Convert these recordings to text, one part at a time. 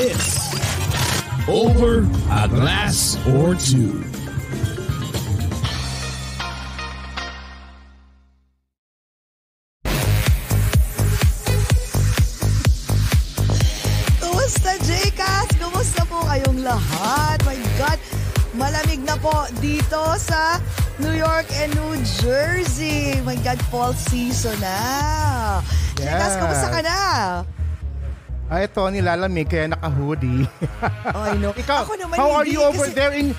Is Over a Glass or Two. Kumusta, Jcas? Kumusta po kayong lahat? My God, malamig na po dito sa New York and New Jersey. My God, fall season na. Jcas, Yes. kumusta ka na? Ah, ito, nilalamig kaya naka-hoodie. Oh, I know. Ikaw, Ako naman how are hindi, you over kasi- there in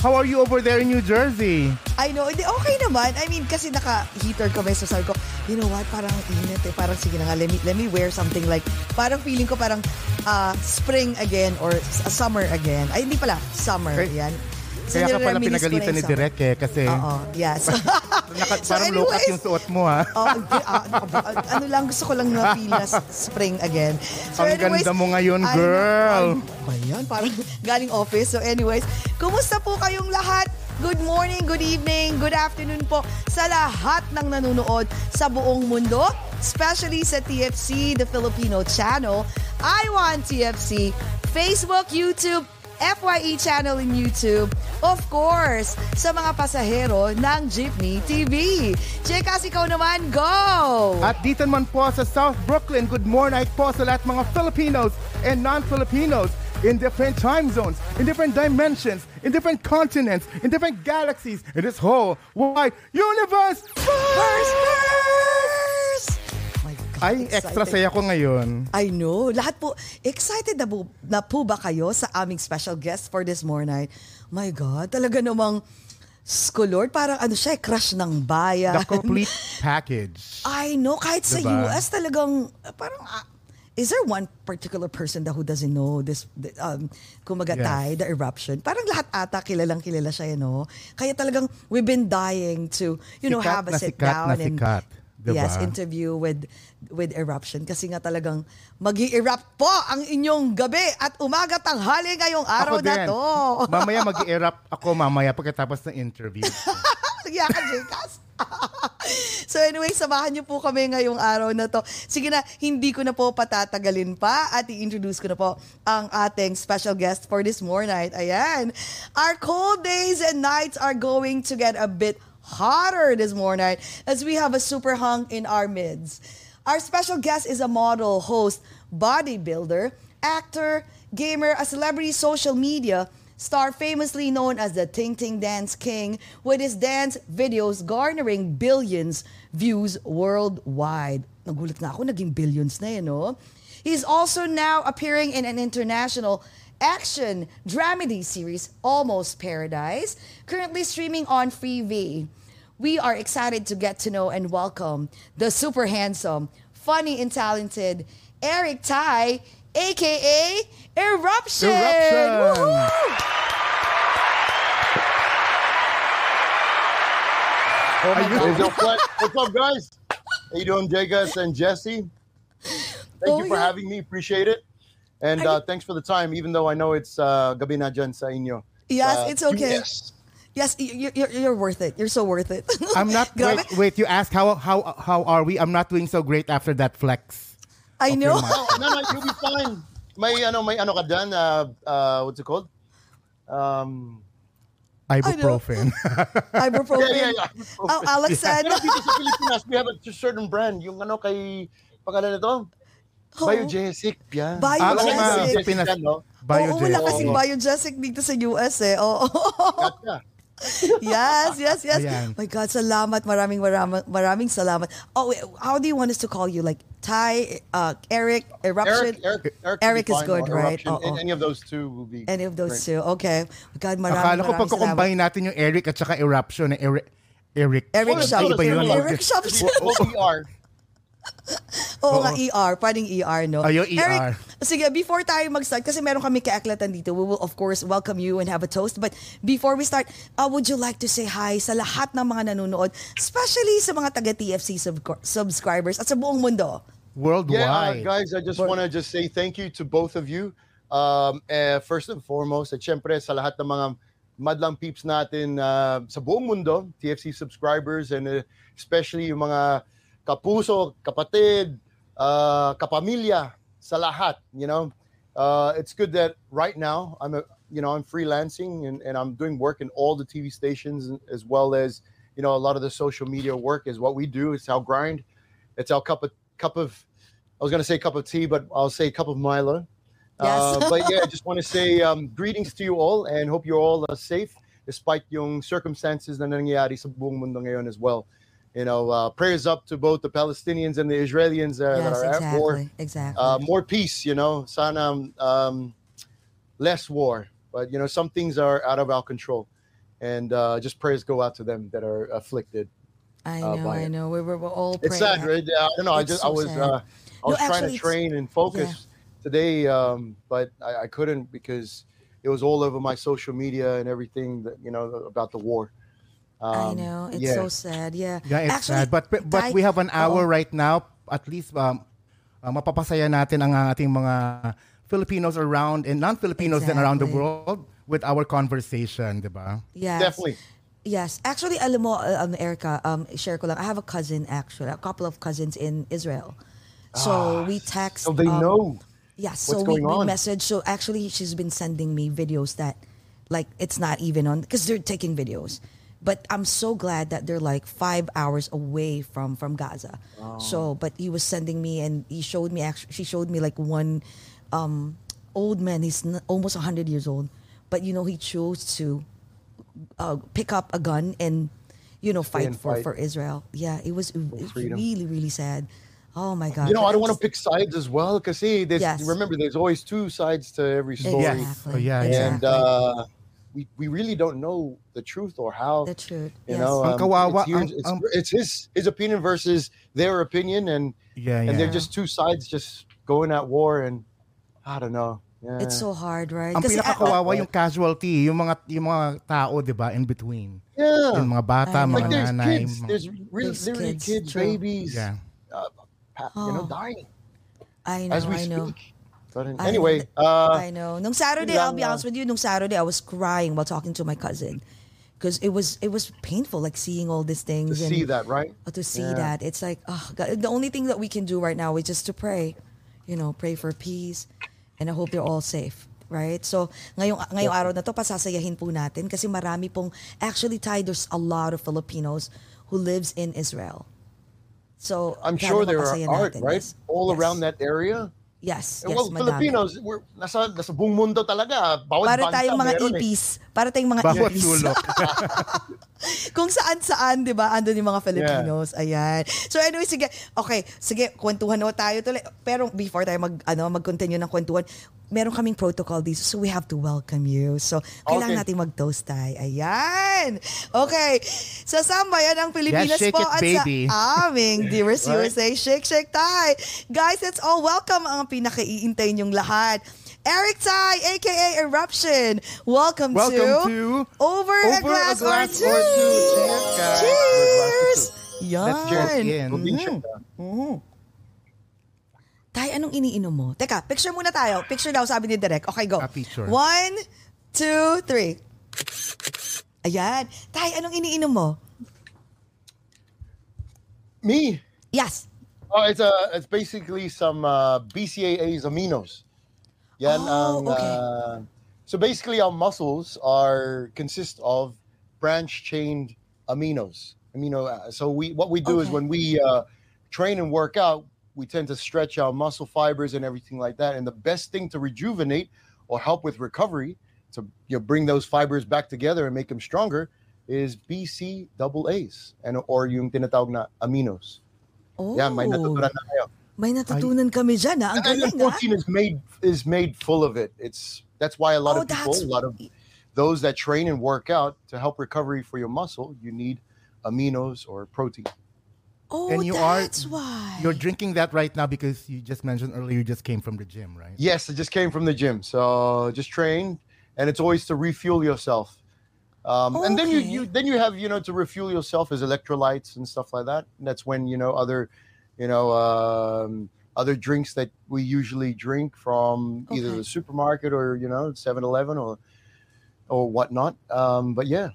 How are you over there in New Jersey? I know, hindi, okay naman. I mean, kasi naka-heater kami, so sabi ko, you know what, parang init eh. Parang sige na nga, let me, let me wear something like, parang feeling ko parang ah, spring again or summer again. Ay, hindi pala, summer. Kaya- yan. Kaya ka pala na pinagalitan ni. Direk eh kasi Oo, yes. naka- So parang low cut anyways, yung suot mo ha. Oh, ah, naku, ba- ano lang, gusto ko lang na s- spring again. So Ang anyways, ganda mo ngayon, ay, girl. Ba yan? Parang galing office. So anyways, kumusta po kayong lahat? Good morning, good evening, good afternoon po sa lahat ng nanonood sa buong mundo, especially sa TFC, the Filipino channel. I want TFC, Facebook, YouTube, FYE channel in YouTube. Of course, sa mga pasahero ng Jeepney TV. Chekas, ikaw naman, go! At dito naman po sa South Brooklyn, good morning po sa lahat mga Filipinos and non-Filipinos in different time zones, in different dimensions, in different continents, in different galaxies, in this whole wide universe. First, first! Ay, extra excited. saya ko ngayon. I know. Lahat po, excited na po, na po ba kayo sa aming special guest for this morning? My God, talaga namang skulord. Parang ano siya, eh, crush ng bayan. The complete package. I know. Kahit sa Diba? US talagang, uh, parang, ah, is there one particular person that who doesn't know this, um, kumagatay, Yes. the eruption? Parang lahat ata kilalang kilala siya, you know? Kaya talagang we've been dying to, you know, Sikat have a sit sikat down and sikat. Diba? yes, interview with with eruption kasi nga talagang mag erupt po ang inyong gabi at umaga tanghali ngayong araw ako na din. to. mamaya mag-erupt ako mamaya pagkatapos ng interview. Sige ka, Jcas. so anyway, samahan niyo po kami ngayong araw na to. Sige na, hindi ko na po patatagalin pa at i-introduce ko na po ang ating special guest for this morning. Ayan. Our cold days and nights are going to get a bit hotter this morning as we have a super hung in our midst. Our special guest is a model, host, bodybuilder, actor, gamer, a celebrity social media star famously known as the Ting Ting Dance King, with his dance videos garnering billions views worldwide. Nagulat nga ako, naging billions na yun, no? He's also now appearing in an international action dramedy series, Almost Paradise, currently streaming on Freevee. We are excited to get to know and welcome the super handsome, funny, and talented Eric Tai, aka Eruption. Eruption! Woohoo! Oh my God. What's up, guys? How you doing, Jagas and Jesse? Thank Oh, you for yeah. having me. Appreciate it. And Are uh, thanks for the time, even though I know it's uh, gabi na dyan sa inyo. Yes, Uh, it's okay. Yes. Yes, y- you're, you're worth it. You're so worth it. I'm not wait, wait, you asked how how how are we? I'm not doing so great after that flex. I know. No, no, no, you'll be fine. May ano, may ano ka dyan, uh, uh, what's it called? Um, Ibuprofen. Ibuprofen. yeah, yeah, yeah. Oh, Alex said. Pero dito sa Pilipinas, we have a certain brand. Yung ano kay, pangalan nito? Oh. Biogesic. Yan. Biogesic. Nga, Biogesic Pinas, no? Oo, wala Biogesic. kasing biogesic dito sa US eh. Oo. Gotcha. yes, yes, yes. Ayan. My God, salamat. Maraming, maraming, maraming salamat. Oh, wait, how do you want us to call you? Like Ty, uh, Eric, Eruption? Eric, Eric, Eric, Eric is good, right? Eruption. Oo. Any of those two will be. Any of those great. two. Okay. My God, maraming, Akala ko maraming salamat. pagkukumbine natin yung Eric at saka Eruption na Eric. Eric. Eric Oh, Shop. Eric Shop. Well, ER. Oo nga, ER. Pwedeng ER, no? Oh, yung ER. Eric, sige, before tayo mag-start, kasi meron kami kaaklatan dito, we will of course welcome you and have a toast. But before we start, uh, would you like to say hi sa lahat ng mga nanonood, especially sa mga taga-TFC sub- subscribers at sa buong mundo? Worldwide. Yeah, uh, guys, I just want to just say thank you to both of you. Um, eh, first and foremost, at syempre sa lahat ng mga madlang peeps natin uh, sa buong mundo, TFC subscribers, and uh, especially yung mga kapuso, kapatid, uh, kapamilya, sa lahat, you know. Uh, it's good that right now I'm a, you know, I'm freelancing and, and I'm doing work in all the TV stations as well as, you know, a lot of the social media work is what we do. It's our grind. It's our cup of cup of I was gonna say cup of tea, but I'll say cup of Milo. Yes. Uh, but yeah, I just want to say um, greetings to you all and hope you're all uh, safe despite yung circumstances na nangyayari sa buong mundo ngayon as well. You know, uh, prayers up to both the Palestinians and the Israelis uh, that yes, are at war. exactly. Exactly. Uh, more peace, you know, sana um, less war. But you know, some things are out of our control, and uh, just prayers go out to them that are afflicted. I uh, know, I it. know. We were, we're all It's sad, right? Yeah, I don't know. I just so I was uh, I No, was trying actually, to train and focus today, um, but I, I couldn't because it was all over my social media and everything that you know about the war. I Um, know. It's yeah. so sad. Yeah. Yeah, it's Actually, sad. But but Tay- we have an hour Oo. right now. At least um, uh, mapapasaya natin ang ating mga Filipinos around and non-Filipinos then around the world with our conversation, di ba? Yes. Definitely. Yes. Actually, alam mo, uh, um, Erica, um, share ko lang. I have a cousin, actually, a couple of cousins in Israel. So we text. So they um, know. Yes. So what's we, going we message. So actually, she's been sending me videos that, like, it's not even on because they're taking videos. But I'm so glad that they're like five hours away from from Gaza. Oh. So, but he was sending me, and he showed me. Actually, she showed me like one um, old man. He's n- almost hundred years old, but you know he chose to uh, pick up a gun and you know fight for fight. for Israel. Yeah, it was, it was really really sad. Oh my god. You know, I don't want to pick sides as well because see, there's, Yes. remember, there's always two sides to every story, Exactly. Oh, yeah, yeah. and uh, we we really don't know the truth or how. the truth. you yes. know, Ang um, kawawa, it's, yours- ang- it's, ang- it's his his opinion versus their opinion, and Yeah, yeah. and they're just two sides just going at war, and I don't know. Yeah. It's so hard, right? Ang Kasi, pinakakawawa yung casualty, yung mga yung mga tao, 'di ba, in between. yeah. Yung mga bata, mga like there's nanay. kids, mga- there's really There's literally kids, kids, babies, yeah. uh, you know, Oh. dying I know, as we I know. I anyway, know. uh, I know. Nung Saturday, I'll be honest with you, nung Saturday, I was crying while talking to my cousin. Because it was it was painful, like seeing all these to things. and, see that, right? uh, To see Yeah. that. It's like, oh, God, the only thing that we can do right now is just to pray. You know, pray for peace. And I hope they're all safe. Right? So, ngayong, ngayong araw na to, pasasayahin po natin kasi marami pong, actually, Tai, there's a lot of Filipinos who lives in Israel. So, I'm sure there are art, natin. right? Yes. All Yes. around that area. Yes, Eh, yes, well, madami. Filipinos, we're nasa nasa buong mundo talaga. Bawat Para bansa tayong mga meron eh. Para tayong mga Bawat ipis. sulok. Kung saan-saan, di ba? Andun yung mga Filipinos. Ayan. So anyway, sige. Okay, sige, kwentuhan na tayo tuloy. Pero before tayo mag, ano, mag-continue ng kwentuhan, meron kaming protocol dito. So we have to welcome you. So kailangan Okay. natin mag-toast tayo. Ayan. Okay. Sa sambayan ng Pilipinas shake po it, at baby. sa aming Dearest Right. USA Shake Shake Tay. Guys, let's all welcome ang pinakaiintay niyong lahat. Eric Ty, aka Eruption. Welcome, Welcome to, to Over, a Over Glass, a Glass or Two. or Two. Cheers, guys. Cheers! Yan. Let's cheers in. Mhm. Mhm. Tay, anong iniinom mo? Teka, picture muna tayo. Picture daw, sabi ni Direk. Okay, go. Ah, picture. One, two, three. Ayan. Tay, anong iniinom mo? Me, Yes. oh, it's a it's basically some uh, BCAAs aminos. Yan Oh, ang, okay. uh, so basically our muscles are consist of branch chained aminos. Amino. uh, So we what we do is Okay. when we uh, train and work out, we tend to stretch our muscle fibers and everything like that. And the best thing to rejuvenate or help with recovery to you know, bring those fibers back together and make them stronger is BC double A's and or yung tinatawag na aminos. Oh, Yeah, may oh. natutunan na kayo. may natutunan kami dyan, ha? Ang And, and galing, ah. protein is made is made full of it. It's that's why a lot Oh, of people, a lot of those that train and work out to help recovery for your muscle, you need aminos or protein. Oh, And you are- why. You're drinking that right now because you just mentioned earlier you just came from the gym, right? Yes, it just came from the gym. So just train, and it's always to refuel yourself. Um, And then you, you then you have you know to refuel yourself as electrolytes and stuff like that. And that's when you know other, you know, um, other drinks that we usually drink from either the supermarket or you know 7-Eleven or or whatnot. Um, but yeah,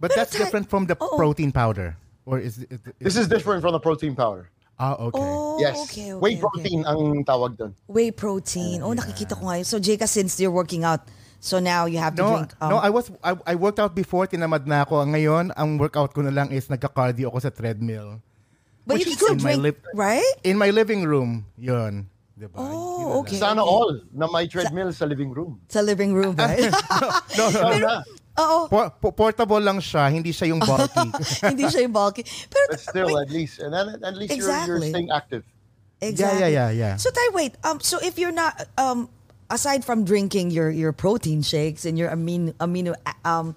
But Pero that's ta- different from the Oo. protein powder, or is, it- is, this is different from the protein powder. Ah, okay. Oh, yes, okay, okay, whey okay. protein ang tawag doon. Whey protein. Oh, nakikita ko ngayon. So, Jeka, since you're working out, so now you have to No, drink. um, no, I was I, I worked out before, tinamad na ako. Ngayon, ang workout ko na lang is nagka-cardio ako sa treadmill. but you can still drink, lip- right? In my living room, 'yun, 'di ba? Yun na Oh, okay. Sana okay. all na may treadmill sa living room. Sa living room, right? No, no, Sana. Oo. po- po- portable lang siya, hindi siya yung bulky. Hindi siya yung bulky. Pero, But still, at least, and then at least you're, you're Exactly. staying active. exactly. Yeah, yeah, yeah, yeah. So, Tay, wait. Um, so, if you're not, um, aside from drinking your your protein shakes and your amino amino um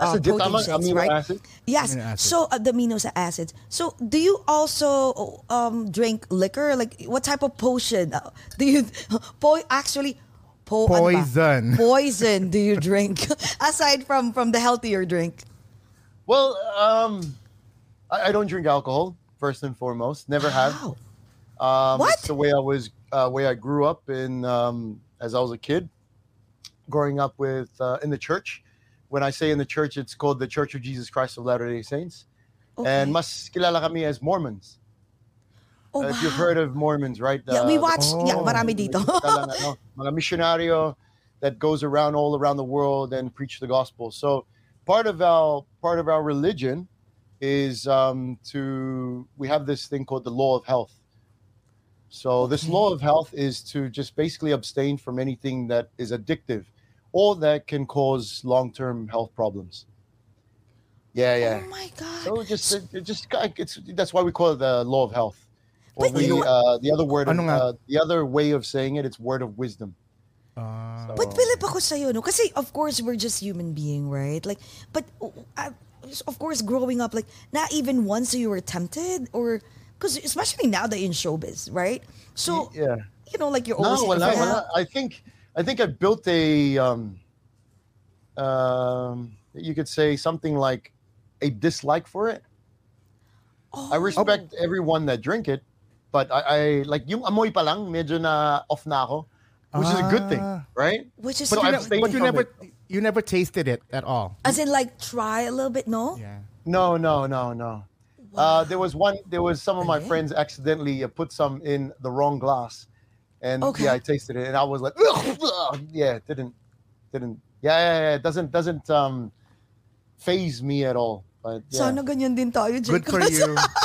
uh, Acid, protein shakes, amino right? acid? Yes. Amino acid. So uh, the amino acids. So do you also um drink liquor? Like what type of potion uh, do you? Po actually. Po, ano ba? Poison. Poison do you drink aside from from the healthier drink? Well, um, I, I don't drink alcohol first and foremost. Never have. Wow. Um, What? It's the way I was, uh, way I grew up in um, as I was a kid, growing up with uh, in the church. When I say in the church, it's called the Church of Jesus Christ of Latter Day Saints, Okay. and mas kilala kami as Mormons. Oh, Uh, if you've heard of Mormons, right? Yeah, Uh, we the- watch. Yeah, Oh. marami dito. Kailangan, ano, mga missionaryo that goes around all around the world and preach the gospel. So part of our part of our religion is um, to we have this thing called the law of health. So this law of health is to just basically abstain from anything that is addictive or that can cause long-term health problems. Yeah, yeah. Oh my god. So just it, it just it's that's why we call it the law of health. Or But you we, know uh, the other word, of, Ano nga? uh, the other way of saying it, it's word of wisdom. Ah. So- But Philip, ako sa'yo, no? Kasi, of course, we're just human being, right? Like, but, uh, of course, growing up, like, not even once you were tempted? Or, because especially now that you're in showbiz, right? So, yeah. you know, like, you're No, always... wala, Yeah. wala. I think I think I built a um, um, you could say something like a dislike for it. I Oh, respect everyone that drink it, but I, I like yung amoy pa lang medyo na off na ako, which is a good thing, Ah. right? Which is But good. I've But you never it. you never tasted it at all. As in, like, try a little bit, no? Yeah. No, no, no, no. Uh, there was one. There was some of my Okay. friends accidentally uh, put some in the wrong glass, and Okay. yeah, I tasted it, and I was like, "Ugh, yeah, it didn't, didn't, yeah, yeah, yeah, it doesn't, doesn't um, phase me at all. But yeah. Sana ganyan din tayo, Good for you.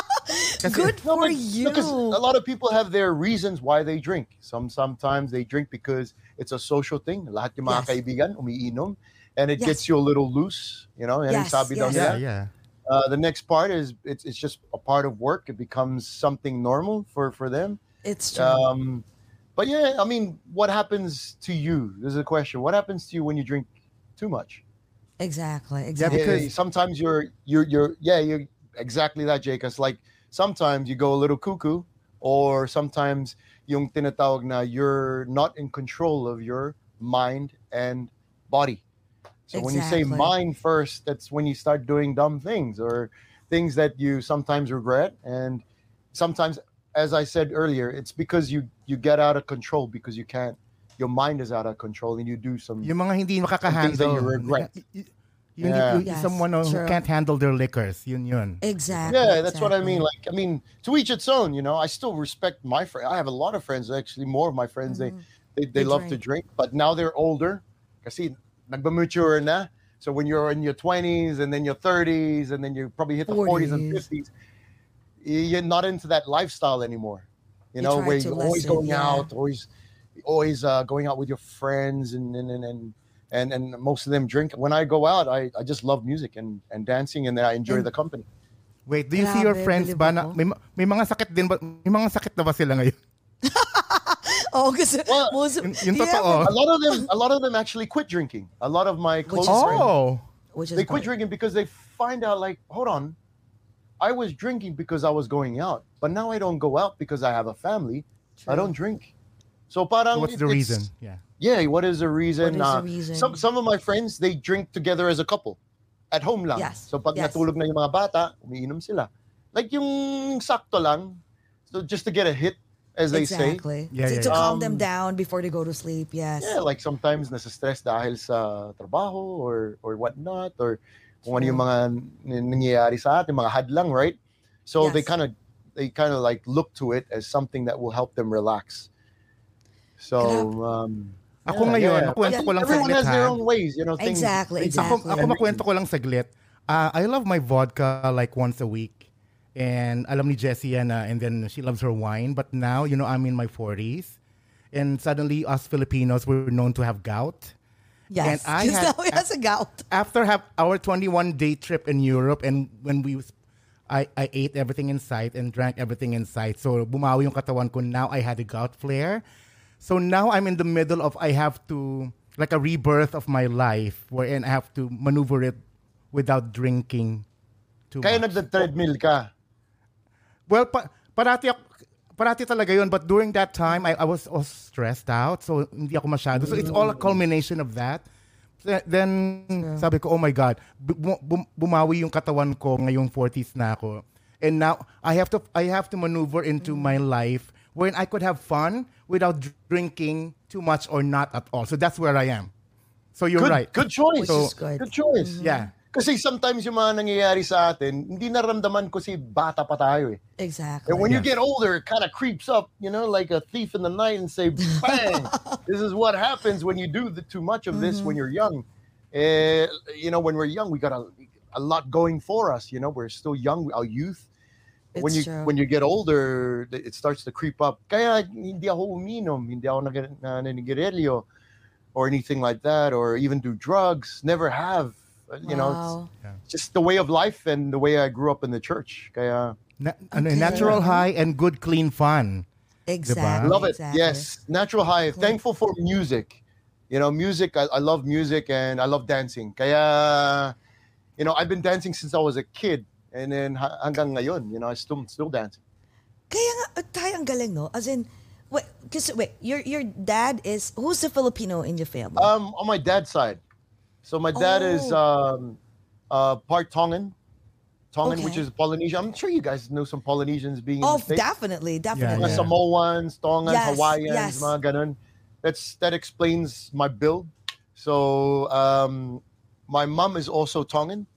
Kasi- Good No, for but you. Because a lot of people have their reasons why they drink. Some sometimes they drink because it's a social thing. Lahat yung mga Yes. kaibigan umiinom, and it Yes. gets you a little loose. You know, Yes, sabi yes. Yeah, nila. yeah. Uh, the next part is it's, it's just a part of work. It becomes something normal for for them. It's true. Um, but yeah, I mean, what happens to you? There's a question. What happens to you when you drink too much? exactly, Yeah, exactly. because- sometimes you're you're you're yeah you're exactly that, Jake. It's like sometimes you go a little cuckoo, or sometimes yung tinatawag na you're not in control of your mind and body. So when you say mind first, that's when you start doing dumb things or things that you sometimes regret, and sometimes, as I said earlier, it's because you you get out of control because you can't. Your mind is out of control, and you do some. Yung mga hindi things that makakahandle. you regret. Y- y- Yung, Yeah. Yes, someone who true. can't handle their liquors. Yun yun. exactly. yeah that's what i mean like i mean to each its own you know i still respect my friend i have a lot of friends actually more of my friends they they, they, They love to drink but now they're older kasi nagmamature na so when you're in your 20s and then your 30s and then you probably hit the 40s, and 50s you're not into that lifestyle anymore you You know where you're always going yeah. out always always uh, going out with your friends and and and. and and, and most of them drink. When I go out, I, I just love music and, and dancing, and then I enjoy And- the company. Wait, do you see your friends ba na, may, may mga sakit din ba, may mga sakit na ba sila ngayon? Oh, kasi Well, most of, Yun, yun Yeah, totoo. A lot of them, a lot of them actually quit drinking. A lot of my close is friends, Oh. which is they quit good. drinking because they find out like, hold on, I was drinking because I was going out, but now I don't go out because I have a family. I don't drink. So parang So what's it- the reason? Yeah. Yeah, what is the reason? What is the Uh, reason? Some some of my friends they drink together as a couple at home lang. Yes, So pag yes. natulog na yung mga bata, umiinom sila. Like yung sakto lang. So just to get a hit as they say. exactly. Yeah, to, yeah, to yeah. calm them Um, down before they go to sleep. Yes. Yeah, like sometimes nasa stress dahil sa trabaho or or whatnot or kung ano True. yung mga n- nangyayari sa atin, mga hadlang, right? So they kind of they kind of like look to it as something that will help them relax. So um Ako yeah, ngayon, yeah. kwento ko lang Everyone saglit has their own ways, you know, things. Exactly, things Ako, exactly. ako makwento ko lang saglit. Uh, I love my vodka like once a week. And alam ni Jessie yan na, and then she loves her wine. But now, you know, I'm in my 40s. And suddenly, us Filipinos, we're known to have gout. Yes. And I Because had- now he has a gout. After have our 21 day trip in Europe, and when we I, I ate everything in sight and drank everything in sight. So bumawi yung katawan ko. Now I had a gout flare. So now I'm in the middle of I have to like a rebirth of my life wherein I have to maneuver it without drinking too Kaya much. nagda-treadmill ka. Well, pa, parati ako, parati talaga yun. But during that time, I, I was all stressed out. So, hindi ako masyado. So, it's all a culmination of that. Th- Then, sabi ko, oh my God, bu- bum- bumawi yung katawan ko ngayong 40s na ako. And now, I have to I have to maneuver into my life wherein I could have fun without drinking too much or not at all. So, that's where I am. So, you're Good, right. good choice. Which is good. Good choice. Yeah. Kasi sometimes yung mga nangyayari sa atin, hindi naramdaman ko si bata pa tayo eh. Exactly. And when you get older, it kind of creeps up, you know, like a thief in the night and say, bang, this is what happens when you do the, too much of this when Mm-hmm. you're young. Eh, you know, when we're young, we got a, a lot going for us, you know, we're still young, our youth. When you true. when you get older, it starts to creep up. Kaya hindi ako uminom, hindi ako nag- na- naninigarilyo or anything like that, or even do drugs. Never have. You know, Wow. it's just the way of life and the way I grew up in the church. Kaya Na, Okay. Eh, natural high and good clean fun. Exactly. love it. exactly. Yes, natural high. Thankful for music. You know, music. I, I love music and I love dancing. Kaya, you know, I've been dancing since I was a kid, and then ha- hanggang ngayon, you know, I still still dancing. Kaya nga, uh, tayo ang galing, no? As in, wait, kasi wait, your your dad is, who's the Filipino in your family? Um, on my dad's side. So my dad is Oh. um, uh, part Tongan, Tongan, which Okay. is Polynesian. I'm sure you guys know some Polynesians being in oh, the States. definitely, definitely. Mga Yeah. Samoans, Tongans, Yes, Hawaiians, yes. mga ganun. That's that explains my build. So um, my mom is also Tongan,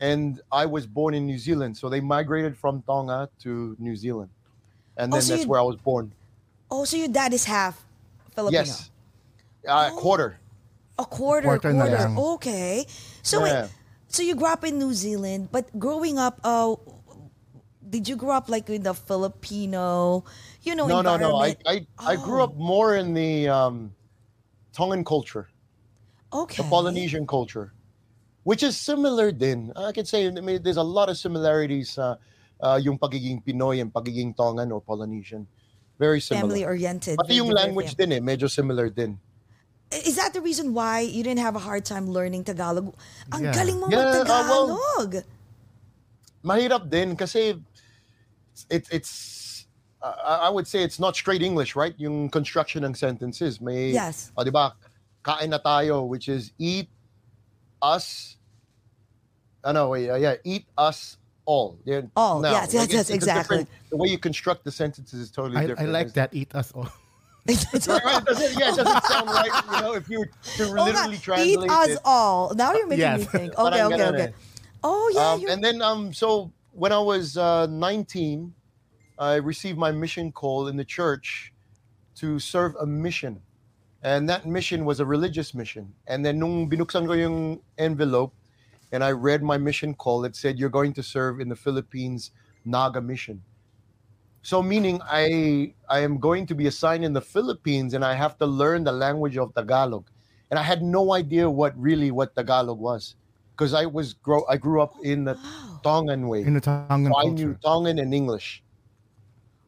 and I was born in New Zealand. So they migrated from Tonga to New Zealand, and Oh, then so that's you- where I was born. Oh, so your dad is half Filipino? Yes, uh, quarter. A quarter, Quarter quarter. na lang. Okay. So Yeah. wait, so you grew up in New Zealand, but growing up, uh, did you grow up like in the Filipino, you know, no, no, no. I, environment? I, I grew up Oh. more in the um, Tongan culture, okay. the Polynesian culture, which is similar din. I can say I mean, there's a lot of similarities uh, uh, yung pagiging Pinoy and pagiging Tongan or Polynesian. Very similar. family oriented. Pati yung language din eh, medyo similar din. Is that the reason why you didn't have a hard time learning Tagalog? Ang Yeah. galing mo Yeah, uh, mag-Tagalog. Mahirap din kasi it, it's, uh, I would say it's not straight English, right? Yung construction ng sentences. May, Yes. O, di ba? Kain na tayo, which is eat us. Ano, wait, uh, yeah, eat us all. Yeah, All, now, yes, yes, it's- yes, it's a exactly. The way you construct the sentences is totally I, I different. like that. Eat us all. Right, right, it doesn't, yeah, it doesn't sound right, you know, if you were to Oh, nga, literally eat translate us it. all. Now you're making Yes. me think. Okay, Parang okay, okay. Oh, yeah. Um, you're- and then, um, so when I was uh, 19, I received my mission call in the church to serve a mission. And that mission was a religious mission. And then nung binuksan ko yung envelope and I read my mission call, it said, you're going to serve in the Philippines Naga mission. So meaning I I am going to be assigned in the Philippines and I have to learn the language of Tagalog. And I had no idea what really what Tagalog was. Because I was grow I grew up in the Wow. Tongan way. In the Tongan So I knew. Tongan and English.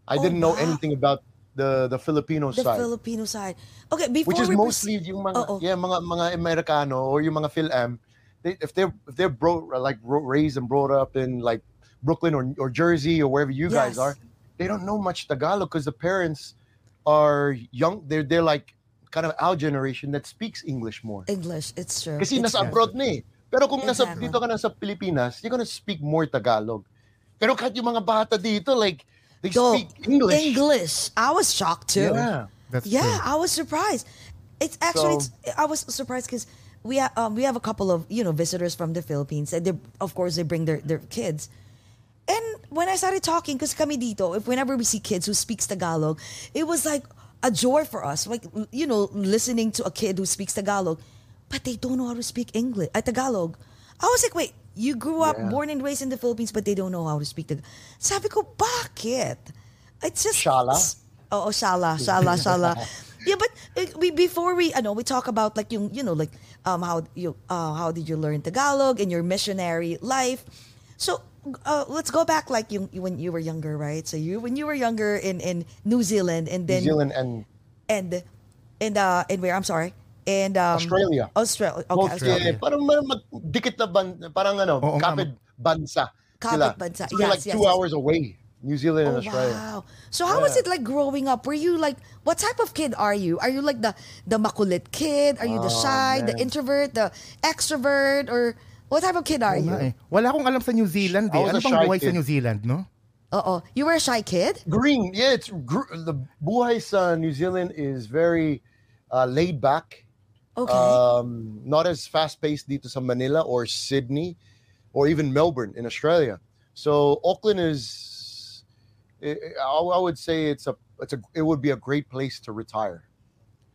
I Oh, didn't know wow. anything about the the Filipino The side. Filipino side. Okay, before which is we mostly proceed- yung mga Oo. yeah mga mga Americano or yung mga Phil-Am they, if they're if they're bro, like raised and brought up in like Brooklyn or, or Jersey or wherever you guys are they don't know much Tagalog because the parents are young they're they're like kind of our generation that speaks English more English, it's true. kasi It's nasa true. abroad na eh pero kung nasa Exactly. dito ka na sa Pilipinas you're gonna speak more Tagalog pero kahit yung mga bata dito like they Go. speak English English. I was shocked too. yeah That's Yeah, true. I was surprised. It's actually, So- it's, I was surprised because we ha- um, we have a couple of you know visitors from the Philippines, and they of course they bring their their kids. And when I started talking, because kami dito, if whenever we see kids who speaks Tagalog, it was like a joy for us. Like you know, listening to a kid who speaks Tagalog, but they don't know how to speak English. Uh, Tagalog. I was like, wait, you grew up, Yeah. born and raised in the Philippines, but they don't know how to speak Tagalog. Sabi ko, bakit? It's just Shala? Oh, shala, shala, shala. yeah, but uh, we before we, I know, we talk about like yung, you know, like um how you uh, how did you learn Tagalog in your missionary life? So uh, let's go back like yung when you were younger, right? So you when you were younger in in New Zealand and then New Zealand and and and uh and where I'm sorry and um, Australia. Australia. Okay, Both, Australia. eh, parang ma- magdikit na ban, parang ano, Oo kapit bansa. Kapit sila. bansa. It's only Yes, like yes, two yes. hours away, New Zealand and Oh, Australia. wow. So how was it like growing up? Were you like what type of kid are you? Are you like the the makulit kid? Are you the Oh, shy, the man. introvert, the extrovert or what type of kid are Oo nga you? eh. Wala akong alam sa New Zealand I eh. was Ano a bang shy buhay sa kid. New Zealand, no? Uh-oh. You were a shy kid? Green, yeah, it's gr- the buhay sa New Zealand is very uh, laid back. Okay. Um, not as fast paced dito sa Manila or Sydney or even Melbourne in Australia. So Auckland is, I, I I would say it's a it's a it would be a great place to retire.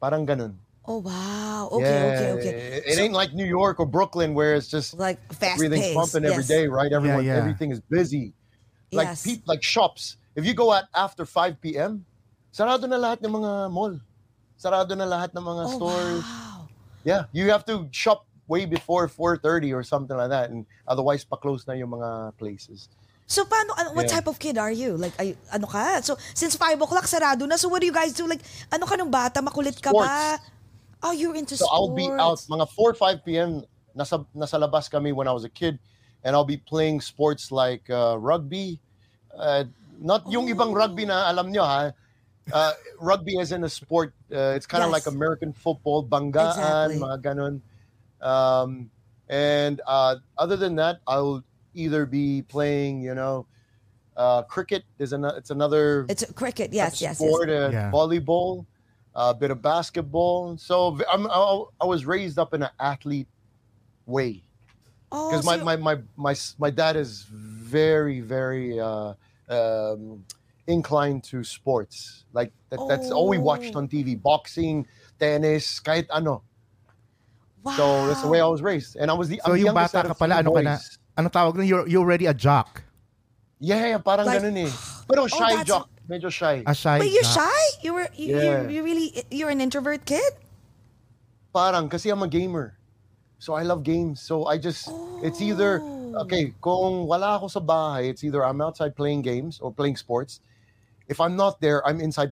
Parang ganun. oh wow. Okay, Yeah, okay, okay. It, it ain't like New York or Brooklyn where it's just Like fast everything's paced. pumping every yes. day, right? Everyone, yeah. everything is busy. Like Yes. peop, like shops. If you go out after 5 p.m., sarado na lahat ng mga mall. Sarado na lahat ng mga Oh, stores. wow. Yeah, you have to shop way before 4:30 or something like that, and otherwise pa-close na yung mga places. So paano, ano, what Yeah. type of kid are you? Like, ay, ano ka? So, since 5 o'clock, sarado na. So, what do you guys do? Like, ano ka nung bata? Makulit ka ba? Oh, you're into So sports. I'll be out mga 4 5 p.m. Nasa nasa labas kami when I was a kid, and I'll be playing sports like uh, rugby. Uh, not yung ibang rugby na alam nyo ha. Uh, rugby as in a sport, uh, it's kind of Yes. like American football, banggaan, Exactly. mga ganon. Um, and uh, other than that, I'll either be playing, you know, uh, cricket. There's another. It's another It's a cricket. Yes, yes, yes. sport, uh, Yeah. volleyball, a bit of basketball. So v- I'm, I, I was raised up in an athlete way Oh, because so my, you- my, my my my dad is very very uh, um, inclined to sports. Like that, that's all we watched Oh. on TV: boxing, tennis, kahit ano. So that's the way I was raised, and I was the So I'm the youngest bata out ka of pala, three ano ka na? Ano tawag nun? You're, you're already a jock. Yeah, yeah, parang Like- ganun eh. Pero shy that's- jock, medyo shy. A shy But you're jock. shy? You were you, Yeah. you, you really you're an introvert kid? parang kasi I'm a gamer. So I love games. So I just it's either Oh. okay, kung wala ako sa bahay, it's either I'm outside playing games or playing sports. If I'm not there, I'm inside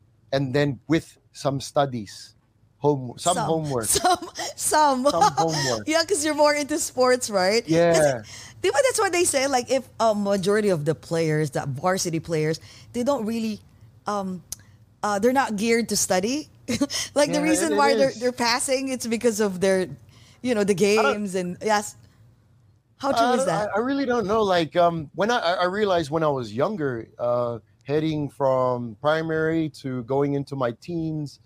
And then with some studies. Home some, homework. Some some. Some homework. yeah, because you're more into sports, right? Yeah. Di ba that's what they say? Like if a majority of the players, the varsity players, they don't really um uh they're not geared to study. like the reason why they're they're passing, it's because of their you know, the games and yes. How true Uh, is that? I, I really don't know. Like um, when I, I realized when I was younger, uh, heading from primary to going into my teens,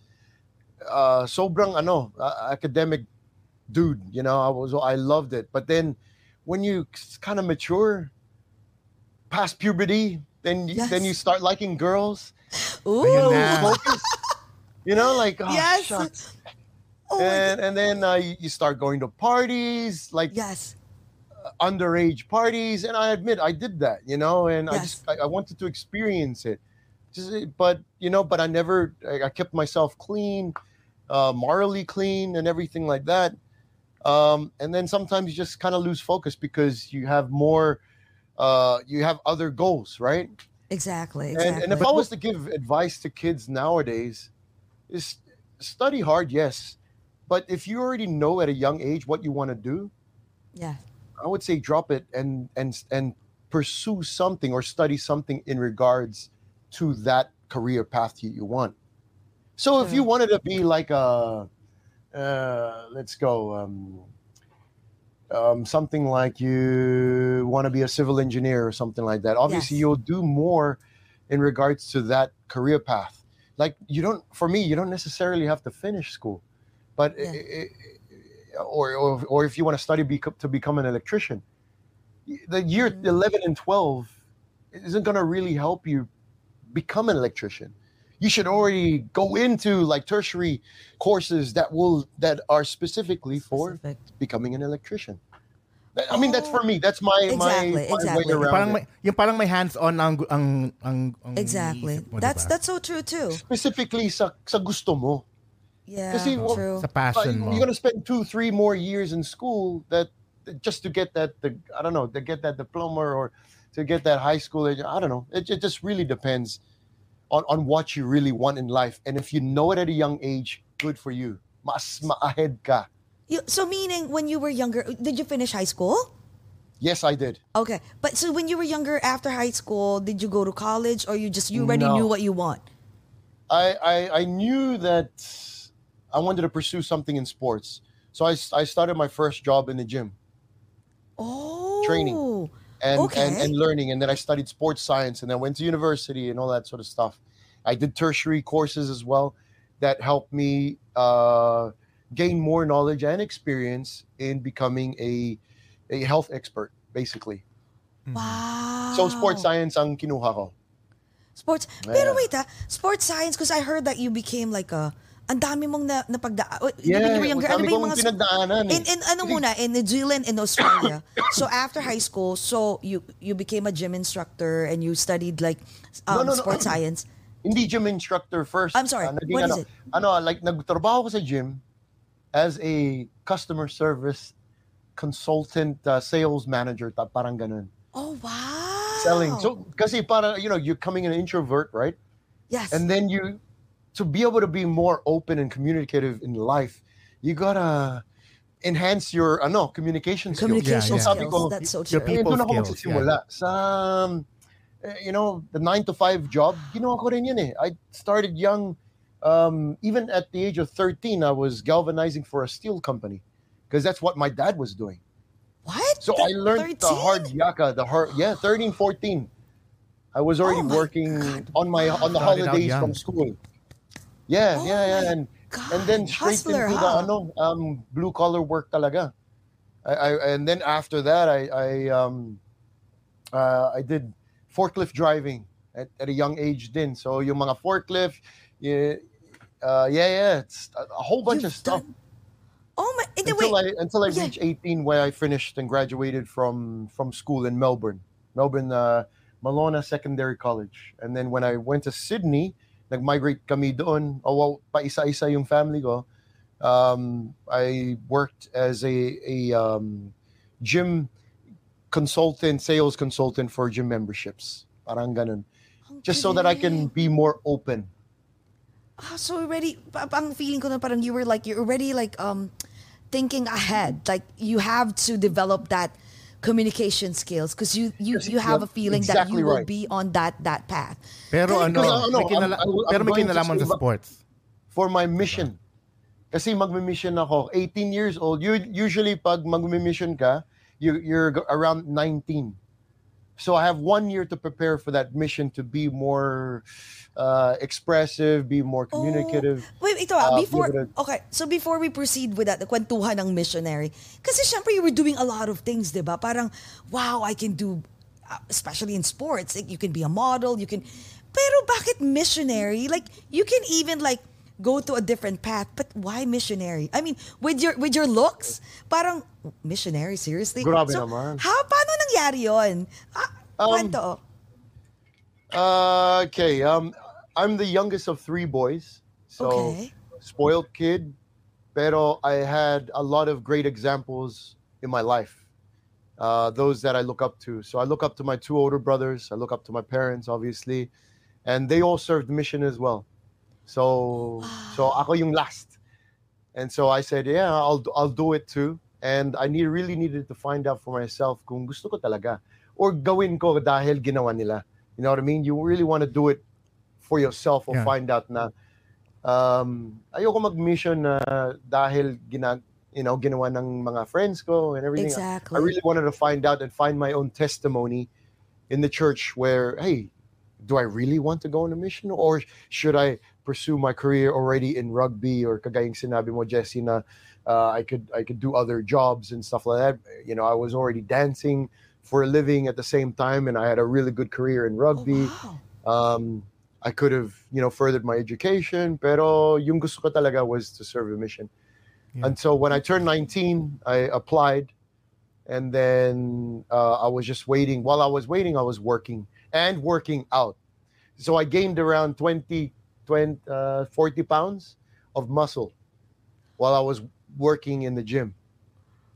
uh, sobrang ano, uh, academic dude. You know, I was I loved it. But then when you kind of mature, past puberty, then you, then you start liking girls. Ooh. Ayun na. Focus. you know, like oh, yes. shucks. Oh, and and then uh, you start going to parties like yes. Underage parties and i admit i did that you know and i just I, I wanted to experience it just but you know but i never i, I kept myself clean uh morally clean and everything like that um and then sometimes you just kind of lose focus because you have more uh you have other goals right Exactly. and, Exactly. and if I was to give advice to kids nowadays, is study hard, yes, but if you already know at a young age what you want to do, yeah. I would say drop it and and and pursue something or study something in regards to that career path you, you want. So if you wanted to be like a, uh, let's go, um, um, something like you want to be a civil engineer or something like that. Obviously, Yes. you'll do more in regards to that career path. Like you don't, for me, you don't necessarily have to finish school, but Yeah. i- i- or, or or if you want to study beco- to become an electrician, the year Mhm. 11 and 12 isn't going to really help you become an electrician you should already go into like tertiary courses that will that are specifically for Specific. becoming an electrician i mean that's for me that's my Exactly, my, my exactly. way around parang it. may, yung parang may hands-on ang, ang, ang, ang Exactly. mo, That's diba? that's so true too. specifically sa sa gusto mo Yeah. Kasi, well, true. sa passion mo. you're going to spend two three more years in school that just to get that the i don't know to get that diploma or to get that high school edu- i don't know it, it just really depends on on what you really want in life and if you know it at a young age good for you mas maahead ka You, so meaning when you were younger, did you finish high school? yes i did Okay, but so when you were younger after high school, did you go to college or you just you already No. knew what you want? I, I I knew that I wanted to pursue something in sports. So I, I started my first job in the gym. Oh, Training. and, Okay. and and learning and then i studied sports science and then went to university and all that sort of stuff i did tertiary courses as well that helped me uh, gain more knowledge and experience in becoming a a health expert basically Wow. so sports science ang kinuha ko Sports. Pero wait ah, sports science because I heard that you became like a ang dami mong na, napagda oh, yeah younger, ano ba yung mga pinagdaanan eh. in, in ano muna in New Zealand in Australia. so after high school, so you you became a gym instructor and you studied like um, No, no, no. sports science. hindi gym instructor first. I'm sorry, Ah, naging what is ano, it? Ano, like nagtrabaho ko sa gym as a customer service consultant uh, sales manager, ta, parang ganun. Oh wow. Selling. So kasi para you know, you're coming an introvert, right? yes. And then you to be able to be more open and communicative in life, you gotta enhance your ano, communication skills. communication Yeah, yeah. Sabi skills. ko, That's so true. eh, people doon ako skills, magsisimula. Sa, um, eh, you know, the 9 to 5 job, ginawa ko rin yun eh. I started young. Um, even at the age of 13, I was galvanizing for a steel company because that's what my dad was doing. What? So I learned the hard yaka, the hard, yeah, 13, 14. I was already Oh my working on my on the Started holidays from school. Yeah, Oh yeah, yeah, and and then straight hustler, into huh? the ano, um, blue collar work talaga. I, I and then after that, I I um, uh, I did forklift driving at, at a young age. Then so yung mga forklift, yeah, uh, yeah, yeah, it's a, a whole bunch You've of stuff done- Oh my! And until wait. I until I Yeah. reached 18 where I finished and graduated from from school in Melbourne. Melbourne uh, Malona Secondary College. And then when I went to Sydney, nag-migrate kami doon. Well, pa isa-isa yung family ko. Um, I worked as a a um, gym consultant, sales consultant for gym memberships. Parang ganun. Just so that I can be more open. Ah, so already, ang feeling ko na parang you were like, you're already like um thinking ahead. Like you have to develop that communication skills because you you Yes, you have a feeling that exactly you will right. be on that that path. Pero ano, ano, may kinala- I'm- I'm pero may kinalaman sa sports. for my mission. Kasi magmi-mission ako. 18 years old. U- Usually, pag magmi-mission ka, you, you're around 19. So I have one year to prepare for that mission to be more uh, expressive, be more communicative. Oh, wait, ito ah, Uh, before, be to- okay, so before we proceed with that, the kwentuhan ng missionary, kasi syempre you were doing a lot of things, di ba? Parang, wow, I can do, uh, especially in sports, like, you can be a model, you can, pero bakit missionary? Like, you can even like, go to a different path, but why missionary? I mean, with your with your looks, parang missionary seriously. Grabe so, naman. How paano nangyari 'yon? Ah, Um, kwento. Uh, okay. Um, I'm the youngest of three boys, so Okay. spoiled kid. Pero I had a lot of great examples in my life. Uh, those that I look up to. So I look up to my two older brothers. I look up to my parents, obviously, and they all served mission as well. So so ako yung last, and so I said, yeah, I'll I'll do it too. And I need really needed to find out for myself kung gusto ko talaga or gawin ko dahil ginawa nila. You know what I mean? You really want to do it for yourself or Yeah. find out na um, ayoko mag-mission na dahil gina, you know, ginawa ng mga friends ko and everything. Exactly. I really wanted to find out and find my own testimony in the church where, hey, do I really want to go on a mission or should I pursue my career already in rugby or kagayang sinabi mo Jesse na uh, I could I could do other jobs and stuff like that. You know, I was already dancing for a living at the same time and I had a really good career in Oh, rugby. wow. Um, I could have, you know, furthered my education, pero yung gusto ko talaga was to serve a mission. Yeah. And so when I turned 19, I applied, and then uh, I was just waiting. While I was waiting, I was working and working out. So I gained around 20, 20 uh, 40 pounds of muscle while I was working in the gym.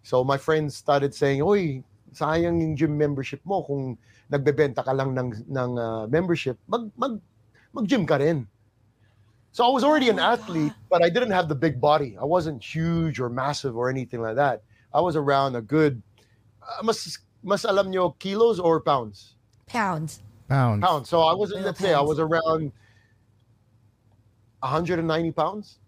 So my friends started saying, "Oy, sayang yung gym membership mo kung nagbebenta ka lang ng ng uh, membership, mag mag mag-gym ka rin." So I was already an Oh athlete, but I didn't have the big body. I wasn't huge or massive or anything like that. I was around a good uh, mas mas alam nyo kilos or pounds? Pounds. Pounds. Pounds. So I was Little let's say I was around 190 pounds.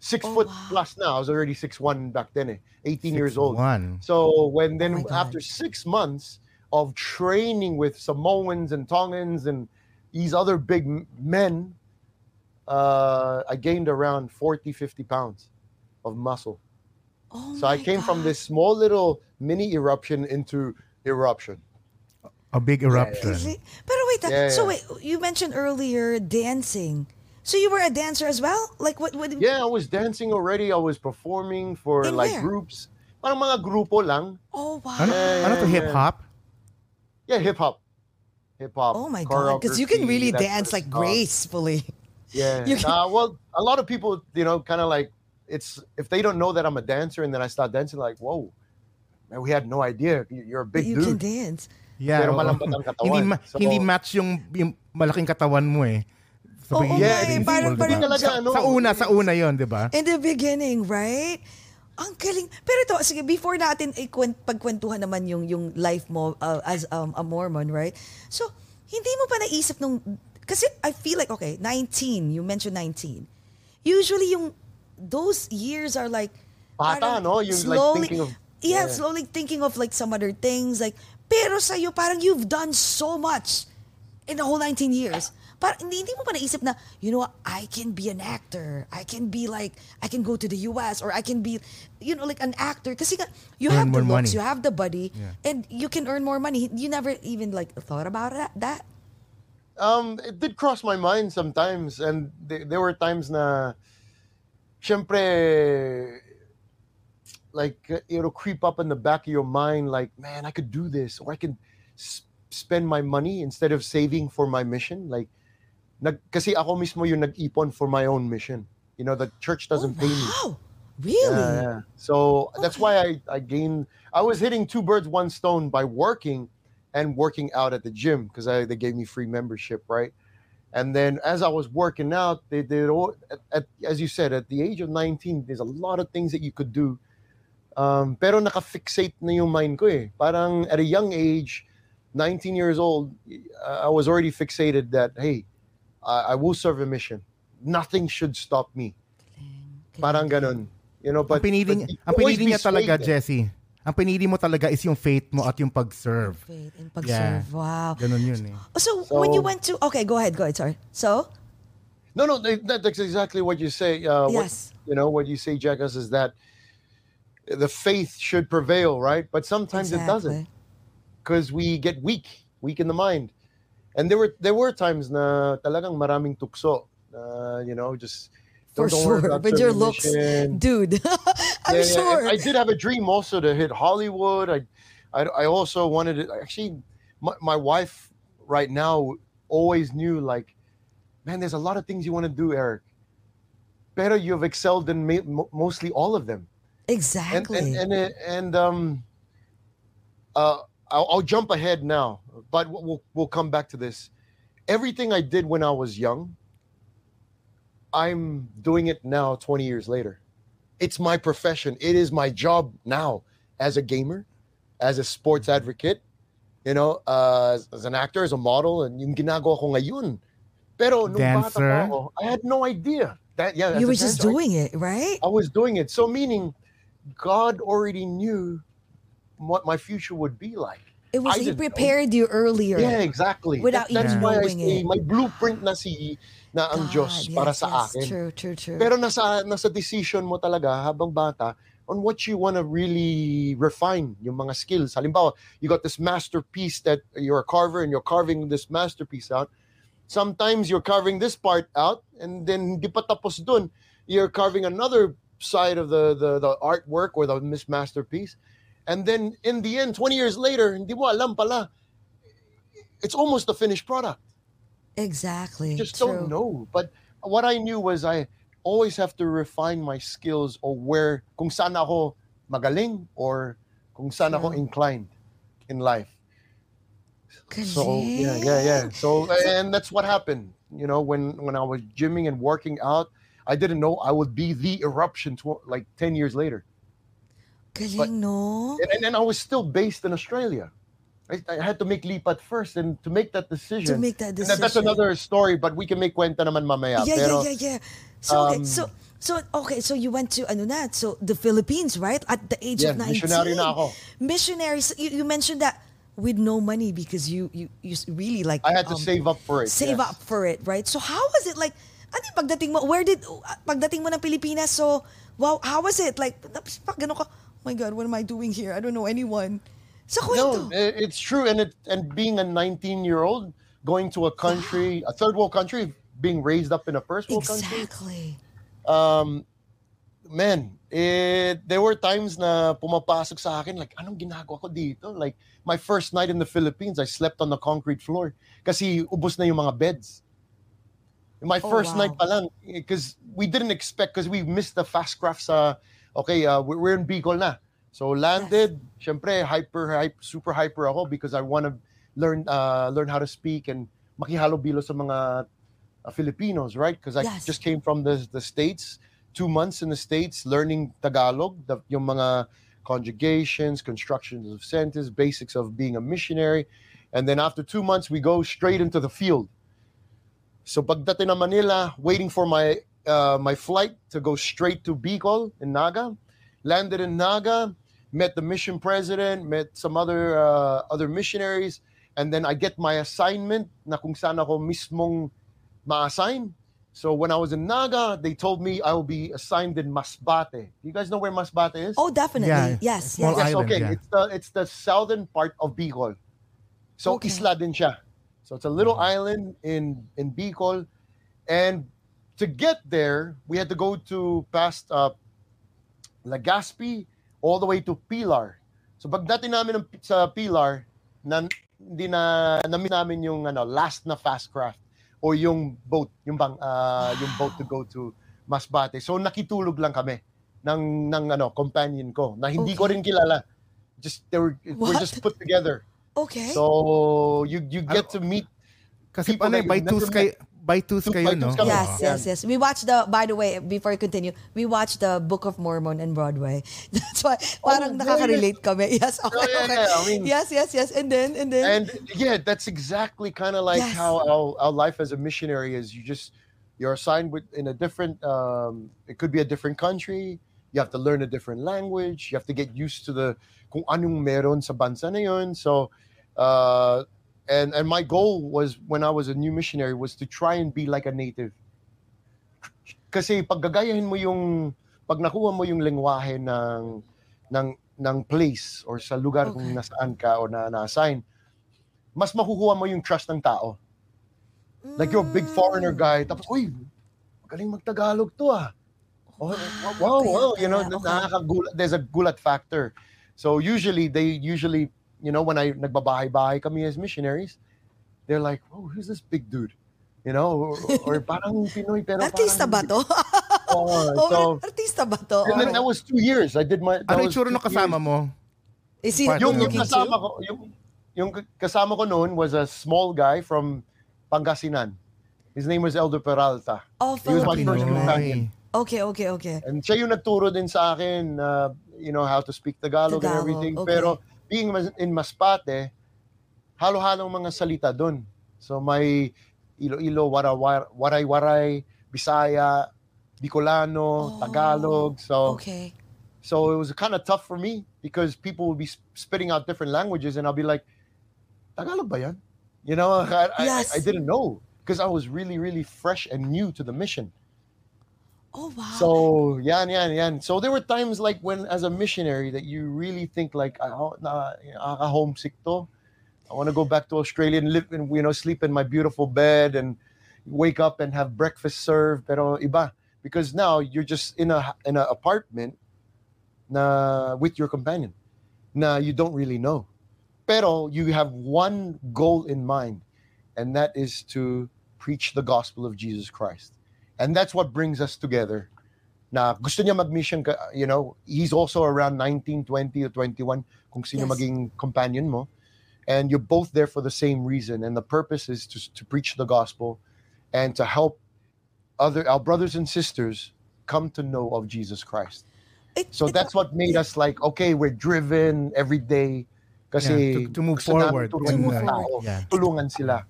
Six Oh, foot wow. plus now. I was already six one back then, eh, 18 years old. One. So when then Oh my God. after six months of training with Samoans and Tongans and these other big men, uh, I gained around 40, 50 pounds of muscle. Oh So I my came from this small little mini eruption into eruption. A big eruption. Is it- Pero wait, ah, Yeah, so wait, you mentioned earlier dancing. So you were a dancer as well? Like what? what Yeah, I was dancing already. I was performing for In like where? groups. Parang mga grupo lang. Oh wow. Ano, Yeah, ano to, hip hop? Yeah, hip hop. Hip hop. Oh my god, because you can really dance like stuff. gracefully. Yeah. You can- Uh, well, a lot of people, you know, kind of like it's if they don't know that I'm a dancer and then I start dancing, like, whoa, man, we had no idea. You- You're a big you can dance. Yeah. Pero oo. malambot ang katawan. hindi, ma- So- hindi match yung, yung malaking katawan mo eh. Sa Oo nga Yeah, eh, graceful, parang- di ba? parang- Talaga, sa, ano, sa una, sa una yon di ba? In the beginning, right? Ang galing. Pero ito, sige, before natin ikwent, pagkwentuhan naman yung, yung life mo uh, as um, a Mormon, right? So, hindi mo pa naisip nung, kasi I feel like, okay, 19, you mentioned 19. Usually yung, those years are like, Bata, parang no? Yung, like, thinking of- yeah, yeah. slowly thinking of like some other things, like, pero sa'yo, parang you've done so much in the whole 19 years. Parang hindi, hindi mo pa naisip na, you know what, I can be an actor. I can be like, I can go to the US or I can be, you know, like an actor. Kasi nga, you Earn have the more looks, money. you have the body, Yeah. and you can earn more money. You never even like thought about that? that? Um, it did cross my mind sometimes, and th- there were times na, syempre, like it'll creep up in the back of your mind, like, man, I could do this, or I could s- spend my money instead of saving for my mission. Like, nag, kasi ako mismo yung nag-ipon for my own mission. You know, the church doesn't oh, pay me. wow. Really? Yeah, yeah. So that's why I, I gained, I was hitting two birds, one stone by working and working out at the gym because they gave me free membership, right? And then as I was working out, they did, all, at, at, as you said, at the age of 19, there's a lot of things that you could do. Um, pero naka-fixate na yung mind ko eh. Parang at a young age, 19 years old, I was already fixated that, hey, I, I will serve a mission. Nothing should stop me. Parang ganun. You know, but, ang pinili, but you ang always pinili be niya talaga, swayed eh. Jesse. ang pinili mo talaga is yung faith mo at yung pag-serve. Faith and pag-serve. Wow. Ganun yun eh. So, when you went to, okay, go ahead, go ahead, sorry. So, No, no, that, that's exactly what you say. Uh, Yes. What, you know, what you say, Jackass, is that the faith should prevail, right? But sometimes it doesn't because we get weak, weak in the mind. And there were there were times na talagang maraming tukso. Uh, you know, just For don't- don't worry sure. about With your looks, dude. I'm Yeah, sure. and I did have a dream also to hit Hollywood. I, I, I also wanted to actually. My, my wife right now always knew like, man, there's a lot of things you want to do, Eric. Better you've excelled in ma- mostly all of them. Exactly. and and, uh, and um, uh, I'll, I'll jump ahead now, but we'll- we'll come back to this. Everything I did when I was young, I'm doing it now, 20 years later. It's my profession. It is my job now as a gamer, as a sports advocate, you know, uh, as, as an actor, as a model, and yung ginagawa ko ngayon. Pero nung bata Dancer. pa ako, I had no idea. That yeah, you were just dancer, doing it, right? I was doing it. So meaning God already knew what my future would be like. It was I he know. prepared you earlier. Yeah, exactly. Without That- that's why I say it. may blueprint na si na ang God, Diyos para yes, sa yes. akin. True, true, true. Pero nasa nasa decision mo talaga habang bata on what you want to really refine yung mga skills. Halimbawa, you got this masterpiece that you're a carver and you're carving this masterpiece out. Sometimes you're carving this part out and then hindi pa tapos dun. You're carving another side of the, the, the artwork or the masterpiece. And then in the end, 20 years later, hindi mo alam pala. It's almost a finished product exactly. you just true. don't know. But what I knew was I always have to refine my skills or where kung saan ako magaling or kung saan ako inclined in life. So yeah, yeah, yeah. So and that's what happened. You know, when when I was gymming and working out, I didn't know I would be the eruption tw- like ten years later. Galing, But- no? And, and, I was still based in Australia. I, I had to make lipat first, and to make that decision. To make that and decision. that- that's another story, but we can make kwenta naman mamaya. yeah, Pero, yeah, yeah, yeah. So, okay, um, so, so, okay, so you went to, ano na, so the Philippines, right? At the age Yeah, of 19. missionary na ako. Missionary. So you, you mentioned that with no money because you, you, you really like. I had to um, save up for it. Save yes. up for it, right? So how was it like? Ano pagdating mo? Where did pagdating mo ng Pilipinas? So wow, how was it like? Pag gano'n ka, my God, what am I doing here? I don't know anyone. Sa kwento. No, it's true, and it and being a 19 year old going to a country, a third world country, being raised up in a first world country, exactly. um, man, it, there were times na pumapasok sa akin, like, anong ginagawa ko dito? Like, my first night in the Philippines, I slept on the concrete floor kasi ubos na yung mga beds. My Oh, first wow. night pa lang, because we didn't expect, because we missed the fast craft sa, okay, uh, we're, in Bicol na. So landed, syempre, hyper, hype, super hyper ako because I want to learn uh, learn how to speak and makihalo-bilo sa mga uh, Filipinos, right? Because I Yes. just came from the, the States, two months in the States learning Tagalog, the, yung mga conjugations, constructions of sentences, basics of being a missionary. And then after two months, we go straight into the field. So pagdating na Manila, waiting for my uh, my flight to go straight to Bicol in Naga, landed in Naga, met the mission president, met some other uh, other missionaries, and then I get my assignment na kung saan ako mismong ma-assign. So when I was in Naga, they told me I will be assigned in Masbate. You guys know where Masbate is? Oh, definitely. Yeah, yes, small yes. Yes, island, okay. yeah. It's the it's the southern part of Bicol. So Okay. isla din siya. So it's a little Mm-hmm. island in in Bicol, and to get there, we had to go to past uh, Legazpi all the way to Pilar. So pagdating namin ng, sa Pilar, nan, hindi na namin namin yung ano last na fast craft or yung boat, yung bang uh, yung boat to go to Masbate. So nakitulog lang kami ng ng ano companion ko na hindi ko Okay. rin kilala. Just they were we're just put together. Okay. So you you get to meet Kasi People ano, that by never kayo, by twos Two- kayo, by no? twos kami. Yes, Oo. yes, yes. We watched the, by the way, before I continue, we watched the Book of Mormon and Broadway. That's why, parang Oh, nakaka-relate kami. Yes, okay, yeah, okay. yeah, I mean- yes, yes, yes. And then, and then. and yeah that's exactly kind of like Yes. how our, our life as a missionary is you just you're assigned with in a different um it could be a different country you have to learn a different language, you have to get used to the kung anong meron sa bansa na yun. So, uh, and and my goal was when I was a new missionary was to try and be like a native. Kasi pag gagayahin mo yung pag nakuha mo yung lengwahe ng ng ng place or sa lugar kung Okay. nasaan ka o na na-assign, mas makukuha mo yung trust ng tao. Like you're a big foreigner Mm. guy, tapos, uy, magaling mag-Tagalog to ah. Oh, wow, wow, kaya wow, you know, okay. nakakagulat. There's a gulat factor. So usually, they usually, you know, when I nagbabahay-bahay kami as missionaries, they're like, oh, who's this big dude? You know, or, or parang Pinoy, pero Artista ba to? Oh, so, artista ba to? and then that was two years. I did my... Ano itsura ng kasama years. mo? Is he Yung, yung kasama ko, yung, yung kasama ko noon was a small guy from Pangasinan. His name was Elder Peralta. Oh, He was my Filipino first companion. Okay, okay, okay. And siya yung nagturo din sa akin, uh, you know, how to speak Tagalog, and Tagalog, everything. okay. Pero being in Masbate, halo-halong mga salita doon. So may Iloilo, Waray, Waray, Bisaya, Bicolano, Oh, Tagalog. So Okay. so it was kind of tough for me because people would be sp- spitting out different languages and I'll be like, Tagalog ba yan? You know, I, I- Yes. I, didn't know because I was really, really fresh and new to the mission. Oh, wow. So yan, yan, yan. So there were times like when, as a missionary, that you really think like, na, homesick to. I want to go back to Australia and live and you know sleep in my beautiful bed and wake up and have breakfast served. Pero iba because now you're just in a in an apartment na with your companion na you don't really know. Pero you have one goal in mind, and that is to preach the gospel of Jesus Christ. And that's what brings us together. Na gusto niya mag-mission ka, you know, he's also around 19, 20 or 21 kung sino Yes. maging companion mo. And you're both there for the same reason. And the purpose is to, to preach the gospel and to help other our brothers and sisters come to know of Jesus Christ. It- So it- that's what made us like, okay, we're driven every day kasi Yeah, to- to move forward tulungan in yung life. tao, Yeah. tulungan sila.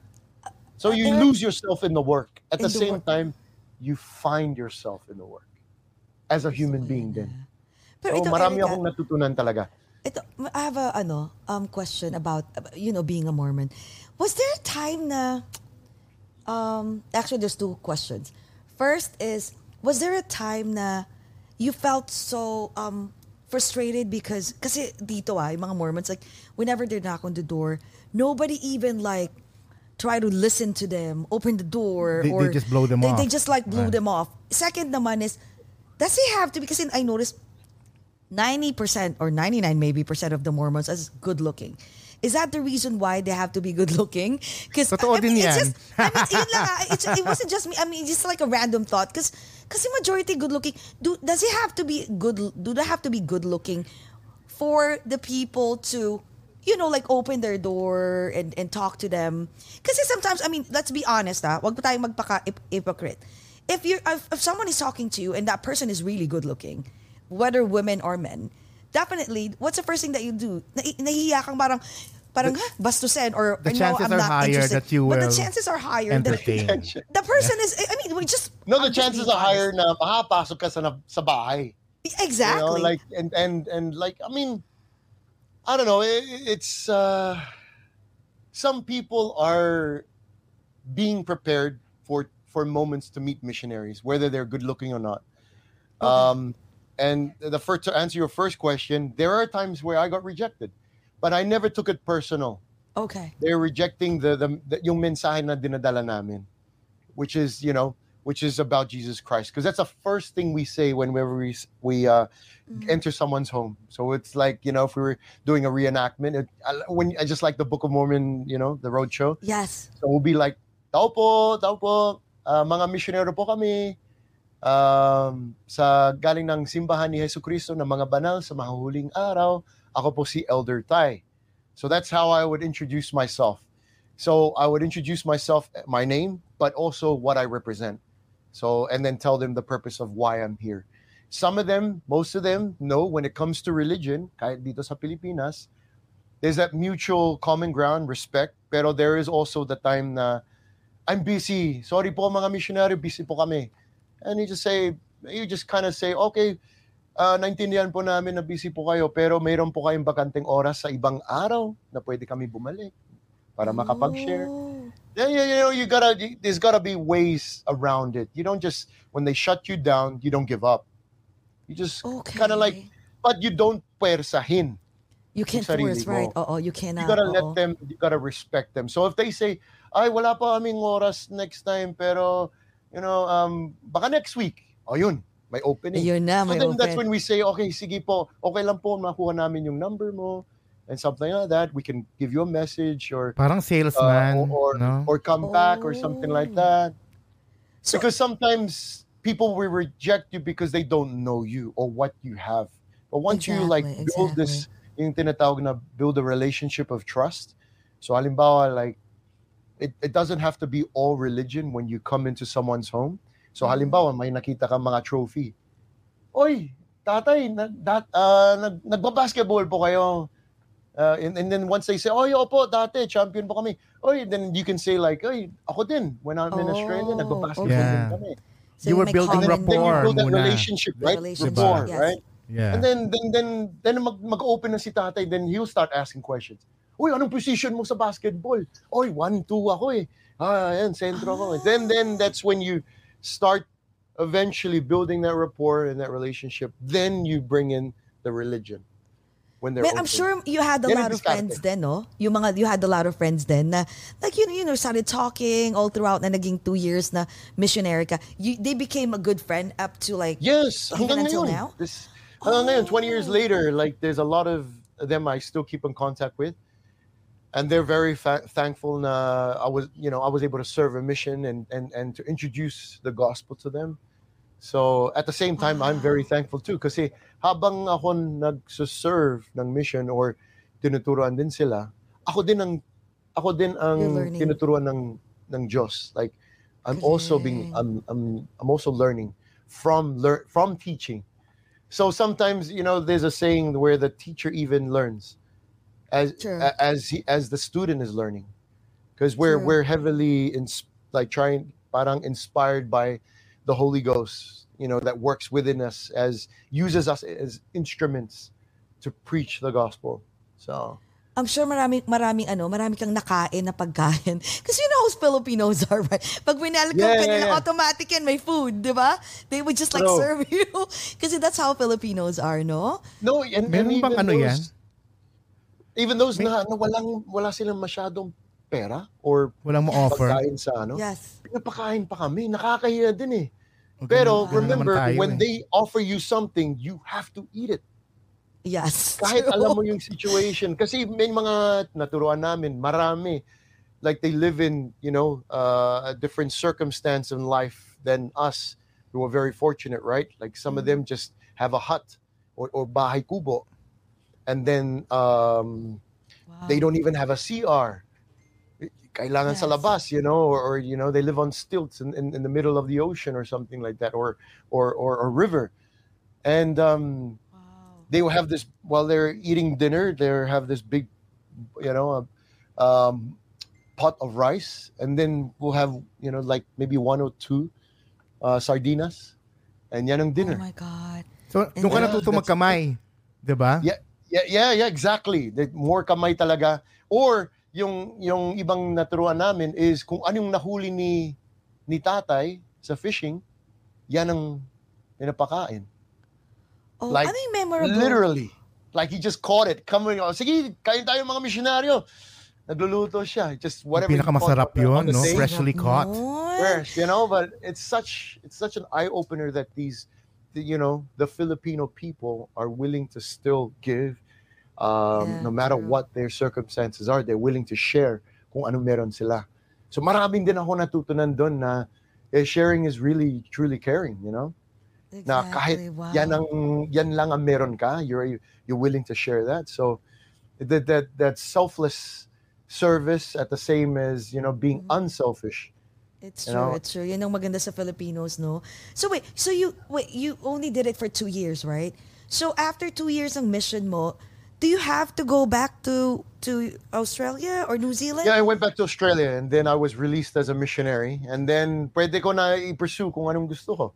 So you lose yourself in the work. At in the the same work. time, you find yourself in the work as a human being din. Pero So ito, marami Erica, akong natutunan talaga. Ito, I have a ano um question about about, you know being a Mormon. Was there a time na um actually there's two questions. First is was there a time na you felt so um frustrated because kasi dito ah, yung mga Mormons like whenever they knock on the door, nobody even like try to listen to them, open the door They- or they just blow them they, off. They just like blew Right. them off. Second naman is does he have to because I noticed 90% or 99 maybe percent of the Mormons as good looking. Is that the reason why they have to be good looking? Because Totoo din it's yan. just, I mean, yun lang, ah, it's, it wasn't just me. I mean, just like a random thought. Because kasi majority good looking. Do does it have to be good? Do they have to be good looking for the people to, you know, like open their door and and talk to them? Kasi sometimes, I mean, let's be honest, ah, wag pa tayong magpaka hypocrite. If you if, if someone is talking to you and that person is really good looking, whether women or men, definitely, what's the first thing that you do? Na, nahihiya kang parang, parang, "Huh, bastusin, or The no, chances I'm are not higher interested. that you But the chances are higher that entertain. the person is, I mean, we just. No, the I'm chances are higher honest. na makapasok ka sa, na- sa bahay. Exactly. You know, like and and and like I mean, I don't know. It, it's uh, some people are being prepared for for moments to meet missionaries, whether they're good looking or not. Um, and the first to answer your first question, there are times where I got rejected, but I never took it personal. okay. They're rejecting the, the, the yung mensahe na dinadala namin, which is you know which is about Jesus Christ, because that's the first thing we say whenever we we uh, enter someone's home. So it's like you know if we were doing a reenactment, it, I- when I just like the Book of Mormon, you know, the road show. Yes. So we'll be like, tao po, tao po, ah, mga misyonero po kami. Um, sa galing ng simbahan ni Yesu Cristo ng mga banal sa mahuhuling araw, ako po si Elder Tai. So that's how I would introduce myself. So I would introduce myself, my name, but also what I represent. So and then tell them the purpose of why I'm here. Some of them, most of them know when it comes to religion, kahit dito sa Pilipinas, there's that mutual common ground, respect, pero there is also the time na I'm busy. Sorry po mga missionary, busy po kami. And you just say, you just kind of say, okay, ah, naintindihan po namin na busy po kayo, pero mayroon po kayong bakanteng oras sa ibang araw na pwede kami bumalik para makapag-share. Oh. Yeah, yeah, you know, you gotta, there's gotta be ways around it. You don't just, when they shut you down, you don't give up. You just Okay. kind of like, but you don't puwersahin. You can't force, mo. right? Oo, you You cannot. gotta let oo. them, you gotta respect them. So if they say, ay, wala pa kaming oras next time, pero, you know, um, baka next week. O yun, may opening. Ayun na, so may then that's open. when we say, okay, sige po, okay lang po, makuha namin yung number mo, and something like that. We can give you a message or Parang uh, salesman, or, no? or come back or something like Oh. that. So- because sometimes people will reject you because they don't know you or what you have. But once you like Exactly, build this, yung tinatawag na build a relationship of trust. So halimbawa like it, it doesn't have to be all religion when you come into someone's home. So Mm-hmm. halimbawa may nakita kang mga trophy. Oy, tatay, na, dat, ah, nag, nagbabasketball po kayo. Uh, and, and then once they say, oh, opo, dati, champion po kami. Oy, then you can say like, oy, ako din. When I'm in Australia, Oh, nagbabasketball okay. din kami. So You were building And then, then you rapport build that muna. relationship, right? Relationship, Rapport, yes. right? Yeah. And then, then, then, then mag, mag-open na si tatay, then he'll start asking questions. Uy, anong position mo sa basketball? Oy, one, two ako eh. Ah, yan, sentro ako. eh. Then, then, that's when you start eventually building that rapport and that relationship. Then you bring in the religion. When they're But I'm sure you had a Yan lot of friends then, no? Yung mga, you had a lot of friends then na, like, you know, you know, started talking all throughout na naging two years na missionary ka. You, they became a good friend up to like, Yes, Even until ngayon. now? Oh. This, hanggang ngayon, 20 years oh. later, like there's a lot of them I still keep in contact with. And they're very fa- thankful na I was, you know, I was able to serve a mission and, and, and to introduce the gospel to them. So at the same time, I'm very thankful too kasi habang ako nagsuserve ng mission or tinuturuan din sila, ako din ang ako din ang tinuturuan ng ng Diyos. Like I'm also being I'm, I'm I'm also learning from learn from teaching. So sometimes you know there's a saying where the teacher even learns as True. as he as the student is learning because we're True. we're heavily in like trying parang inspired by the Holy Ghost you know that works within us as uses us as instruments to preach the gospel so I'm sure marami, maraming ano, marami kang nakain na pagkain. Because you know how Filipinos are, right? Pag winelcome Yeah, ka yeah, nila, yeah. automatic yan, may food, di ba? They would just like True. serve you. Kasi that's how Filipinos are, no? no and, and Meron bang even ano those, yan? even those na, na walang wala silang masyadong pera or Walang mo-offer. pagkain sa ano Yes. pinapakain pa kami nakakahiya din eh Okay, Pero ganun naman remember, tayo when eh. they offer you something, you have to eat it. Yes. Kahit true. alam mo yung situation. Kasi may mga naturuan namin, marami. Like they live in, you know, uh, a different circumstance in life than us. We were very fortunate, right? Like some of them just have a hut or, or bahay kubo. And then um, Wow. they don't even have a CR. Kailangan sa Yes. labas, you know, or, or you know, they live on stilts in, in, in the middle of the ocean or something like that, or or or a river. And um, Wow. they will have this while they're eating dinner. They have this big, you know, um, pot of rice, and then we'll have you know like maybe one or two uh, sardinas, and yan ang dinner. Oh dinner. my God. So, doon ka Yeah, natuto that's- magkamay. Di ba? Yeah, yeah, yeah, yeah, exactly. The more kamay talaga. Or yung yung ibang naturuan namin is kung anong nahuli ni ni tatay sa fishing, yan ang pinapakain. Oh, Like, ano yung memorable? Literally. Like he just caught it. Coming, oh, sige, kain tayo mga misyonaryo. Nagluluto siya. Just whatever. he Pinakamasarap yun, no? day. Freshly caught. Fresh, you know. But it's such it's such an eye opener that these, the, you know, the Filipino people are willing to still give, um, Yeah, no matter true. what their circumstances are. They're willing to share kung ano meron sila. So maraming din ako natutunan doon na eh, sharing is really truly caring, you know. Na kahit Exactly, wow. yan ang yan lang ang meron ka, you're you're willing to share that. So that that that selfless service at the same as you know being Mm-hmm. unselfish. It's You true, know? it's true. Yan ang maganda sa Filipinos, no? So wait, so you wait, you only did it for two years, right? So after two years ng mission mo, do you have to go back to to Australia or New Zealand? Yeah, I went back to Australia and then I was released as a missionary and then pwede ko na i-pursue kung anong gusto ko.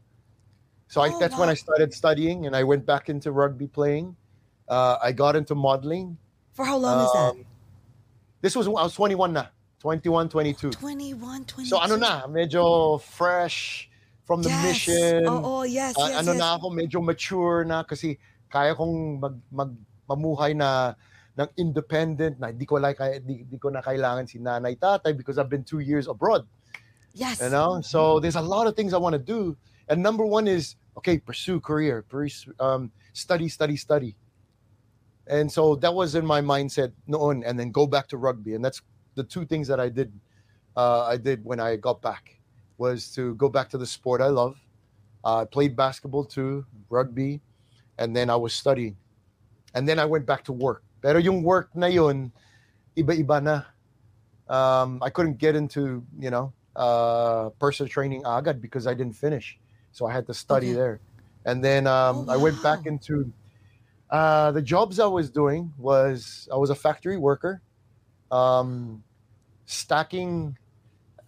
So I, Oh, that's when. I started studying, and I went back into rugby playing. Uh, I got into modeling. For how long is that? Um, This was I was 21 na, 21, 22. 21, 22. So ano na, medyo fresh from the yes. mission. Oo, yes, Ah, yes, ano yes. na ako, medyo mature na kasi kaya kong mag, mag mamuhay na ng independent na hindi ko like di, di ko na kailangan si nanay tatay because I've been two years abroad. Yes. You know, so there's a lot of things I want to do, and number one is okay, pursue career, pursue, um, study, study, study. And so that was in my mindset noon, and then go back to rugby, and that's the two things that I did. Uh, I did when I got back was to go back to the sport I love. Uh, I played basketball too, rugby, and then I was studying, and then I went back to work. Pero yung work na yun, iba-iba na. Um, I couldn't get into you know uh, personal training agad because I didn't finish, so I had to study Okay. there, and then um, Oh, I went back into uh, the jobs I was doing was I was a factory worker, um, stacking.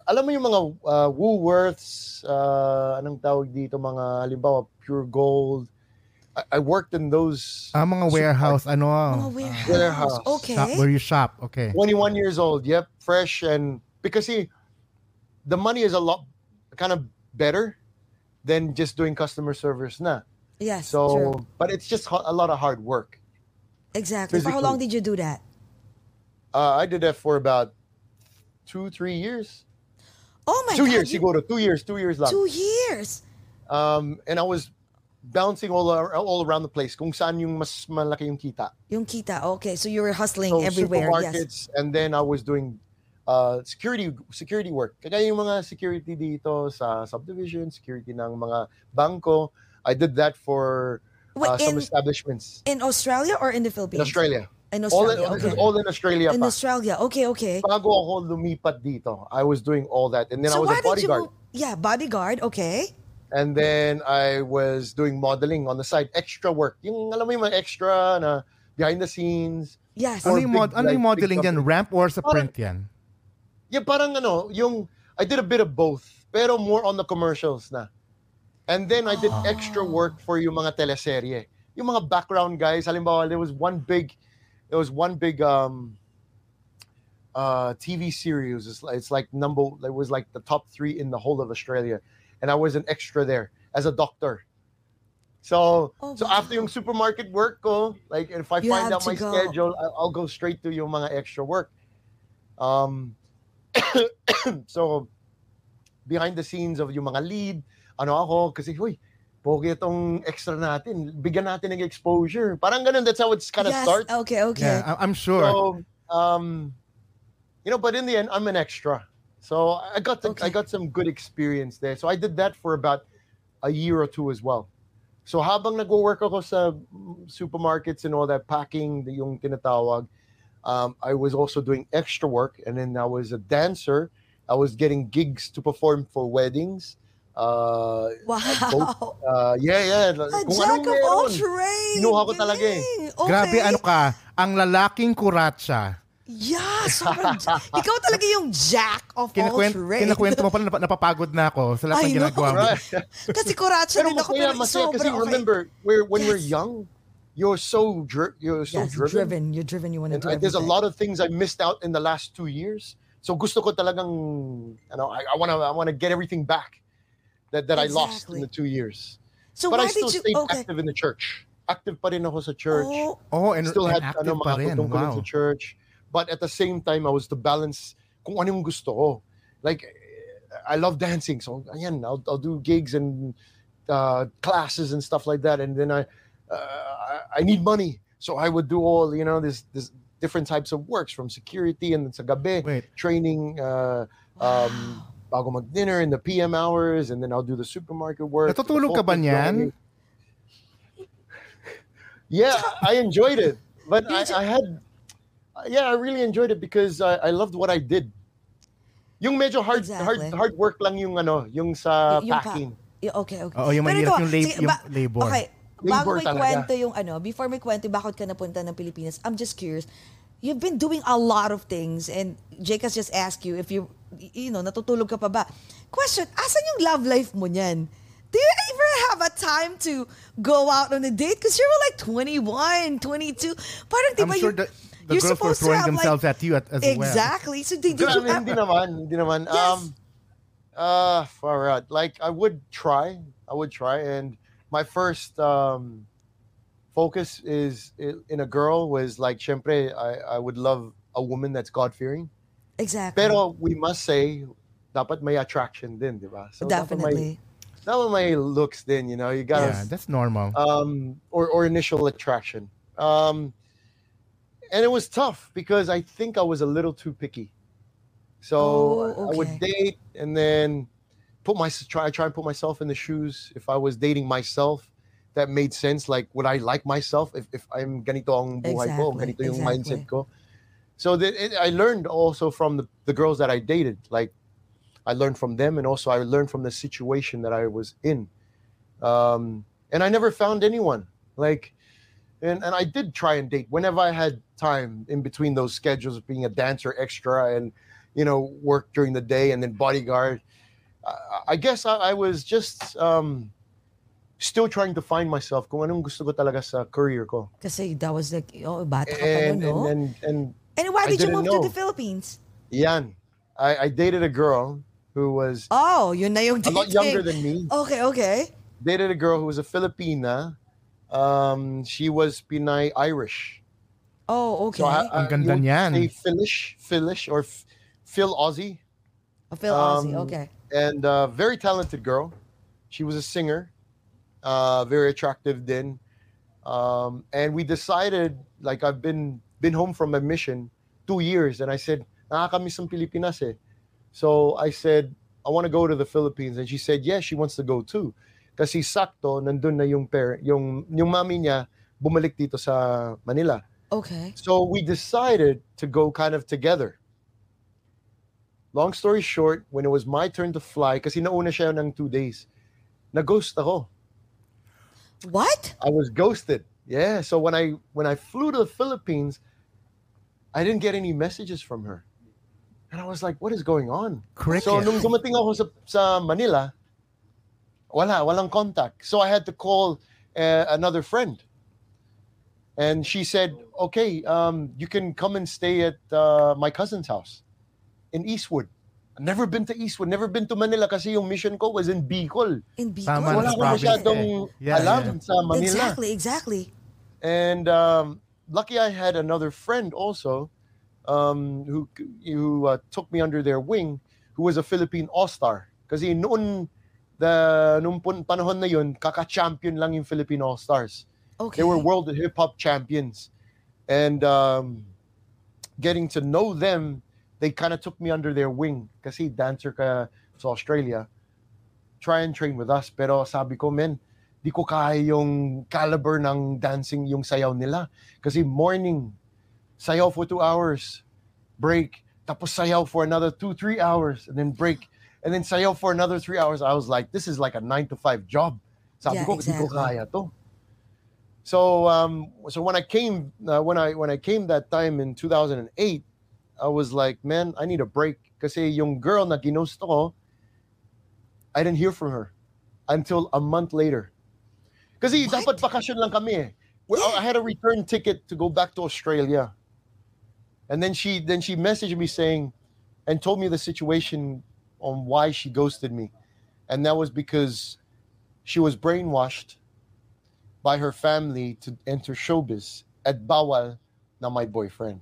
Alam mo yung mga uh, Woolworths, uh, anong tawag dito, mga halimbawa Puregold. I, I worked in those. Ah, mga warehouse, ano? Mga warehouse. Warehouse. Okay. Shop, where you shop. Okay. 21 years old. Yep, fresh and because see, the money is a lot kind of better than just doing customer service na. Yes, So, true. but it's just a lot of hard work. Exactly. For how long did you do that? Uh, I did that for about two, three years. Oh my two God. years, you- siguro. Two years, two years lang. Two years. Um, and I was bouncing all, ar- all around the place kung saan yung mas malaki yung kita. Yung kita. Okay, so you were hustling So, everywhere. Yes. supermarkets, and then I was doing uh, security security work. Kaya yung mga security dito sa subdivision, security ng mga bangko, I did that for Wait, uh, some in, establishments in Australia or in the in Philippines? Australia. In All in, Australia. this is okay. all in Australia In pa. Australia. Okay, okay. Bago ako lumipat dito, I was doing all that. And then I so was why a bodyguard. you? Yeah, bodyguard. Okay. And then I was doing modeling on the side, extra work. Yung alam mo yung mga extra na behind the scenes. Yes. Ano Or yung, mod, ano yung like, modeling dyan? company. Ramp or sa Parang- print yan? Yeah, parang ano, yung I did a bit of both, pero more on the commercials na. And then I did extra work for yung mga teleserye. Yung mga background guys, halimbawa, there was one big there was one big um uh TV series. It's, it's like number it was like the top 3 in the whole of Australia. And I was an extra there as a doctor. So Oh, so wow. after yung supermarket work ko, like if I You find out my go. schedule, I'll, I'll go straight to yung mga extra work. Um so behind the scenes of yung mga lead, ano ako, kasi, huy, pogi itong extra natin. Bigyan natin ng exposure. Parang ganun, that's how it's kind of yes. starts. Okay, okay. Yeah, I'm sure. So, um, you know, but in the end, I'm an extra. So I got the, Okay. I got some good experience there. So I did that for about a year or two as well. So habang nagwo-work ako sa mm, supermarkets and all that, packing the yung tinatawag, um, I was also doing extra work. And then I was a dancer. I was getting gigs to perform for weddings. Uh, wow. uh, yeah, yeah. A Kung jack anong of all trades. Kinuha ko talaga eh. Okay. Grabe, ano ka? Ang lalaking kuratsa. Yeah, sobrang Ikaw talaga yung jack of all Kinakwent, trades. kinakwento mo pala, nap- napapagod na ako sa lahat ng ginagawa mo. Kasi kuratsa din ako. Pero masaya kasi sobrang okay. remember, we're, when we're Yes. young, you're so dri- you're so yes, driven. driven. You're driven. You want to And do I- there's a lot of things I missed out in the last two years. So gusto ko talagang, you know, I, I want to I want to get everything back that, that I lost Exactly. in the two years. So but why I still did you... stayed Okay. active in the church. Active pa rin ako sa church. Oh, Oh, and, Still and had active ano, pa mga rin. Wow. sa church. But at the same time, I was to balance kung ano yung gusto ko. Like, I love dancing. So, ayan, I'll, I'll do gigs and uh, classes and stuff like that. And then I, uh, I, I need money. So I would do all, you know, this, this different types of works from security and sa gabi, Wait. training, uh, um, bago mag-dinner in the PM hours. And then I'll do the supermarket work. Natutulog ka ba niyan? Yeah, I enjoyed it. But I, I had, yeah, I really enjoyed it because I, I loved what I did. Yung medyo hard, Exactly. hard, hard work lang yung ano, yung sa Y- yung pa- packing. Yeah, okay, okay. Oo, yung Pero mahirap ito, yung lab- sige, yung labor. Okay, bago Labor may talaga. kwento yung ano, before may kwento bakit ka napunta ng Pilipinas, I'm just curious. You've been doing a lot of things and Jake has just asked you if you, you know, natutulog ka pa ba? Question, asan yung love life mo niyan? Do you ever have a time to go out on a date? Because you were like 21, 22. Parang, di I'm ba, sure you- the, the you're girls were supposed to throwing have, like- themselves at you at, as well. Exactly. So did, did I you mean, hindi ever? naman, hindi naman. Yes. Um, uh, far out. Like I would try, I would try, and my first um, focus is in a girl was like, siempre, I, I would love a woman that's God fearing. Exactly. Pero we must say, dapat may attraction din, di ba? So dapat may, Definitely. dapat may looks din, you know. You gotta Yeah, that's normal. um, or, or initial attraction. Um, and it was tough because I think I was a little too picky. So Oh, I would date and then put my try try and put myself in the shoes. If I was dating myself, that made sense. Like, would I like myself if, if I'm ganito ang buhay ko, ganito yung exactly. mindset ko? So that it, I learned also from the, the girls that I dated. Like, I learned from them, and also I learned from the situation that I was in. Um, and I never found anyone. Like, and, and I did try and date whenever I had time in between those schedules of being a dancer extra and, you know, work during the day and then bodyguard. I, I guess I, I was just um, still trying to find myself kung anong gusto ko talaga sa career ko. Kasi that was like, oh, bata ka pa And, no? and, and, and And why did you move to the Philippines? yan, I, I dated a girl who was Oh, yun na yung a lot younger than me. Okay, okay. dated a girl who was a Filipina. Um, she was Pinay Irish. Oh, okay. So I, I, Ang ganda niyan. Say Philish, Philish, or F- Phil Aussie, I feel Aussie, um, okay. and uh, very talented girl. She was a singer, uh, very attractive then. Um, and we decided, like I've been been home from a mission two years, and I said, nakakamiss ang Pilipinas eh. So I said, I want to go to the Philippines, and she said, yes, she wants to go too. Kasi sakto, nandun na yung parent, yung, yung mami niya, bumalik dito sa Manila. Okay. So we decided to go kind of together. Long story short, when it was my turn to fly, kasi nauna siya ng two days, na-ghost ako. What? I was ghosted. Yeah. So when I when I flew to the Philippines, I didn't get any messages from her. And I was like, what is going on? Cricket. So nung dumating ako sa, sa Manila, wala, walang contact. So I had to call uh, another friend. And she said, okay, um, you can come and stay at uh, my cousin's house in Eastwood. I've never been to Eastwood, never been to Manila kasi yung mission ko was in Bicol. In Bicol? Tama Wala Sa akong province masyadong eh. Yeah, alam yeah. sa Manila. Exactly, exactly. And um, lucky I had another friend also um, who who uh, took me under their wing, who was a Philippine All-Star. Kasi noon, the, nung panahon na yun, kaka-champion lang yung Philippine All-Stars. Okay. They were world hip-hop champions. And um, getting to know them, they kind of took me under their wing. Kasi dancer ka sa Australia. Try and train with us. Pero sabi ko, men, di ko kaya yung caliber ng dancing, yung sayaw nila. Kasi morning, sayaw for two hours, break, tapos sayaw for another two, three hours, and then break, and then sayaw for another three hours. I was like, this is like a nine to five job. Sabi Yeah, ko, exactly. kaya to. So, um, so when I came, uh, when I when I came that time in 2008, I was like, man, I need a break. Kasi yung girl na ginusto ko, I didn't hear from her until a month later. Kasi What? dapat bakasyon lang kami eh. Well, I had a return ticket to go back to Australia. And then she then she messaged me saying and told me the situation on why she ghosted me. And that was because she was brainwashed by her family to enter showbiz at bawal na my boyfriend.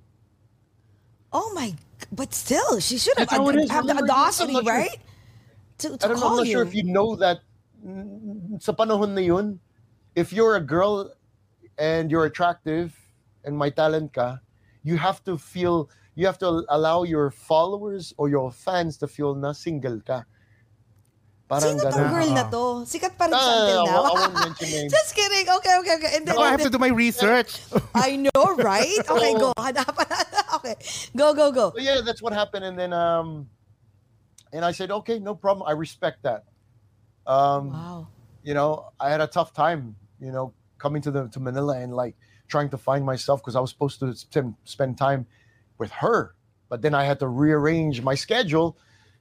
Oh my, but still, she should have, That's how have the audacity, sure. right? To, to I don't know. I'm not you. sure if you know that sa panahon na yun, if you're a girl and you're attractive and my talent ka, you have to feel, you have to allow your followers or your fans to feel na single ka. Parang Sino tong ganun. girl na to? Sikat pa rin siya Ah, until now. I won't mention names. Just kidding. Okay, okay, okay. And then, Ako, I and have to do my research. I know, right? Okay, go. Hanapan. Okay. Go, go, go. But yeah, that's what happened. And then, um, and I said, okay, no problem. I respect that. Um, Wow. you know, I had a tough time, you know, coming to the to Manila and like trying to find myself because I was supposed to spend, spend time with her, but then I had to rearrange my schedule,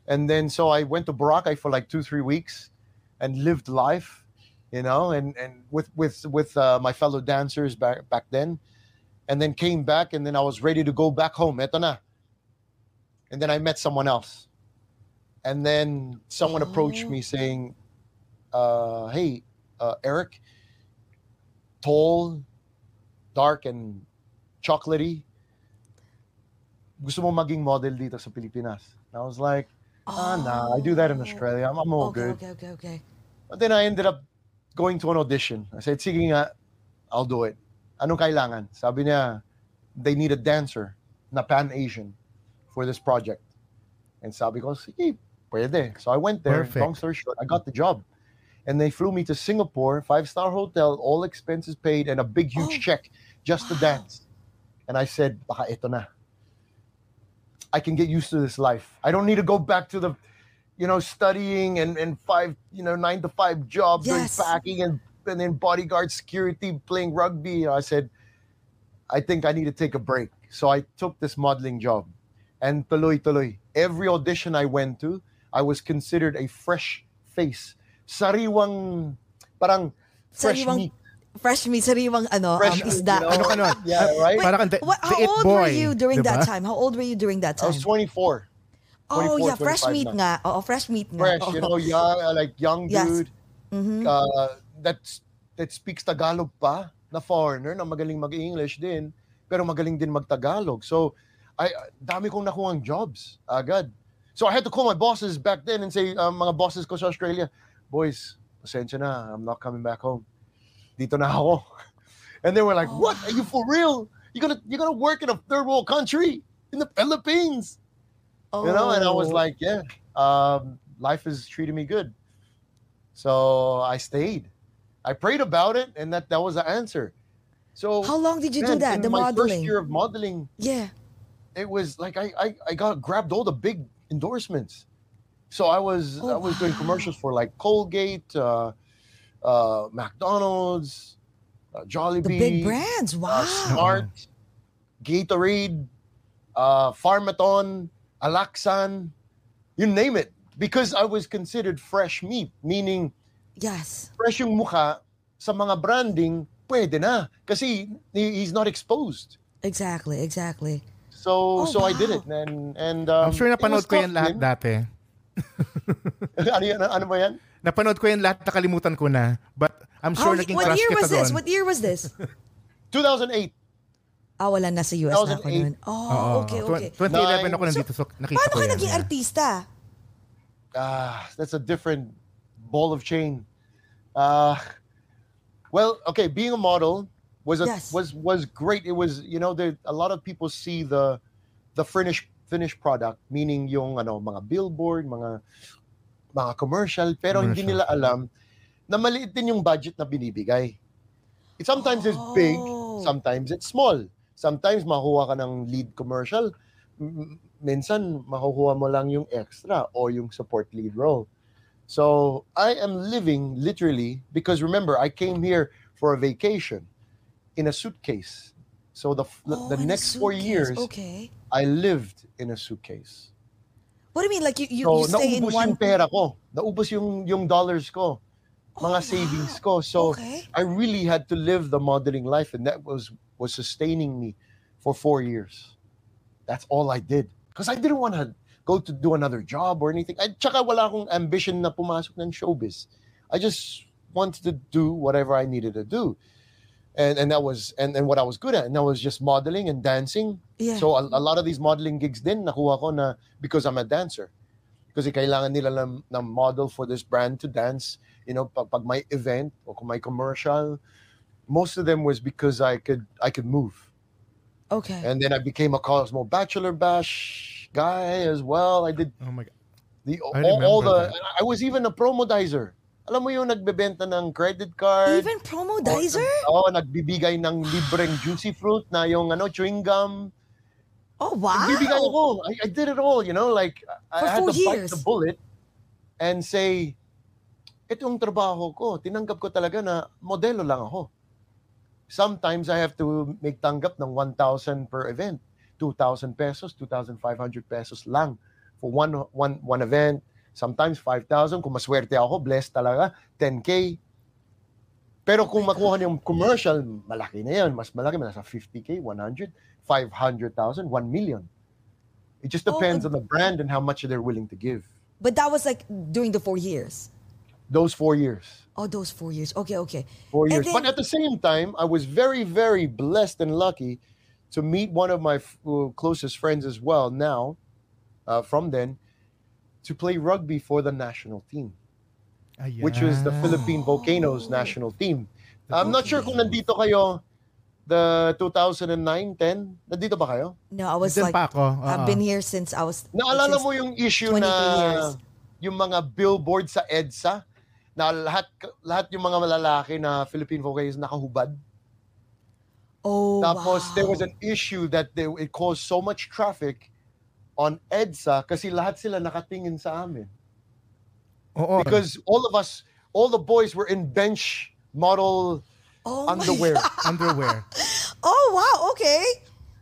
and then so I went to Boracay for like two three weeks, and lived life, you know, and and with with with uh, my fellow dancers back back then, and then came back, and then I was ready to go back home. Eto na. And then I met someone else, and then someone approached Oh. me saying, uh, "Hey, uh, Eric, tall, dark, and chocolatey. Gusto mo maging model dito sa Pilipinas?" And I was like, "Ah, nah, I do that in Australia. I'm, I'm all Oh. Okay, good." okay, okay, okay. But then I ended up going to an audition. I said, sige nga, I'll do it. Anong kailangan? Sabi niya, they need a dancer na Pan-Asian for this project. And sabi ko, sige, pwede. So I went there. Perfect. Long story short, I got the job. And they flew me to Singapore, five-star hotel, all expenses paid, and a big, huge Oh, check just to wow. dance. And I said, baka ito na. I can get used to this life. I don't need to go back to the, you know, studying and, and five, you know, nine to five jobs Yes. and packing and, and then bodyguard security playing rugby. I said, I think I need to take a break. So I took this modeling job. And tuloy tuloy. Every audition I went to, I was considered a fresh face. Sariwang, parang fresh Sariwang meat. Fresh meat, sariwang ano, Fresh, um, isda. you know? Ano ka nun? Yeah, right? Parang the, What, the how it old boy, were you during diba? that time? How old were you during that I time? was 24. oh, 24, yeah, fresh 25 meat na. nga. Oo, fresh meat nga. fresh, Oo. you know, young, uh, like young Yes. dude Mhm. uh, that's that speaks Tagalog pa, na foreigner na magaling mag-English din, pero magaling din mag-Tagalog. So, I dami kong nakuhang jobs agad. So I had to call my bosses back then and say, um, mga bosses ko sa Australia, boys, pasensya na, I'm not coming back home. Dito na ako. And they were like, what? Are you for real? You're gonna you're gonna work in a third world country in the Philippines? you know and i was Oh. like yeah um, life is treating me good so i stayed i prayed about it and that that was the answer so How long did you do that? The my modeling? first year of modeling Yeah. it was like I, I i got grabbed all the big endorsements so i was Oh, i was doing commercials for like colgate uh uh mcdonald's uh, jollibee The big brands. uh, Wow. Smart, Gatorade, uh, Pharmaton, Alaxan, you name it. Because I was considered fresh meat, meaning Yes. fresh yung mukha sa mga branding, pwede na. Kasi he- he's not exposed. Exactly, exactly. So Oh, so I did wow. it. And, and um, I'm sure napanood ko yan lahat dati. ano, yan? ano ba yan? Napanood ko yan lahat, nakalimutan ko na. But I'm sure How- naging what crush year kita was this? doon. What year was this? 2008. Ah, wala na sa US na ako 2008. nun. Oh, Oo. okay, Tw- okay. 2011 ako nandito, so nakita Paano ko ka yan. naging artista? ah, that's a different ball of chain. Uh, well, okay, being a model was a, Yes. was was great. It was you know there a lot of people see the the finished finished product, meaning yung ano mga billboard, mga mga commercial, pero hindi Commercial. nila alam na maliit din yung budget na binibigay. It sometimes it's big, Oh. sometimes it's small. Sometimes makuha ka ng lead commercial, minsan makukuha mo lang yung extra or yung support lead role. So I am living literally because remember I came here for a vacation in a suitcase. So the f- Oh, the next four years Okay. I lived in a suitcase. What do you mean? Like you, you, So you stay in naubos one... yung pera ko. Naubos yung yung dollars ko. Mga Oh, savings wow. ko. So Okay. I really had to live the modeling life and that was was sustaining me for 4 years. That's all I did because I didn't want to go to do another job or anything. At tsaka wala akong ambition na pumasok ng showbiz. I just wanted to do whatever I needed to do. And and that was and, and what I was good at and that was just modeling and dancing. Yeah. So a, a lot of these modeling gigs din nakuha ko na because I'm a dancer. Kasi kailangan nila ng, ng model for this brand to dance. You know, pag, pag may event o kung may commercial, most of them was because I could I could move. okay. And then I became a Cosmo Bachelor Bash guy as well. I did Oh my God. the all, all remember the I was even a promodizer. Alam mo yung nagbebenta ng credit card. Even promodizer? Oo, nagbibigay ng libreng juicy fruit na yung ano, chewing gum. Oh, wow. Nagbibigay ako. I, I did it all, you know, like I For I had to bite years. the bullet and say, ito yung trabaho ko. Tinanggap ko talaga na modelo lang ako. Sometimes I have to make tanggap ng 1,000 per event. 2,000 pesos, 2,500 pesos lang for one one one event. Sometimes 5,000. Kung maswerte ako, blessed talaga, 10K. Pero kung makuha niyo yung commercial, malaki na yan. Mas malaki, nasa 50k, 100, 500,000, 1 million. It just Oh, depends uh, on the brand and how much they're willing to give. But that was like during the four years. Those four years. Oh, those four years. Okay, okay. Four years. then- but at the same time, I was very, very blessed and lucky to meet one of my f- closest friends as well now, uh, from then, to play rugby for the national team, which was the Ayan. Philippine Volcanoes national team. I'm not sure kung nandito kayo the 2009, 10. Nandito ba kayo? No, I was Dyan like, pa ako. I've oo. been here since I was. Naalala mo yung issue 23 na years. yung mga billboard sa EDSA na lahat lahat yung mga malalaki na Philippine Volcanoes nakahubad. Oh, Tapos wow. there was an issue that they, it caused so much traffic on EDSA kasi lahat sila nakatingin sa amin. Oo. Because all of us, all the boys were in bench model Oh underwear. underwear. Oh, wow. Okay.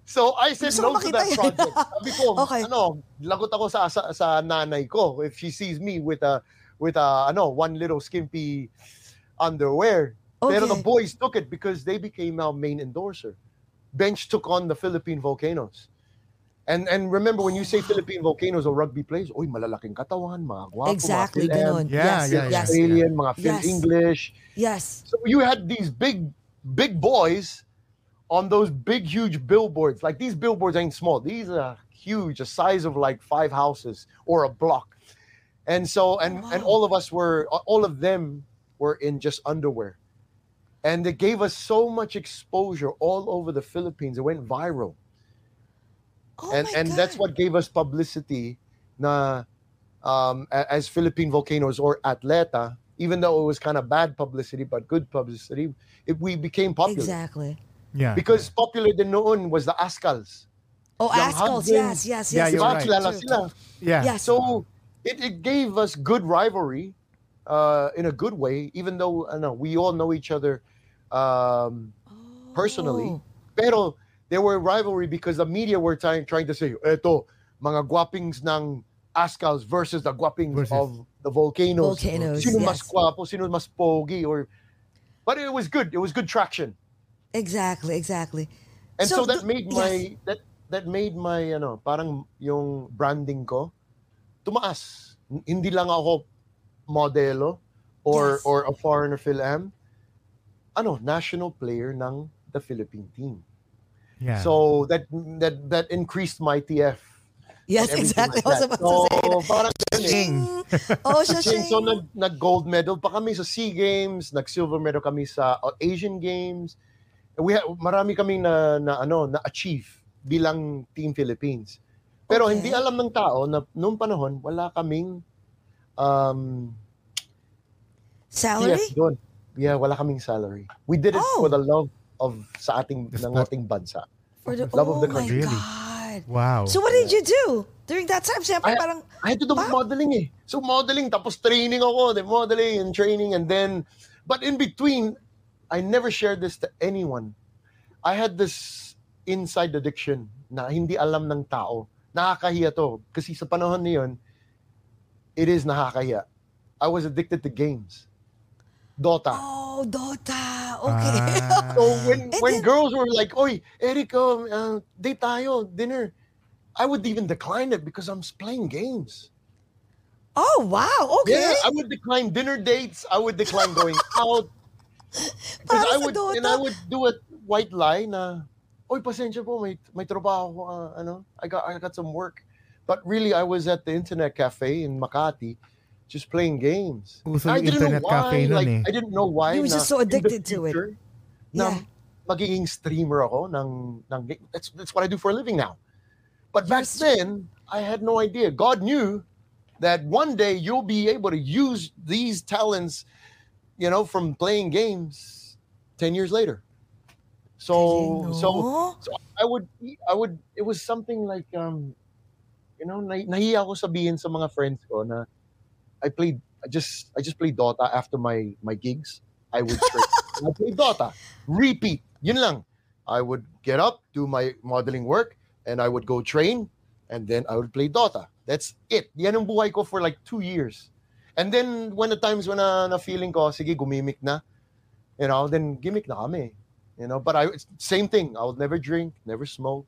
So I said Gusto no to that project. Sabi ko, Okay. ano, lagot ako sa, sa sa nanay ko if she sees me with a with a ano, one little skimpy underwear. Pero the Okay. boys took it because they became our main endorser. Bench took on the Philippine Volcanoes. And and remember when you say Philippine Volcanoes or rugby players, oy malalaking katawan, mga gwapo, Exactly, mga Fil-Am, ganun. Yeah, yes, yeah, yes, Australian, mga Phil Yes. English. yes. So you had these big, big boys on those big, huge billboards. Like these billboards ain't small. These are huge, the size of like five houses or a block. And so, and and all of us were, all of them were in just underwear, and it gave us so much exposure all over the Philippines. It went viral, Oh and my and that's what gave us publicity. Na um, as Philippine volcanoes or atleta, even though it was kind of bad publicity but good publicity, it, we became popular Exactly. Yeah. because popular din noon was the Azkals. Oh, Young Azkals. Husbands. Yes, yes, Yeah, you're right. Sila. yeah. Yes. So it, it gave us good rivalry uh, in a good way, even though ano, we all know each other um, personally. Oh. Pero there were rivalry because the media were trying, trying to say, eto, mga guwapings ng Ascals versus the guwapings Versus. of the volcanoes. Volcanoes, Sino mas yes. guwapo, sino mas pogi, or... But it was good. It was good traction. Exactly, exactly. And so, that do- made yes. my that that made my ano, parang yung branding ko tumaas. Hindi lang ako modelo or Yes. or a foreigner film. Ano, national player ng the Philippine team. Yeah. So that that that increased my TF. Yes, exactly. like I was about to say So, that. parang eh. Ching. Oh, siya, Ching. So nag, nag gold medal pa kami sa SEA Games, nag silver medal kami sa uh, Asian Games. We ha- marami kaming na, na ano na achieve bilang Team Philippines. Pero Okay. hindi alam ng tao na noong panahon wala kaming um Salary? TF doon. Yeah, wala kaming salary. We did it Oh. for the love of sa ating ng ating bansa. For the, Love of oh the my country. Really? God. wow. So what did you do during that time? Siyempre, I- parang, I had to do Pa- modeling eh. So modeling, tapos training ako, then modeling and training, and then, but in between, I never shared this to anyone. I had this inside addiction na hindi alam ng tao. Nakakahiya to. Kasi sa panahon na yun, it is nakakahiya. I was addicted to games. Dota. oh, Dota. Okay. Ah. So when And when then- girls were like, "Oy, Eric, um, uh, date tayo, dinner," I would even decline it because I'm playing games. oh, wow. Okay. Yeah, I would decline dinner dates. I would decline going out. Because I sa would and I would do a white lie na, Oy, pasensya po, may, may trabaho ko, uh, ano, I got, I got some work. But really, I was at the internet cafe in Makati just playing games. Uso I didn't know why, cafe nun like, eh. I didn't know why You were na just so in the addicted to it. future, Na Yeah. magiging streamer ako ng, ng game. That's, that's what I do for a living now. But back Yes. then, I had no idea. God knew that one day you'll be able to use these talents, you know, from playing games 10 years later. So, so, Talino. so I would, I would, it was something like, um, you know, nah, nahiya ako sabihin sa mga friends ko na I played, I just, I just played Dota after my, my gigs. I would train. I played Dota. Repeat. Yun lang. I would get up, do my modeling work, and I would go train, and then I would play Dota. That's it. Yan ang buhay ko for like two years. And then when the times when na, na feeling ko, sige, gumimik na, you know, then gimmick na kami. You know, but I same thing. I would never drink, never smoke.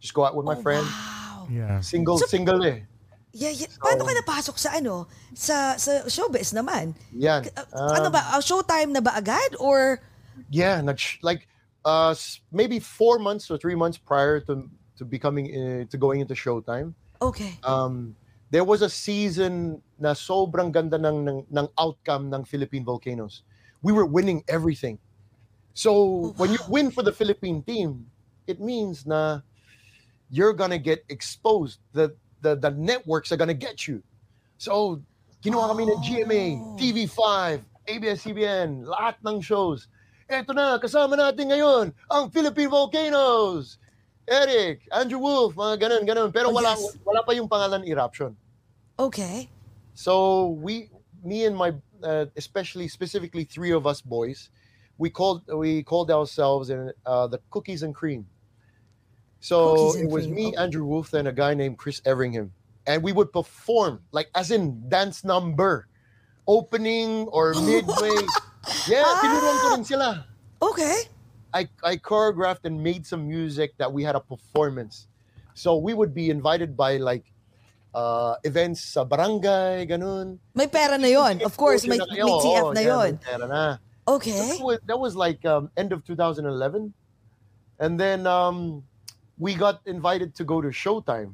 Just go out with my Oh, friend. Wow. Yeah. Single, So- single eh. Yeah, yeah. Paano ka napasok sa ano? Sa sa showbiz naman? Yan. Uh, ano Um, ba? uh, showtime na ba agad? Or Yeah, nag like uh maybe four months or three months prior to to becoming uh, to going into Showtime. okay. Um, there was a season na sobrang ganda ng, ng ng outcome ng Philippine Volcanoes. We were winning everything. So when you win for the Philippine team, it means na you're gonna get exposed. The the the networks are gonna get you. So ginawa kami ng GMA, Oh. TV5, ABS-CBN, lahat ng shows. Eto na, kasama natin ngayon, ang Philippine Volcanoes. Eric, Andrew Wolf, mga ganun, ganun. Pero Oh, wala, yes. wala pa yung pangalan Eruption. Okay. So we, me and my, uh, especially specifically three of us boys, we called we called ourselves in uh, the Cookies and Cream. So it was me. Andrew Wolff, and a guy named Chris Everingham, and we would perform like as in dance number, opening or midway. yeah, Ah! tinuruan ko rin sila. Okay. I, I choreographed and made some music that we had a performance. So we would be invited by like uh, events sa barangay, ganun. May pera na yon. Of course, may, may. TF na yon. na. Okay. That was, that was like um, end of 2011. And then um, we got invited to go to Showtime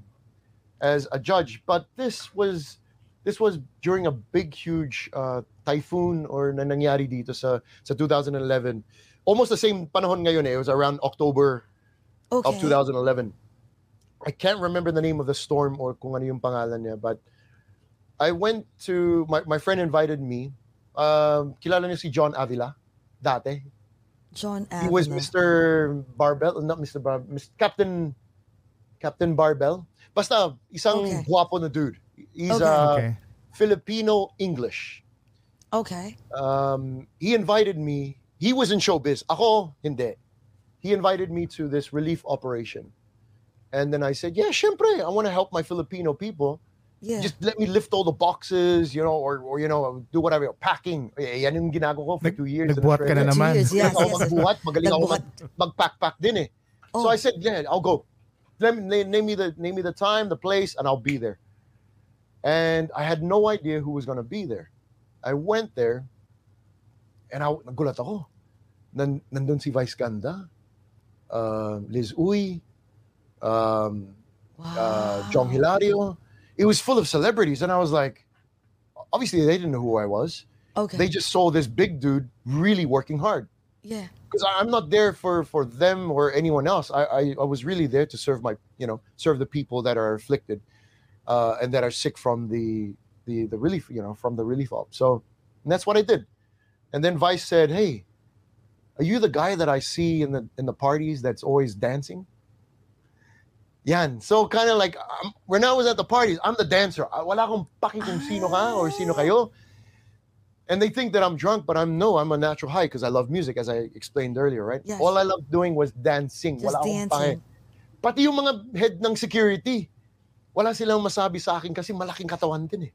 as a judge. But this was this was during a big, huge uh, typhoon or na nangyari dito sa, sa 2011. Almost the same panahon ngayon eh. It was around October Okay. of 2011. I can't remember the name of the storm or kung ano yung pangalan niya, but I went to, my, my friend invited me. Um, kilala niyo si John Avila, dati. John He was Mr. Barbell, not Mr. Barbell, Mr. Captain, Captain Barbell. Basta, isang Okay. guwapo na dude. He's Okay. uh, Okay. Filipino English. Okay. um, he invited me. He was in showbiz. Ako, hindi. He invited me to this relief operation. And then I said, yeah, syempre, I want to help my Filipino people. Yeah. Just let me lift all the boxes, you know, or, or you know, do whatever, packing. Eh, yan yung ginagawa ko for Nag- two years. in nagbuhat ka na Australia. naman. Cheers. Yes, Magaling ako yes, yes. magbuhat, magaling ako Nagbuhat. mag, mag-pack-pack din eh. So Oh. I said, yeah, I'll go. Let me, name, name me the name me the time, the place, and I'll be there. And I had no idea who was going to be there. I went there, and I nagulat ako. Nan, nandun si Vice Ganda, uh, Liz Uy, um, uh, Jhong Hilario. It was full of celebrities, and I was like, obviously they didn't know who I was. Okay. They just saw this big dude really working hard yeah. because I'm not there for for them or anyone else. I, I I was really there to serve my you know serve the people that are afflicted uh, and that are sick from the the the relief you know from the relief op. So and that's what I did. And then Vice said, "Hey, are you the guy that I see in the in the parties that's always dancing?" Yan. So kind of like um, when I was at the parties, I'm the dancer. Ah, Wala akong paki kung sino ka or sino kayo. And they think that I'm drunk, but I'm no, I'm a natural high because I love music, as I explained earlier, right? Yes. All I loved doing was dancing. Just Wala akong dancing. pake. Pati yung mga head ng security, wala silang masabi sa akin kasi malaking katawan din eh.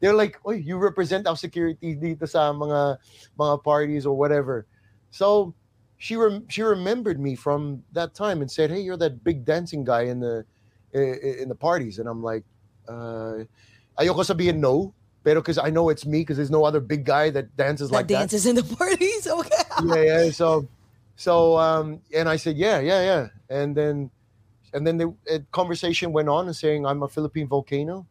They're like, oy, you represent our security dito sa mga mga parties or whatever. So she rem- she remembered me from that time and said, "Hey, you're that big dancing guy in the in the parties." And I'm like, uh, ayoko sabihin no, pero because I know it's me because there's no other big guy that dances That like that dances in the parties. Okay. yeah, yeah. So, so, um, and I said, yeah, yeah, yeah. And then, and then the uh, conversation went on and saying, I'm a Philippine volcano.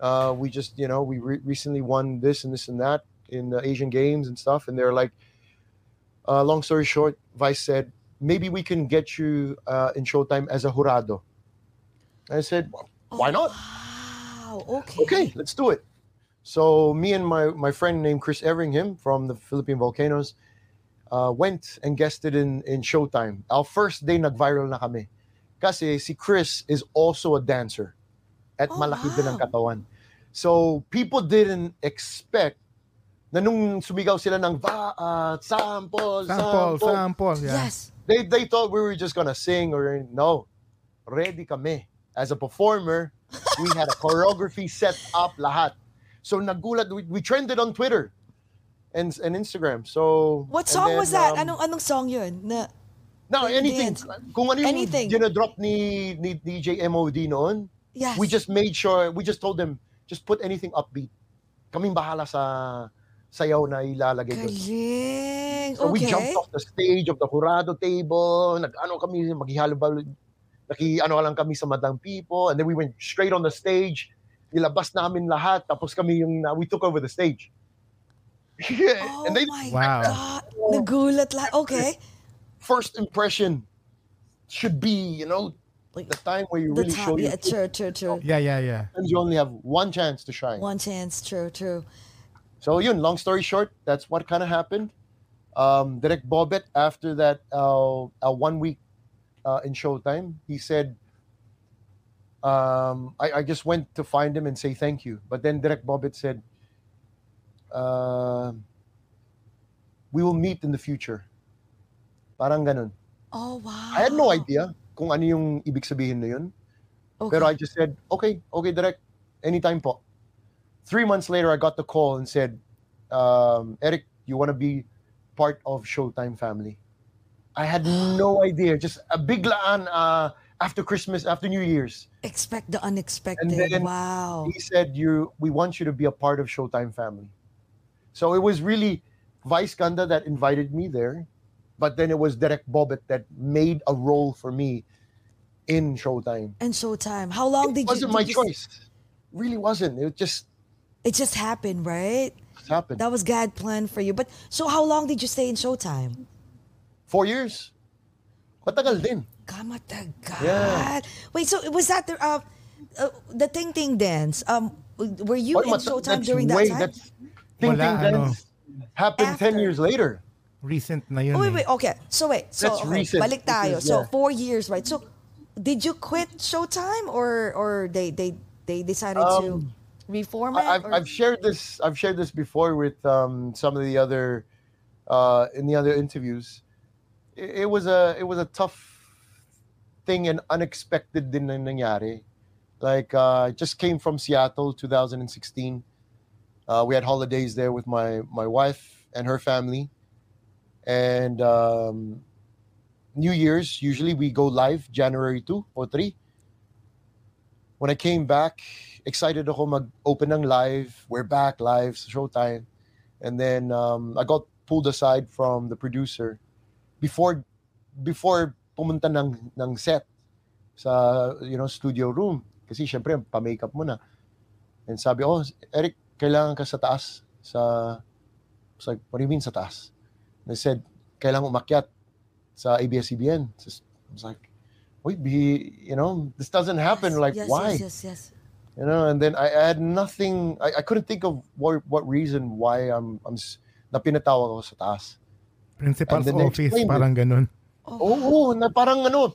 Uh, we just, you know, we re- recently won this and this and that in the Asian Games and stuff. And they're like, uh, long story short, Vice said, maybe we can get you uh, in Showtime as a jurado. I said, well, why not? Wow. Okay. okay, let's do it. So me and my my friend named Chris Everingham from the Philippine Volcanoes uh, went and guested in in Showtime. Our first day nag-viral na kami. Kasi si Chris is also a dancer at Oh, malaki din ang katawan. So people didn't expect na nung sumigaw sila ng va, uh, sample, Sample, sample, sample. Yeah. Yes. they they thought we were just gonna sing or no. Ready kami. As a performer, we had a choreography set up lahat. So nagulat, we, we trended on Twitter. and and Instagram. So What song then, was that? um, Anong anong song yun? Na, No, Like anything. Kung ano yung Anything. dinadrop ni, ni DJ MOD noon, yes. we just made sure, we just told them, just put anything upbeat. Kaming bahala sa sayaw na ilalagay doon. Galing. So we okay. jumped off the stage of the Jurado table, nag-ano kami, maghihalo naki ano lang kami sa Madang People, and then we went straight on the stage, nilabas namin lahat, tapos kami yung, we took over the stage. Oh and they, my Wow. God. Nagulat lang. Okay. first impression should be, you know, Like, the time where you the really top. show your Yeah, true, true, true. Yeah, yeah, yeah. Sometimes you only have one chance to shine. One chance. True, true. So yun, long story short, that's what kind of happened. Um, Direct Bobet, after that uh, uh, one week uh, in Showtime, he said, um, I, I just went to find him and say thank you. But then Direct Bobet said, uh, we will meet in the future. Parang ganun. Oh, wow. I had no idea kung ano yung ibig sabihin na yun. Okay. Pero I just said, okay, okay, direct, anytime po. Three months later, I got the call and said, um, Eric, you want to be part of Showtime family? I had no idea. Just a biglaan uh, after Christmas, after New Year's. Expect the unexpected. And then wow. He said, "You, we want you to be a part of Showtime family." So it was really Vice Ganda that invited me there, but then it was Direk Bobet that made a role for me in Showtime. And Showtime. How long did it did wasn't you? my you- choice. Really wasn't. It just It just happened, right? It happened. That was God plan for you. But so how long did you stay in Showtime? Four years. Matagal din. Kamatagal. Yeah. Wait, so was that the uh, uh, the Ting Ting dance? Um, were you Oy, in Showtime that's during that way- time? That's, Ting Wala, Ting ano. Dance happened 10 years later. Recent na yun Oh, wait, eh. wait. Okay. So wait. So That's okay, recent. balik tayo. is- So four years, right? So did you quit Showtime or or they they they decided to Um, reformat? I, I've, or- I've shared this. I've shared this before with um, some of the other uh, in the other interviews. It, it was a it was a tough thing and unexpected din nangyari. Like uh, I just came from Seattle, 2016. Uh, we had holidays there with my my wife and her family, and um, New Year's usually we go live January two or three. When I came back, excited ako mag-open ng live. We're back live sa Showtime. And then um, I got pulled aside from the producer before before pumunta ng ng set sa you know studio room kasi syempre pa-makeup mo na. And sabi, "Oh, Eric, kailangan ka sa taas sa I was like, what do you mean sa taas? And they said, kailangan umakyat sa ABS-CBN. I was like, wait, be, you know, this doesn't happen. Yes, Like, yes, why? Yes, yes, yes. You know and then i, I had nothing I, I couldn't think of what, what reason why i'm i'm s- na pinatawag ako sa taas Principal's office, explain it. parang ganun. oh, na parang ano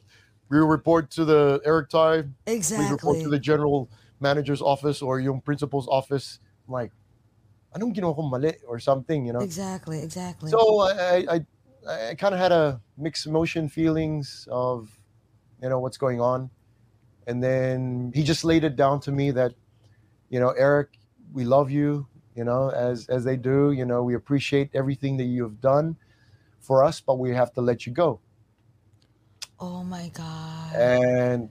we report to the eric Tai we report to the general manager's office or yung principal's office I'm like anong ginawa kong mali or something you know Exactly, exactly. so i i i, I kind of had a mixed emotion feelings of you know what's going on and then he just laid it down to me that you know eric we love you you know as as they do you know we appreciate everything that you've done for us but we have to let you go oh my God. and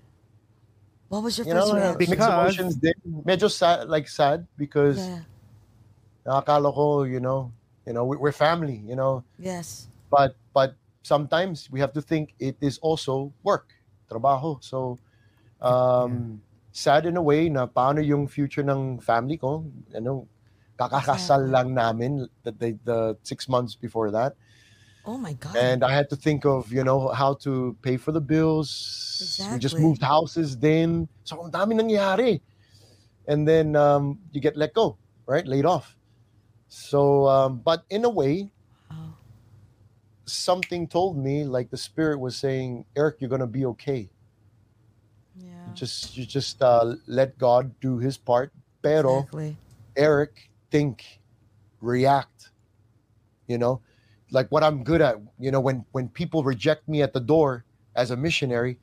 what was your you first know reaction? mixed Because- emotions din medyo sad like sad because Yeah. nakakala ko you know you know we, we're family you know Yes. but but sometimes we have to think it is also work trabaho so um sad in a way na paano yung future ng family ko ano kakakasal lang namin the, the, the six months before that Oh my God. and I had to think of you know how to pay for the bills Exactly. we just moved houses then so ang dami nangyari and then um, you get let go right laid off so um, but in a way Wow. something told me like the spirit was saying eric you're gonna be okay. Just you just uh, let god do his part pero Exactly. eric think react you know like what i'm good at you know when when people reject me at the door as a missionary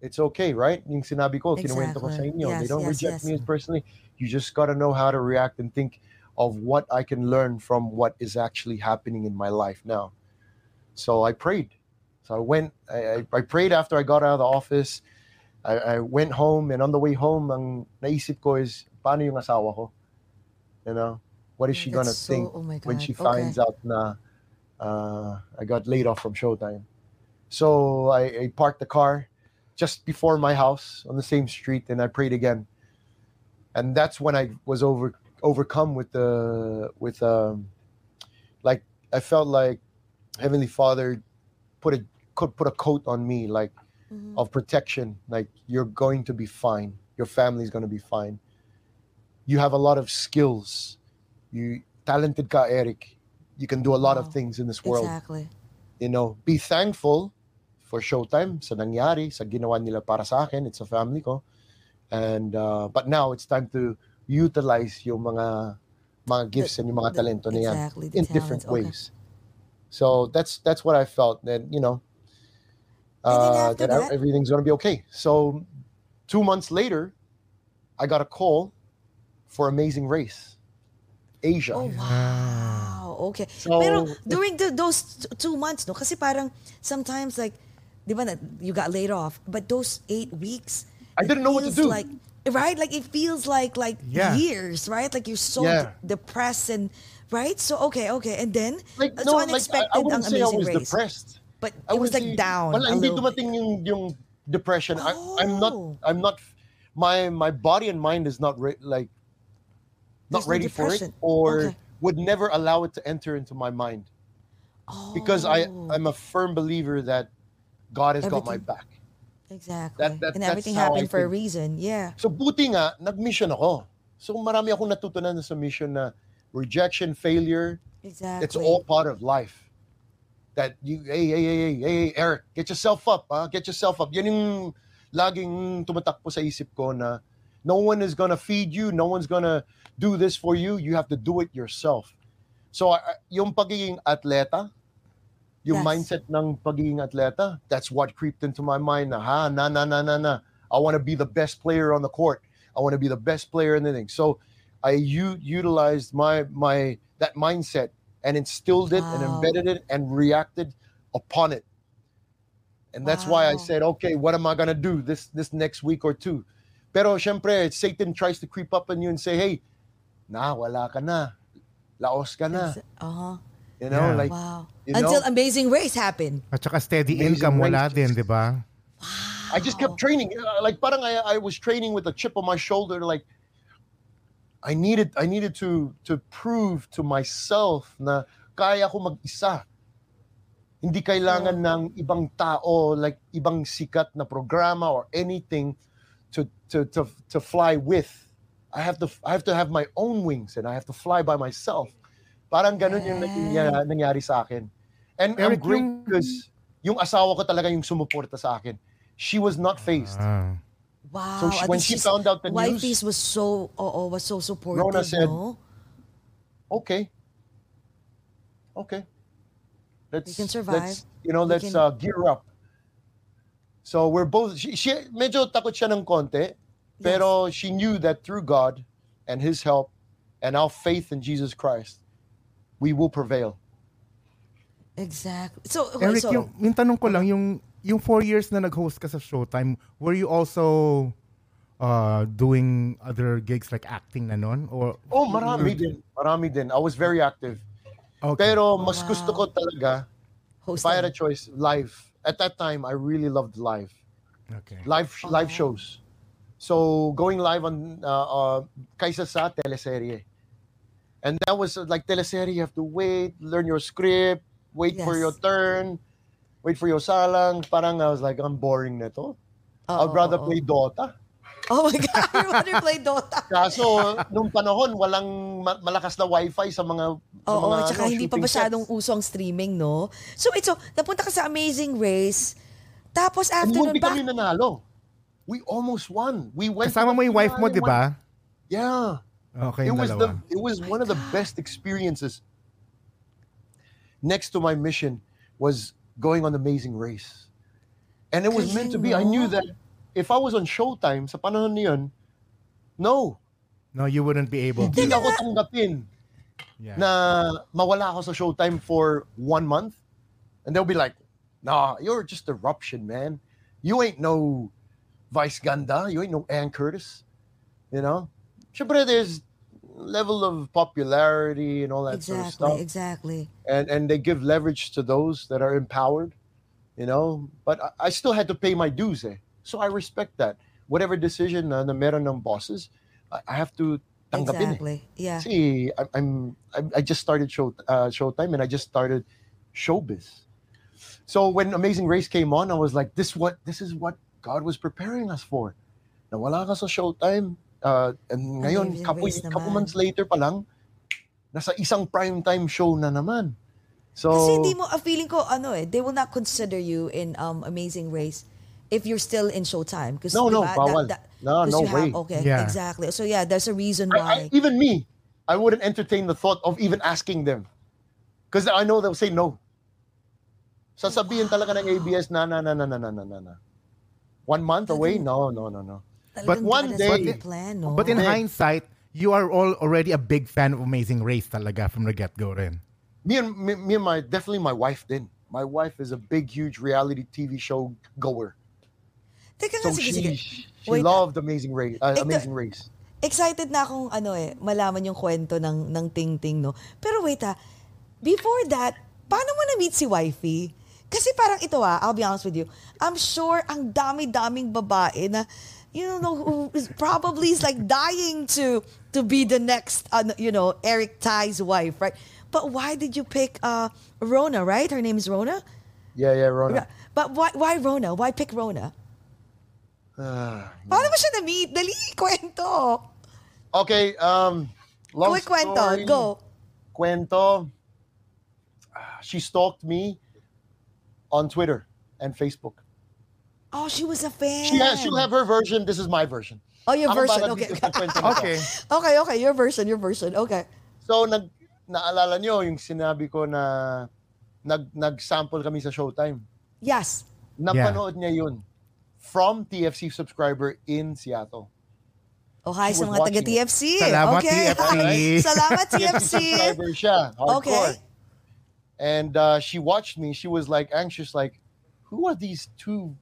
it's okay right yung sinabi ko kinuwento ko sa Exactly. inyo they don't yes, reject yes. me as personally you just got to know how to react and think of what I can learn from what is actually happening in my life now. So I prayed. So I went, I, I prayed after I got out of the office. I, I went home and on the way home, ang naisip ko is, paano yung asawa ko? You know, what is she That's gonna so- think oh when she okay. finds out na uh, I got laid off from Showtime? So I, I parked the car just before my house on the same street and I prayed again. And that's when I was over overcome with the with um like I felt like Heavenly Father put a could put a coat on me like Mhm. of protection like you're going to be fine your family's going to be fine you have a lot of skills you talented ka Eric you can do a lot Wow. of things in this world Exactly. you know, be thankful for Showtime sa nangyari, sa ginawa nila para sa akin, it's a family ko. And uh, but now it's time to utilize yung mga mga gifts The- and yung mga the- talento na yan exactly, the in different talents, okay. ways. So that's that's what I felt that you know uh, that, that- everything's gonna be okay. So two months later, I got a call for Amazing Race, Asia. Oh, wow. Okay. So- Pero during the, those two months, no? Kasi parang sometimes like, di ba, na- you got laid off, but those eight weeks, I didn't know what to do. Like, right? Like it feels like like Yeah. years, right? Like you're so Yeah. de- depressed and right. So okay, okay, and then Like uh, no, so like I, I wouldn't ang say I amazing was race. depressed. But I it was wouldn't like say- down. Wala, hindi dumating yung, yung depression. I, I'm not. Oh. I'm not. My my body and mind is not re- like not There's no ready for it, or Okay. would never allow it to enter into my mind because I Oh, I'm a firm believer that God has got my Everything- back. exactly. that- that- and everything I happened for a reason. Yeah. So buti nga nag-mission ako. So marami akong natutunan sa mission na rejection, failure, Exactly. it's all part of life. That you, hey, hey, hey, hey, hey, Eric, get yourself up, ah, get yourself up. Yan yung laging tumatakbo sa isip ko na no one is gonna feed you, no one's gonna do this for you. You have to do it yourself. So I- yung pagiging atleta, yung Yes. mindset ng pagiging atleta, that's what creeped into my mind na, ha, na, na, na, na, na. I want to be the best player on the court. I want to be the best player in the thing. So I u- utilized my my that mindset and instilled it and embedded it and reacted upon it. And that's why I said, okay, what am I gonna do this this next week or two? Pero syempre, Satan tries to creep up on you and say, hey, na, wala ka na. Laos ka na. Uh huh. You know, Yeah. like, Wow. you Until know? Amazing Race happened. At saka steady Amazing income wala race. din, di ba? I just kept training. Uh, Like parang I, I was training with a chip on my shoulder. Like I needed I needed to to prove to myself na kaya ko mag-isa. Hindi kailangan ng ibang tao like ibang sikat na programa or anything to to to to fly with. I have to I have to have my own wings and I have to fly by myself. Parang ganun yung Yeah. nangyari sa akin. And I'm Eric, great yung- because yung asawa ko talaga yung sumuporta sa akin. She was not phased. Ah. Wow. So she- when she found out the Wifey's news- was so, oh, was so supportive, Rona said, no? okay, okay, let's can survive. Let's, you know, We let's can- uh, gear up. So we're both. She, she medyo takot siya ng konti, pero she knew that through God and His help and our faith in Jesus Christ, we will prevail. Exactly. So, okay, Eric, so, yung, yung tanong ko lang, yung, yung four years na nag-host ka sa Showtime, were you also uh, doing other gigs like acting na nun? Or, Oh, marami din, marami din. I was very active. okay. Pero mas Wow. gusto ko talaga, if I had a hosting. choice, live. At that time, I really loved live. okay. live live Oh. shows. So going live on uh, uh, kaysa sa teleserye. And that was uh, like teleserye, you have to wait, learn your script, wait for Yes. your turn, wait for your salang. Parang I was like, I'm boring na to. I'd Oo, rather play Dota. Oh my God, you want to play Dota? Kaso, nung panahon, walang ma- malakas na wifi sa mga sa Oo, mga tsaka ano, hindi pa masyadong sets. uso ang streaming, no? So, ito, napunta ka sa Amazing Race, tapos after nun, hindi kami nanalo. We almost won. We went to Kasama the mo yung wife mo, di ba? Yeah. Okay, it was the dalawa. it was one of the best experiences next to my mission was going on amazing race and it was meant to be i knew that if i was on showtime sa panahon na yun no No, you wouldn't be able to. hindi ako tanggapin Yeah. na mawala ako sa Showtime for one month. And they'll be like, nah, you're just a Ruption, man. You ain't no Vice Ganda. You ain't no Ann Curtis. You know? Siyempre, there's level of popularity and all that sort of stuff. exactly. And, and they give leverage to those that are empowered, you know? But I, I still had to pay my dues, eh? So I respect that. Whatever decision na, na meron ng bosses, I, I have to tanggapin eh. Exactly. Yeah. See, I, I'm I, I just started show uh, Showtime and I just started showbiz. So when Amazing Race came on, I was like, this what this is what God was preparing us for. Nawala ka sa Showtime, uh, and ngayon, couple, couple months later pa lang, nasa isang primetime show na naman. So, Kasi hindi mo, a feeling ko, ano eh, they will not consider you in um, Amazing Race if you're still in Showtime. Kasi, no, diba, no, bawal. That, that, no, no way. Have, okay, yeah. exactly. So yeah, there's a reason why. I, I, even me, I wouldn't entertain the thought of even asking them. Because I know they'll say no. Sasabihin wow. talaga ng ABS na, na, na, na, na, na, na, na. One month away? No, no, no, no. Talagang one day- yung plan, no? But in hindsight, you are all already a big fan of Amazing Race talaga from the get-go rin. Me and, me, me and my, definitely my wife then. My wife is a big, huge reality TV show goer. Teka So nga, sige, she, sige. she Wait, loved Amazing Race. Uh, Amazing Race. excited na akong ano eh, malaman yung kwento ng, ng Ting Ting, no? Pero wait ha, before that, paano mo na-meet si Wifey? Kasi parang ito ah, I'll be honest with you, I'm sure ang dami-daming babae na, you don't know, who is probably is like dying to to be the next, ano, you know, Eric Tai's wife, right? But why did you pick uh, Rona, right? Her name is Rona? Yeah, yeah, Rona. But why, why Rona? Why pick Rona? Ah, Paano mo siya na-meet? Dali, kwento. okay, um, long Quick kwento, go. Kwento. She stalked me on Twitter and Facebook. Oh, she was a fan. She has, she'll have her version. This is my version. Oh, your Ako version. bahala Okay. dito sa kwento na to. Okay. okay, okay. Your version, your version. Okay. So nag naalala nyo yung sinabi ko na nag nag-sample kami sa Showtime. Yes. Napanood niya yun from TFC subscriber in Seattle. Oh, hi She sa was mga taga-TFC. Salamat, okay. TFC. Salamat, TFC TFC. subscriber siya. Hardcore. Okay. And uh, she watched me. She was like anxious, like, who are these two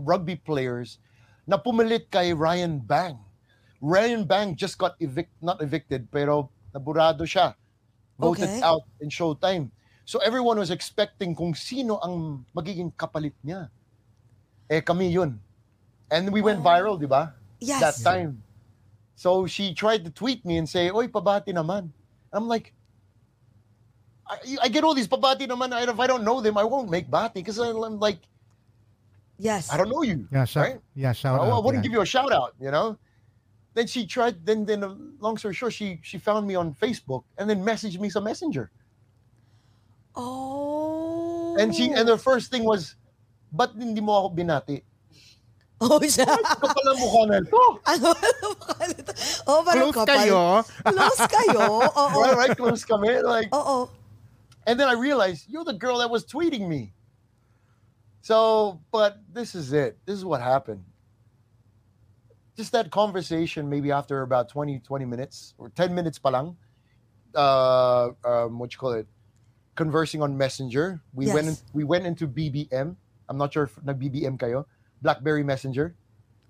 rugby players na pumilit kay Ryan Bang? Ryan Bang just got evict not evicted, pero naburado siya. Voted Okay. out in Showtime. So everyone was expecting kung sino ang magiging kapalit niya. Eh kami yun. And we went viral, di ba? Yes. That time. So she tried to tweet me and say, Oy, pabati naman. I'm like, I, I get all these pabati naman. and If I don't know them, I won't make bati because I'm like, Yes. I don't know you. Yeah, shout, right? yeah, shout I, I wouldn't yeah. give you a shout out, you know? Then she tried, then, then uh, long story short, she, she found me on Facebook and then messaged me some messenger. Oh. And she, and the first thing was, ba't hindi mo ako binati? Oh, siya. Kapal ang mukha na ito. ano ano ba nito? Oh, parang Close kapal. kayo. Close kayo. Oo. Right, right, close kami. Like, Oo. And then I realized you're the girl that was tweeting me. So, but this is it. This is what happened. Just that conversation, maybe after about 20, 20 minutes or 10 minutes palang, uh, um, what you call it, conversing on Messenger. We went in, we went into BBM. I'm not sure if nag BBM kayo. BlackBerry Messenger.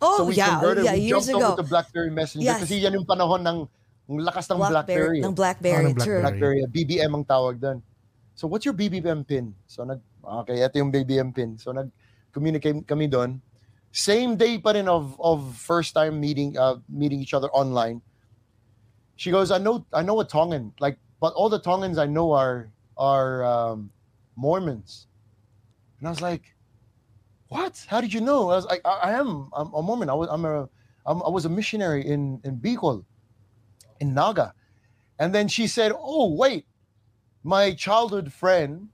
Oh, so we yeah. converted, yeah, we years ago. over to BlackBerry Messenger Yes. kasi yan yung panahon ng ng lakas ng BlackBerry. Ng Oh, Blackberry. ng True. Blackberry. BlackBerry, BBM ang tawag doon. So what's your BBM pin? So nag okay, ito yung BBM pin. So nag communicate kami doon. Same day pa rin of of first time meeting uh meeting each other online. She goes, I know I know a Tongan, like but all the Tongans I know are are um Mormons. And I was like, What? How did you know? I was like, I, I am I'm a Mormon. I was I'm a I'm, I was a missionary in in Bicol, in Naga. And then she said, Oh, wait, my childhood friend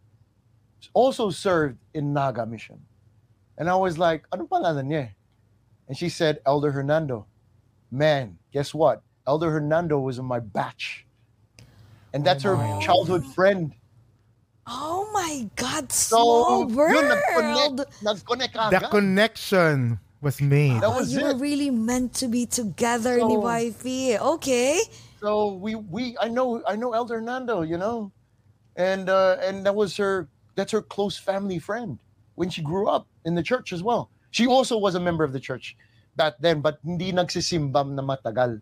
also served in Naga mission. And I was like, Ano pangalan niya? And she said, Elder Hernando. Man, guess what? Elder Hernando was in my batch. And that's her childhood friend. Oh my God, So, small world. yun, nag-connect, nag-connect The connection was made. That Oh, was you were really meant to be together ni So- wifey. Okay. So we we I know I know Elder Hernando, you know, and uh, and that was her that's her close family friend when she grew up in the church as well. She also was a member of the church back then, but hindi nagsisimbam na matagal.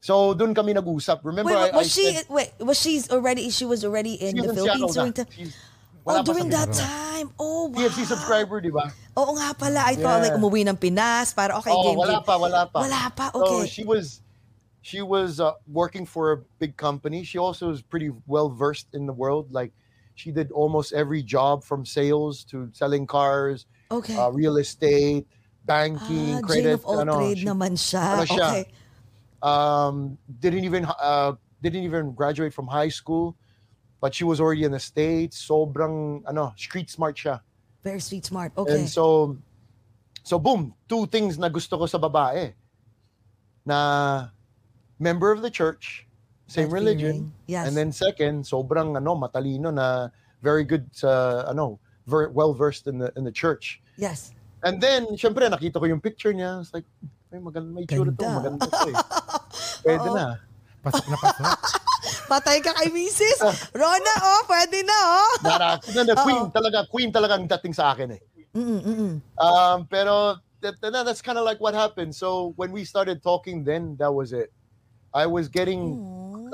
So doon kami nag-usap. Remember, Wait, I, was I she said, wait, was she's already she was already in the Philippines during the Oh, during that time. Oh, wow. TFC subscriber, di ba? Oo nga pala. I thought Yeah. like umuwi ng Pinas para okay, oh, game, wala game. pa, wala pa. Wala pa, So okay. she was she was uh, working for a big company. She also is pretty well versed in the world. Like she did almost every job from sales to selling cars, Okay. uh, real estate, banking, ah, credit. Jane of all ano, trade she- naman siya. ano siya? Okay. um, didn't even uh, didn't even graduate from high school, but she was already in the states. Sobrang ano, street smart siya. Very street smart. Okay. And so, so boom, two things na gusto ko sa babae. Na member of the church, same religion. fearing. Yes. And then second, sobrang ano, matalino na very good sa ano, ver- well versed in the in the church. yes. And then, syempre, nakita ko yung picture niya. It's like, ay, maganda, may tsura to, Ganda. maganda to eh. Pwede na. Pasok na pasok. Patay ka kay Mrs. Rona, oh, pwede na, oh. Nara, na, na, queen talaga, queen talaga ang dating sa akin eh. Mm-mm, mm-mm. Um, pero that, that- that's kind of like what happened. So when we started talking, then that was it. I was getting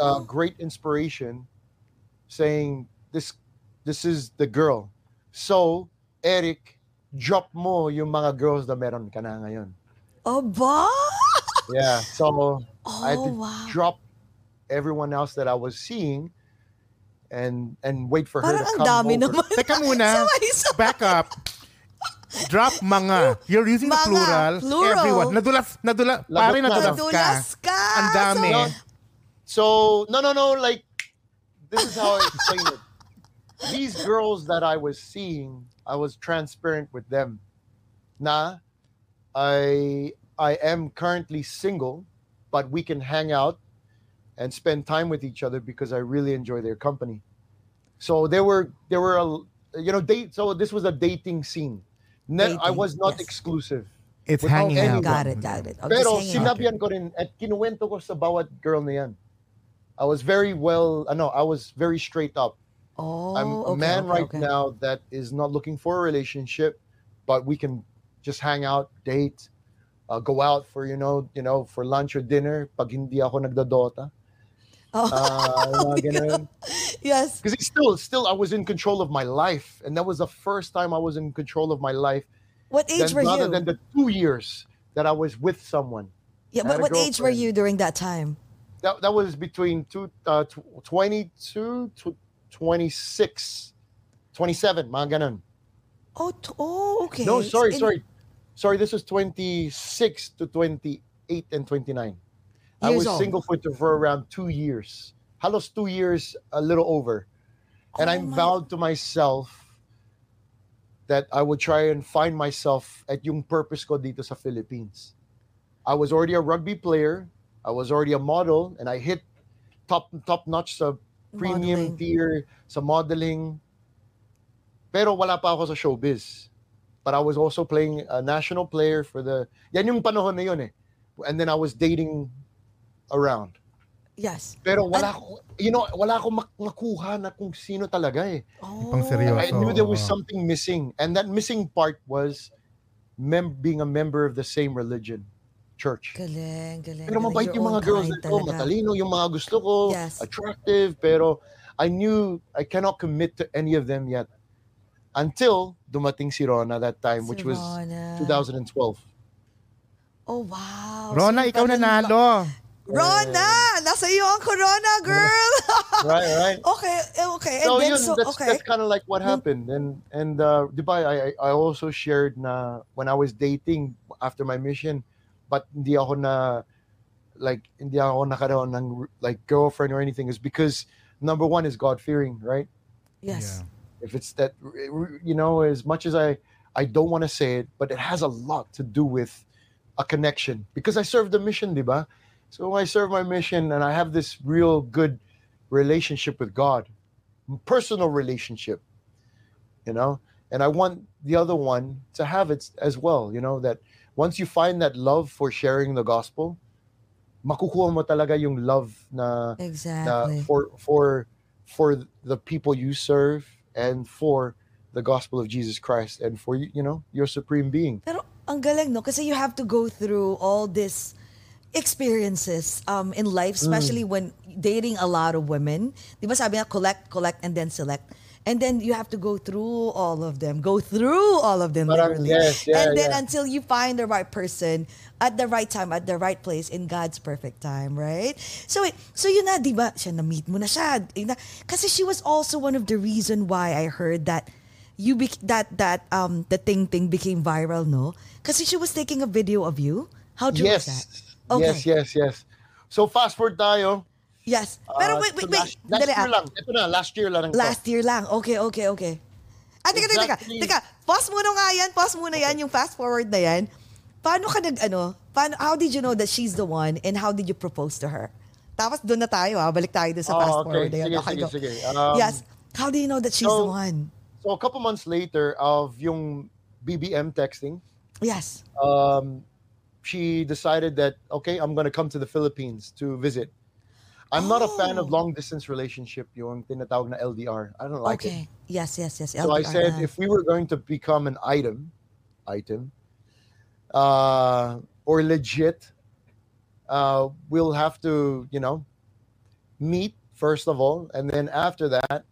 uh, great inspiration, saying this, this is the girl. So Eric, drop mo yung mga girls na meron ka na ngayon. Oh, ba? Yeah. So I had Oh, to wow. drop everyone else that I was seeing, and and wait for her Parang to ang come dami over. naman. Teka muna. Sabay-sabay. Back up. Drop mga. You're using the plural. plural. Everyone. Nadulas, nadula, Lagot pare na. nadulas ka. Nadulas ka. Ang dami. So, No, So no, no, no. Like this is how I explain it. These girls that I was seeing, I was transparent with them. Nah, I I am currently single, but we can hang out and spend time with each other because I really enjoy their company. So there were there were a you know date. So this was a dating scene. Ne- I was not yes. exclusive. It's Without hanging out. Got it, got it. Oh, Pero just hanging out. sinabihan ko rin at kinuwento ko sa bawat girl na yan. I was very well, ano, I was very straight up. Oh, I'm a okay, man okay, right okay. now that is not looking for a relationship, but we can just hang out, date, uh, go out for you know, you know, for lunch or dinner. Pag hindi ako nagdodota, Oh, uh, mga ganun. yes. Because still, still, I was in control of my life, and that was the first time I was in control of my life. What age Than, were rather you? Rather than the two years that I was with someone. yeah, but what age were you during that time? That, that was between two, uh, tw- 22 to 26 27 mga ganun. Oh, t- oh okay. no sorry In- sorry sorry this was 26 to 28 and 29 i was old. single for, for around two years halos two years a little over and i Oh my- vowed to myself that i would try and find myself at yung purpose ko dito sa philippines i was already a rugby player i was already a model and i hit top top notch sa premium Modeling. tier sa modeling pero wala pa ako sa showbiz but I was also playing a national player for the yan yung panahon na yun eh and then I was dating around Yes. pero wala ko you know wala akong mak- makuha na kung sino talaga eh Oh. Pang seryoso. I knew there was something missing and that missing part was mem- being a member of the same religion church Galing, galing. pero mabait Your yung mga girls na ko, matalino yung mga gusto ko, Yes. attractive, pero I knew I cannot commit to any of them yet until dumating si Rona that time, which Si was Rona. 2012. Oh, wow. Rona, So, ikaw nanalo. Rona! Nasa iyo ang corona, girl! right, right. okay, eh, okay. And So then, yun, so, that's, okay. that's kind of like what happened. And and uh, di ba, I I also shared na when I was dating after my mission, but hindi ako na like hindi ako nakaroon ng like girlfriend or anything is because number one is God fearing, right? Yes. if it's that you know as much as i i don't want to say it but it has a lot to do with a connection because i serve the mission diba so i serve my mission and i have this real good relationship with god personal relationship you know and i want the other one to have it as well you know that once you find that love for sharing the gospel makukuha mo talaga yung love na, na Exactly. for for for the people you serve and for the gospel of Jesus Christ and for you you know your supreme being. Pero ang galing, no? Kasi you have to go through all this experiences um, in life, Mm. especially when dating a lot of women. Di ba sabi nga, collect, collect, and then select. And then you have to go through all of them. Go through all of them, Parang, literally. yes, yeah, and then yeah. until you find the right person at the right time, at the right place, in God's perfect time, right? So, wait, so yun na, di ba? Siya, na-meet mo na siya. Yun na. Kasi she was also one of the reason why I heard that you bec- that that um the ting ting became viral, no? Kasi she was taking a video of you. How true yes. was that? Okay. Yes, yes, yes. So fast forward tayo. Yes. Pero uh, wait, to wait, wait. Last, last Dali, year ah. lang. Ito na, last year lang. to. Last year lang. Okay, okay, okay. Ah, teka, teka, teka. Teka, pause muna nga yan. Pause muna yan, yung fast forward na yan. Paano ka nag, ano, paano, how did you know that she's the one and how did you propose to her? Tapos doon na tayo, ha? Balik tayo doon sa Oh, fast okay. forward na yan. Sige, Okay, sige, go. sige. Um, yes. How do you know that she's so- the one? So a couple months later of yung BBM texting, Yes. um, she decided that okay, I'm gonna come to the Philippines to visit. I'm not a fan of Oh. long distance relationship, yung tinatawag na LDR. I don't like okay. it. Yes, yes, yes. So I said na. if we were going to become an item, item, uh, or legit, uh, we'll have to, you know, meet first of all, and then after that,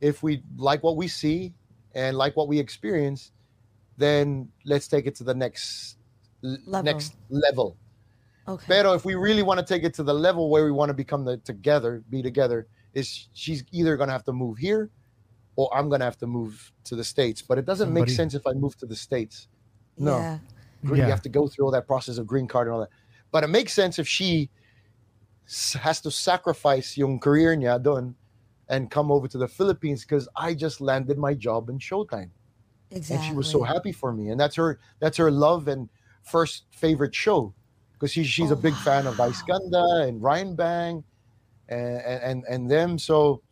if we like what we see and like what we experience, then let's take it to the next Level. next level. Okay. Pero if we really want to take it to the level where we want to become the together, be together, is she's either gonna have to move here or I'm gonna have to move to the States. But it doesn't make sense if I move to the States. No. Yeah. Gre- Yeah. You have to go through all that process of green card and all that. But it makes sense if she has to sacrifice yung career niya doon and come over to the Philippines because I just landed my job in Showtime Exactly. and she was so happy for me and that's her that's her love and first favorite show because she, she's Oh, a big fan of wow. Vice Ganda and Ryan Bang and and and them. So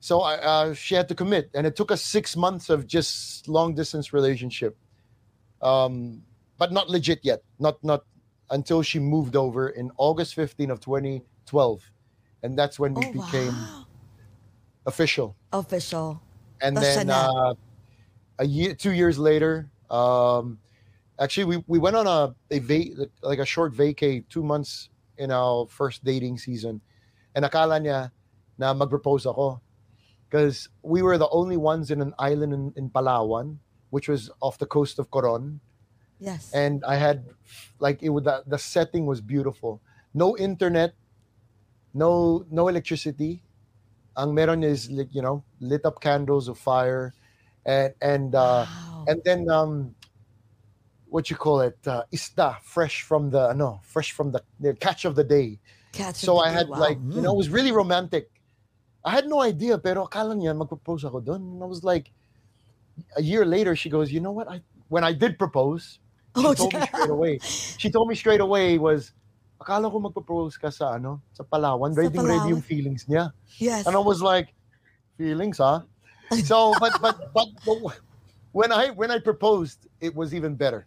so I, uh, she had to commit. And it took us six months of just long distance relationship. Um but not legit yet. Not not until she moved over in August 15 of 2012 and that's when we Oh, became wow. official. Official. and then uh, a year, two years later, um, actually we, we went on a, a va- like a short vacay, two months in our first dating season, and akala niya na mag-propose ako, because we were the only ones in an island in, in Palawan, which was off the coast of Coron, Yes. and I had like it would the, the setting was beautiful, no internet, no no electricity. Ang meron is like you know lit up candles of fire, and and uh, wow. and then um, what you call it uh, isda fresh from the no fresh from the, the catch of the day. Catch So of the I day. had Wow. like you know it was really romantic. I had no idea, pero akala niya magpropose ako doon. And I was like, a year later, she goes, you know what? I when I did propose, she Oh, told me straight away. She told me straight away was, akala ko magpropose ka sa ano, sa Palawan. Sa Ready ready yung feelings niya. Yes. And I was like, feelings, huh? So, but but but, but when I when I proposed, it was even better.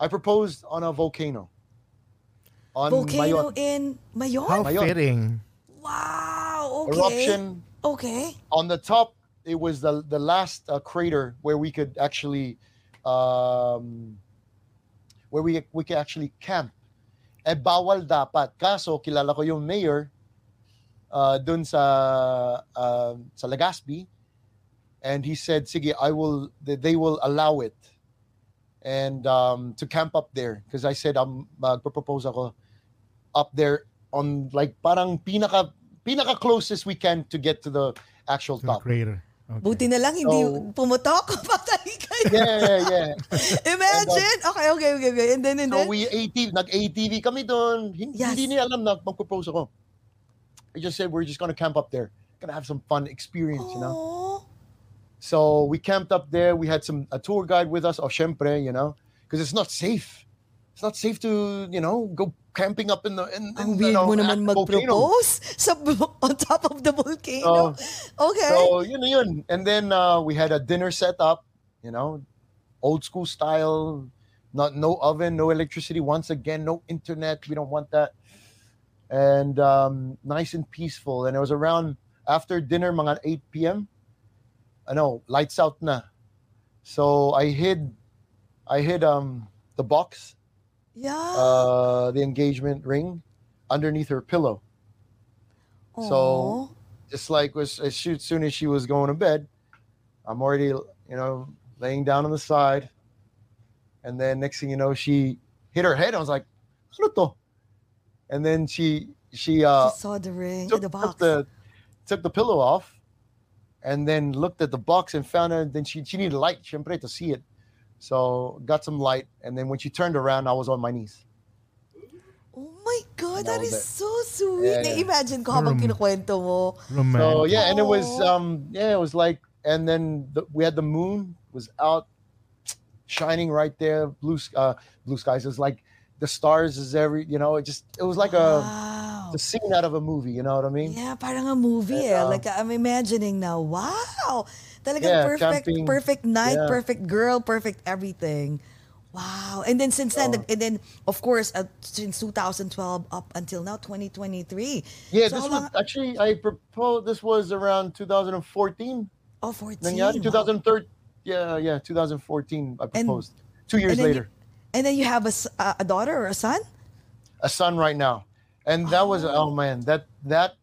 I proposed on a volcano. On Volcano Mayon. in Mayon? How Mayon. fitting. Wow. Okay. eruption Okay. on the top it was the the last uh, crater where we could actually um where we we could actually camp eh bawal dapat kaso kilala ko yung mayor uh dun sa uh, sa Legazpi and he said sige I will they they will allow it and um to camp up there because I said I'm magpo-propose ako up there on like parang pinaka pinaka closest we can to get to the actual To the top. crater. Okay. Buti na lang hindi So- pumutok. Patay kayo. Yeah, yeah, yeah. Imagine. Okay, okay, okay, okay. And then, and So then. we ATV, nag-ATV kami doon. Hin- Yes. Hindi niya alam na mag-propose ako. I just said we're just gonna camp up there. Gonna have some fun experience, you know. So we camped up there. We had some a tour guide with us. Oh, syempre, you know, because it's not safe. It's not safe to, you know, go camping up in the in, Ang in weird the, mo no, naman at the volcano. mag-propose sa, on top of the volcano. okay. So yun yun. And then uh, we had a dinner set up, you know, old school style, Not no oven, no electricity. Once again, no internet. We don't want that. And um, nice and peaceful. And it was around after dinner, mga 8 p.m. I know, lights out na. So I hid, I hid um the box, Yeah. uh, the engagement ring, underneath her pillow. so Aw. just like was as soon- as she was going to bed, I'm already you know laying down on the side, and then next thing you know, she hit her head. I was like, "Ano to?" And then she she uh She saw the ring, took, the took the took the pillow off, and then looked at the box and found it. Then she she needed light, syempre, to see it. So got some light, and then when she turned around, I was on my knees. Oh my God, that That was is it. so sweet. Yeah, yeah. Na-imagine ko habang Rom- kinukwento mo. Romantic. So yeah, and it was um yeah, it was like and then the, we had the moon was out shining right there, blue uh blue skies. It was like the stars is every you know, it just it was like a wow. The scene out of a movie, you know what I mean? Yeah, parang a movie eh. Yeah. Like I'm imagining now. Wow. Talagang Yeah, perfect camping. perfect night, Yeah. perfect girl, perfect everything. Wow. And then since then So- and then of course uh, since 2012 up until now 2023. Yeah, So this was long- actually I proposed this was around 2014. oh 14. Nangyari wow. 2013. Yeah, yeah, 2014 I And- proposed. 2 years and later. You, and then you have a daughter or a son? a son right now and that was oh. man that that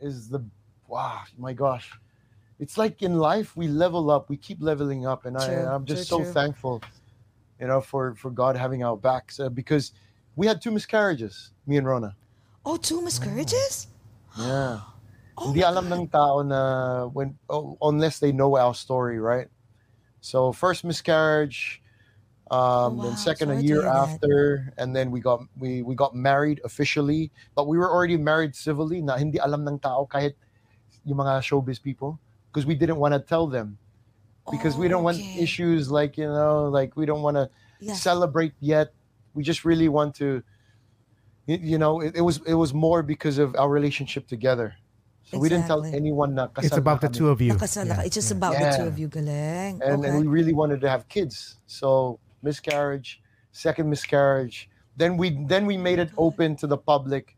is the wow my gosh. It's like in life we level up we keep leveling up and True, I, i'm just true, so true. thankful you know for for god having our backs uh, because we had two miscarriages me and rona. Oh, two miscarriages? yeah. Oh hindi alam ng tao na when oh, unless they know our story right? So first miscarriage um Oh, wow. then second a year hear that. after and then we got we we got married officially but we were already married civilly na hindi alam ng tao kahit yung mga showbiz people because we didn't want to tell them because we Oh, don't want issues like you know like we don't want to Yes. celebrate yet we just really want to you, you know it, it was it was more because of our relationship together so we didn't tell Exactly. anyone na It's about na the two of you. Nakasal. Yeah, It's just yeah. about the two of you. Galing. and, okay. and we really wanted to have kids so miscarriage second miscarriage then we then we made it open to the public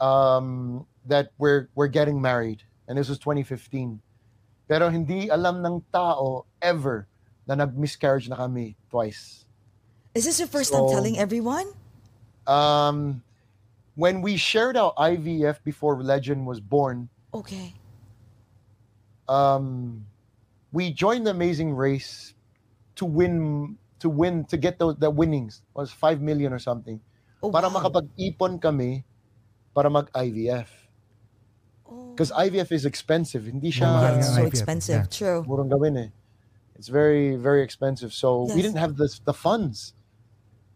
um that we're we're getting married and this was 2015 pero hindi alam ng tao ever na nag-miscarriage na kami twice Is this your first time telling everyone? um when we shared our IVF before legend was born Okay. um, we joined the Amazing Race to win to win to get those the winnings was five million or something Oh, para wow. makapag-ipon kami para mag IVF Oh. because IVF is expensive hindi siya Yeah, it's so IVF, expensive. yeah. True. murang gawin eh it's very very expensive so we Yes. didn't have the the funds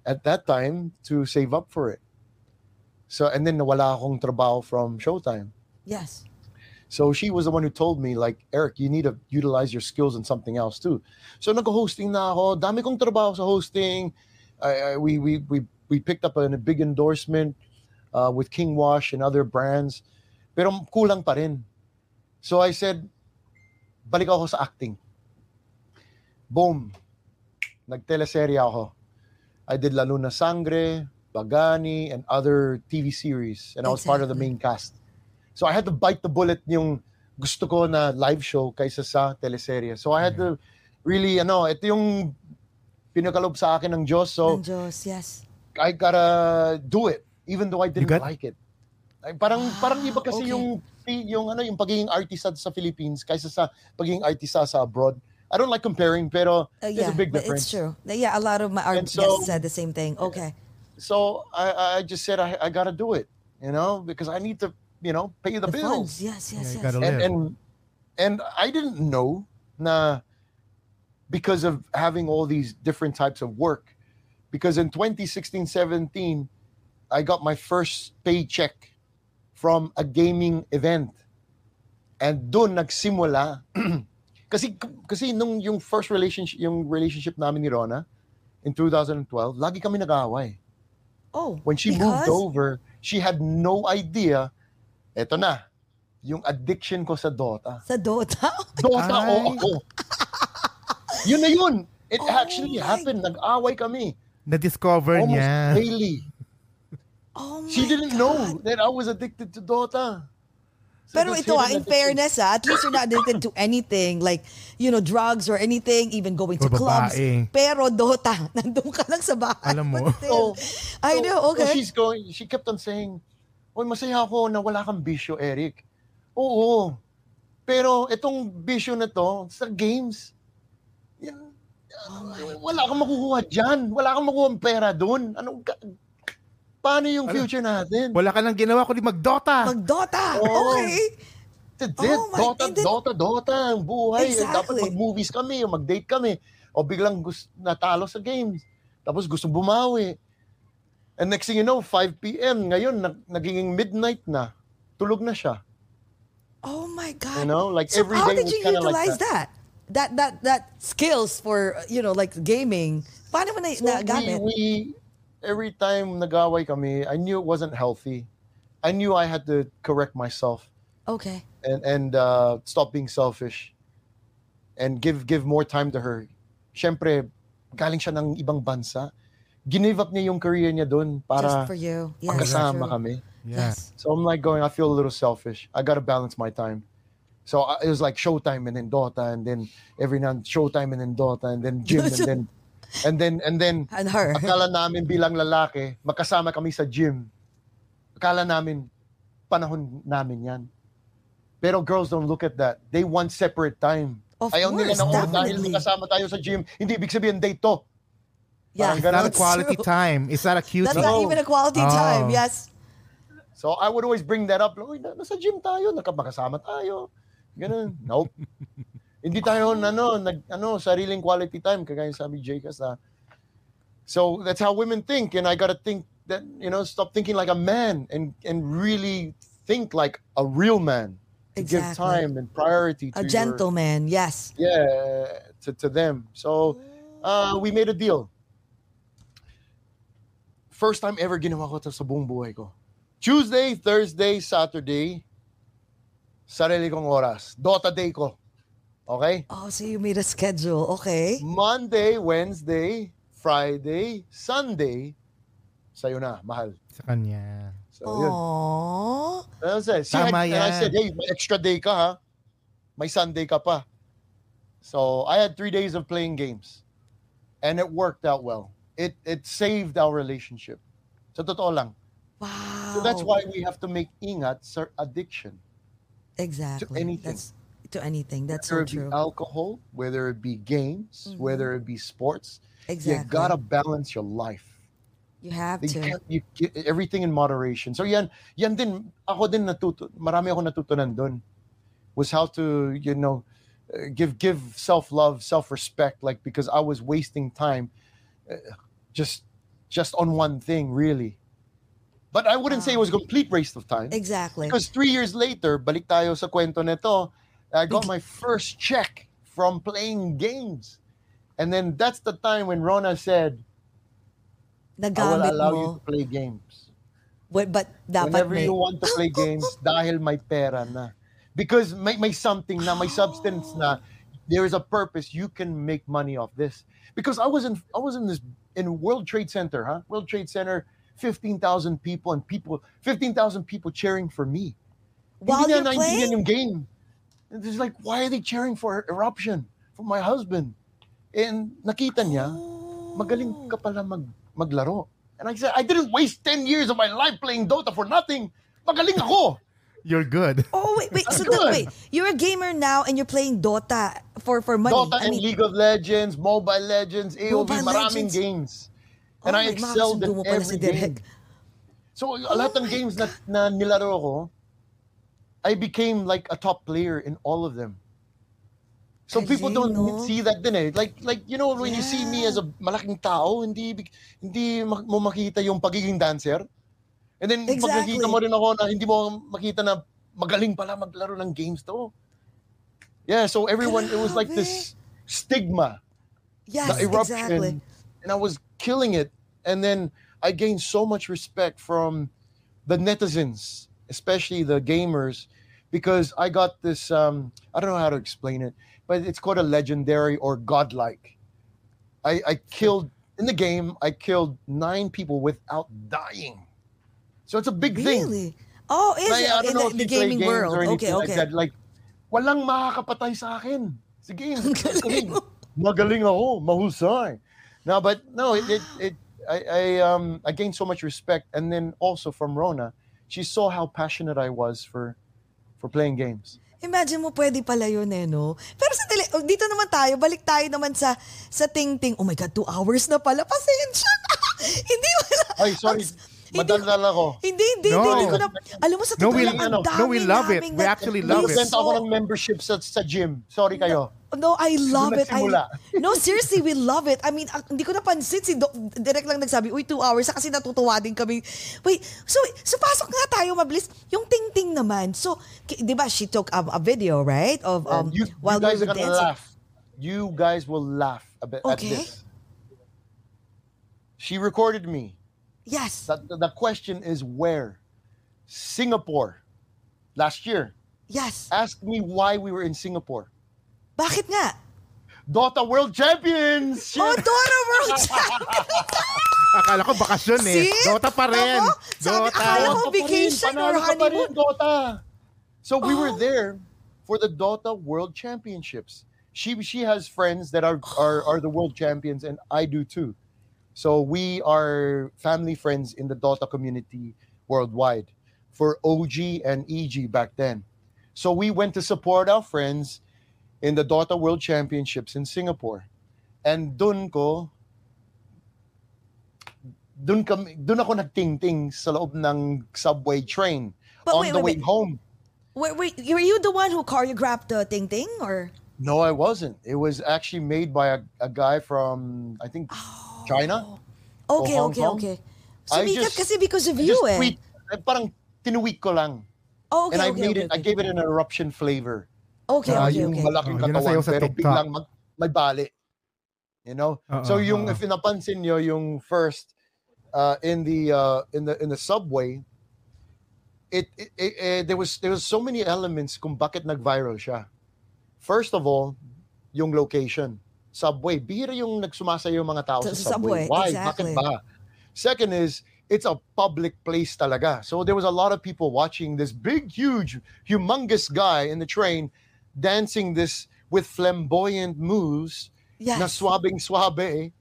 at that time to save up for it so and then nawala akong trabaho from Showtime Yes. So she was the one who told me, like, Eric, you need to utilize your skills in something else too. So nag-hosting na ako. Dami kong trabaho sa hosting. I, I, we, we, we, we picked up a, a big endorsement uh, with King Wash and other brands. Pero kulang pa rin. So I said, balik ako sa acting. Boom. Nagteleserye ako. I did La Luna Sangre, Bagani, and other TV series. And I was part of the main cast. So I had to bite the bullet yung gusto ko na live show kaysa sa teleserye. So I had to really, ano, ito yung pinakalob sa akin ng Diyos. So Ng Diyos, yes. I gotta do it even though I didn't got- like it. Ay, parang parang iba kasi okay. yung yung ano yung pagiging artista sa Philippines kaysa sa pagiging artista sa abroad. I don't like comparing pero Uh, there's a big but difference. it's true. Yeah, a lot of my art And so- guests said the same thing. Okay. So I I just said I I gotta do it, you know, because I need to, you know, pay the, The bills. funds. Yes, yes, Yeah, yes. and and and I didn't know na because of having all these different types of work because in 2016 17 I got my first paycheck from a gaming event and doon nagsimula kasi kasi nung yung first relationship yung relationship namin ni Rona in 2012 lagi kami nag-aaway Oh, when she because? moved over, she had no idea, eto na, yung addiction ko sa Dota. Sa Dota? Dota, Ay. oo. yun na yun. It Oh actually happened. Nag-away kami. Na-discover Almost niya. daily. Oh She my didn't God. know that I was addicted to Dota. So Pero ito ah, in fairness ah, at least you're not addicted to anything like, you know, drugs or anything, even going to Or clubs. babae. Pero Dota, nandun ka lang sa bahay. Alam mo. But still, I So- know, so okay. she's going, she kept on saying, Oy, masaya ako na wala kang bisyo, Eric. Oo. Pero itong bisyo na to, sa games, yan, wala kang makukuha dyan. Wala kang makukuha pera doon. Anong, ka- paano yung Ano? future natin? Wala ka nang ginawa kundi mag-Dota. Mag-Dota, Oo. okay. That's it. Oh my- Dota, and then- Dota, Dota, ang buhay. Exactly. Dapat mag-movies kami, o mag-date kami. O biglang gusto, natalo sa games. Tapos gusto bumawi. And next thing you know, 5 p.m. Ngayon, nag, naging midnight na. Tulog na siya. Oh my God. You know, like so every how day did you kinda like utilize that. that? That, that, that skills for, you know, like gaming. Paano mo na, So nagamit? we, we, every time nag-away kami, I knew it wasn't healthy. I knew I had to correct myself Okay. and and uh, stop being selfish and give give more time to her. Siyempre, galing siya ng ibang bansa. Ginive up niya yung career niya doon Just para for you. Yes, magkasama true. kami. Yeah. Yes. So I'm like going, I feel a little selfish. I got to balance my time. So I, it was like showtime and then Dota and then every now and showtime and then Dota and then gym and then and then and then And her. akala namin bilang lalaki, magkasama kami sa gym. Akala namin panahon namin 'yan. Pero girls don't look at that. They want separate time. Of Ayaw nila course, na, oh, dahil magkasama tayo sa gym, hindi ibig sabihin date to. Yeah, Parang It's not a that's quality true. time. It's not a cute That's No. not even a quality Oh. time. Yes. So I would always bring that up. Uy, na- nasa gym tayo, nakapagkasama tayo. Ganun. Nope. Hindi tayo ano, nag ano, sariling quality time kagaya sabi Jay Casa. So that's how women think and I got to think that, you know, stop thinking like a man and and really think like a real man. To give time and priority to A your- gentleman. Yes. yeah, to, to them. So uh, we made a deal. First time ever ginawa ko to sa buong buhay ko. Tuesday, Thursday, Saturday, sarili kong oras. Dota day ko. Okay? Oh, so you made a schedule. Okay. Monday, Wednesday, Friday, Sunday, sa'yo na, mahal. sa kanya. So, yun. Aww. And I said, see, Tama I, and I said, hey, may extra day ka ha. May Sunday ka pa. So I had three days of playing games. And it worked out well. It it saved our relationship. Sa totoo lang. Wow. So that's why we have to make ingat sa addiction. exactly To anything. That's to anything. That's whether so it be true. alcohol, whether it be games, Mhm. whether it be sports. Exactly. You gotta balance your life. You have You to. you get everything in moderation. So yan, yan din, ako din natuto, marami ako natutunan doon. Was how to, you know, uh, give give self-love, self-respect, like because I was wasting time uh, just just on one thing, really. But I wouldn't say it was a complete waste of time. Exactly. Because three years later, balik tayo sa kwento nito, I got my first check from playing games. And then that's the time when Rona said, I will allow mo. you to play games. Wait, but dapat Whenever may... you want to play games, dahil may pera na. Because may, may something na, may substance na, there is a purpose, you can make money off this. Because I was in, I was in this, in World Trade Center, huh? World Trade Center, 15,000 people and people, 15,000 people cheering for me. While Hindi you're na playing? yung game. And it's like, why are they cheering for eruption? For my husband. And nakita niya, magaling ka pala mag, maglaro. And I said, I didn't waste 10 years of my life playing Dota for nothing. Magaling ako. You're good. Oh wait, wait. So good. the, wait, you're a gamer now and you're playing Dota for for money. Dota I and mean, League of Legends, Mobile Legends, AOV, Mobile maraming Legends. games. oh And I my, excelled pala every si game. So a lot Oh of games na, na nilaro ko, I became like a top player in all of them. So people Galing, don't no? see that din eh. Like like you know when you see me as a malaking tao, hindi hindi mo makita yung pagiging dancer. And then pag Exactly. nakita mo rin ako na hindi mo makita na magaling pala maglaro ng games to. Yeah, so everyone it was like this stigma Yes, the eruption exactly. and I was killing it. And then I gained so much respect from the netizens, especially the gamers, because I got this um, I don't know how to explain it, but it's called a legendary or godlike. I, I killed in the game. I killed nine people without dying. So it's a big thing. Really? Oh, is Like, it? I don't In know the, the gaming world. or Okay, anything like okay. that. Like, walang makakapatay sa akin. Sige, Galing mo. magaling ako, mahusay. No, but no, it, it, it I, I um I gained so much respect, and then also from Rona, she saw how passionate I was for for playing games. Imagine mo, pwede pala yun eh, no? Pero sa tele, oh, dito naman tayo, balik tayo naman sa sa ting-ting. Oh my God, two hours na pala. Pasensya na. hindi wala. Ay, sorry, Hindi- madaldal ako. Hindi, hindi, No. hindi, hindi ko na, alam mo sa No, totoo we- lang, ang no, dami no, we love it. We actually love it. Benta ako ng membership sa, sa gym. Sorry kayo. No, I love it. I, no, seriously, we love it. I mean, ang- hindi ko napansin si Doc, direct lang nagsabi, uy, two hours, kasi natutuwa din kami. Wait, so, so pasok nga tayo mabilis. Yung ting-ting naman, so, di ba, she took um, a video, right? Of, um, you, while you guys we are were gonna dancing. laugh. You guys will laugh a bit Okay. at this. She recorded me. Yes, The, the, the question is where? Singapore. Last year. yes. Ask me why we were in Singapore. Bakit nga? Dota World Champions! Oh, Dota World Champions! Akala ko bakasyon eh. See? Dota pa rin. Ako, sabi- Dota. akala ko- Dota pa rin, vacation or panalo rin, honeymoon. Dota. So we were Oh. there for the Dota World Championships. She she has friends that are are, are the world champions, and I do too. So we are family friends in the Dota community worldwide for OG and EG back then. So we went to support our friends in the Dota World Championships in Singapore. And dun ko dun kami dun ako nagtingting sa loob ng subway train But on wait, the wait, way wait. home. Wait, wait, were you the one who choreographed the ting-ting, or? No, I wasn't. It was actually made by a, a guy from I think oh. China. Okay, Hong okay, Kong? okay. I Sumikat just- kasi because of I you just eh. tweet, eh, parang tinuwik ko lang. Oh, okay, and I okay, made okay, it, I okay. gave it an eruption flavor. Okay, Ah, okay, yung okay. malaking Oh, yun katawan, sa pero biglang mag, may bali. You know? Oo, so yung, oo. if napansin nyo, yung first, uh, in the, uh, in the, in the subway, it, it, it, eh, there was, there was so many elements kung bakit nag-viral siya. First of all, yung location. Subway. Bihira yung nagsumasayo yung mga tao Sa- sa, subway. subway, Why? exactly. Bakit ba? Second is, it's a public place talaga. So there was a lot of people watching this big, huge, humongous guy in the train dancing this with flamboyant moves Yes. na swabing swabe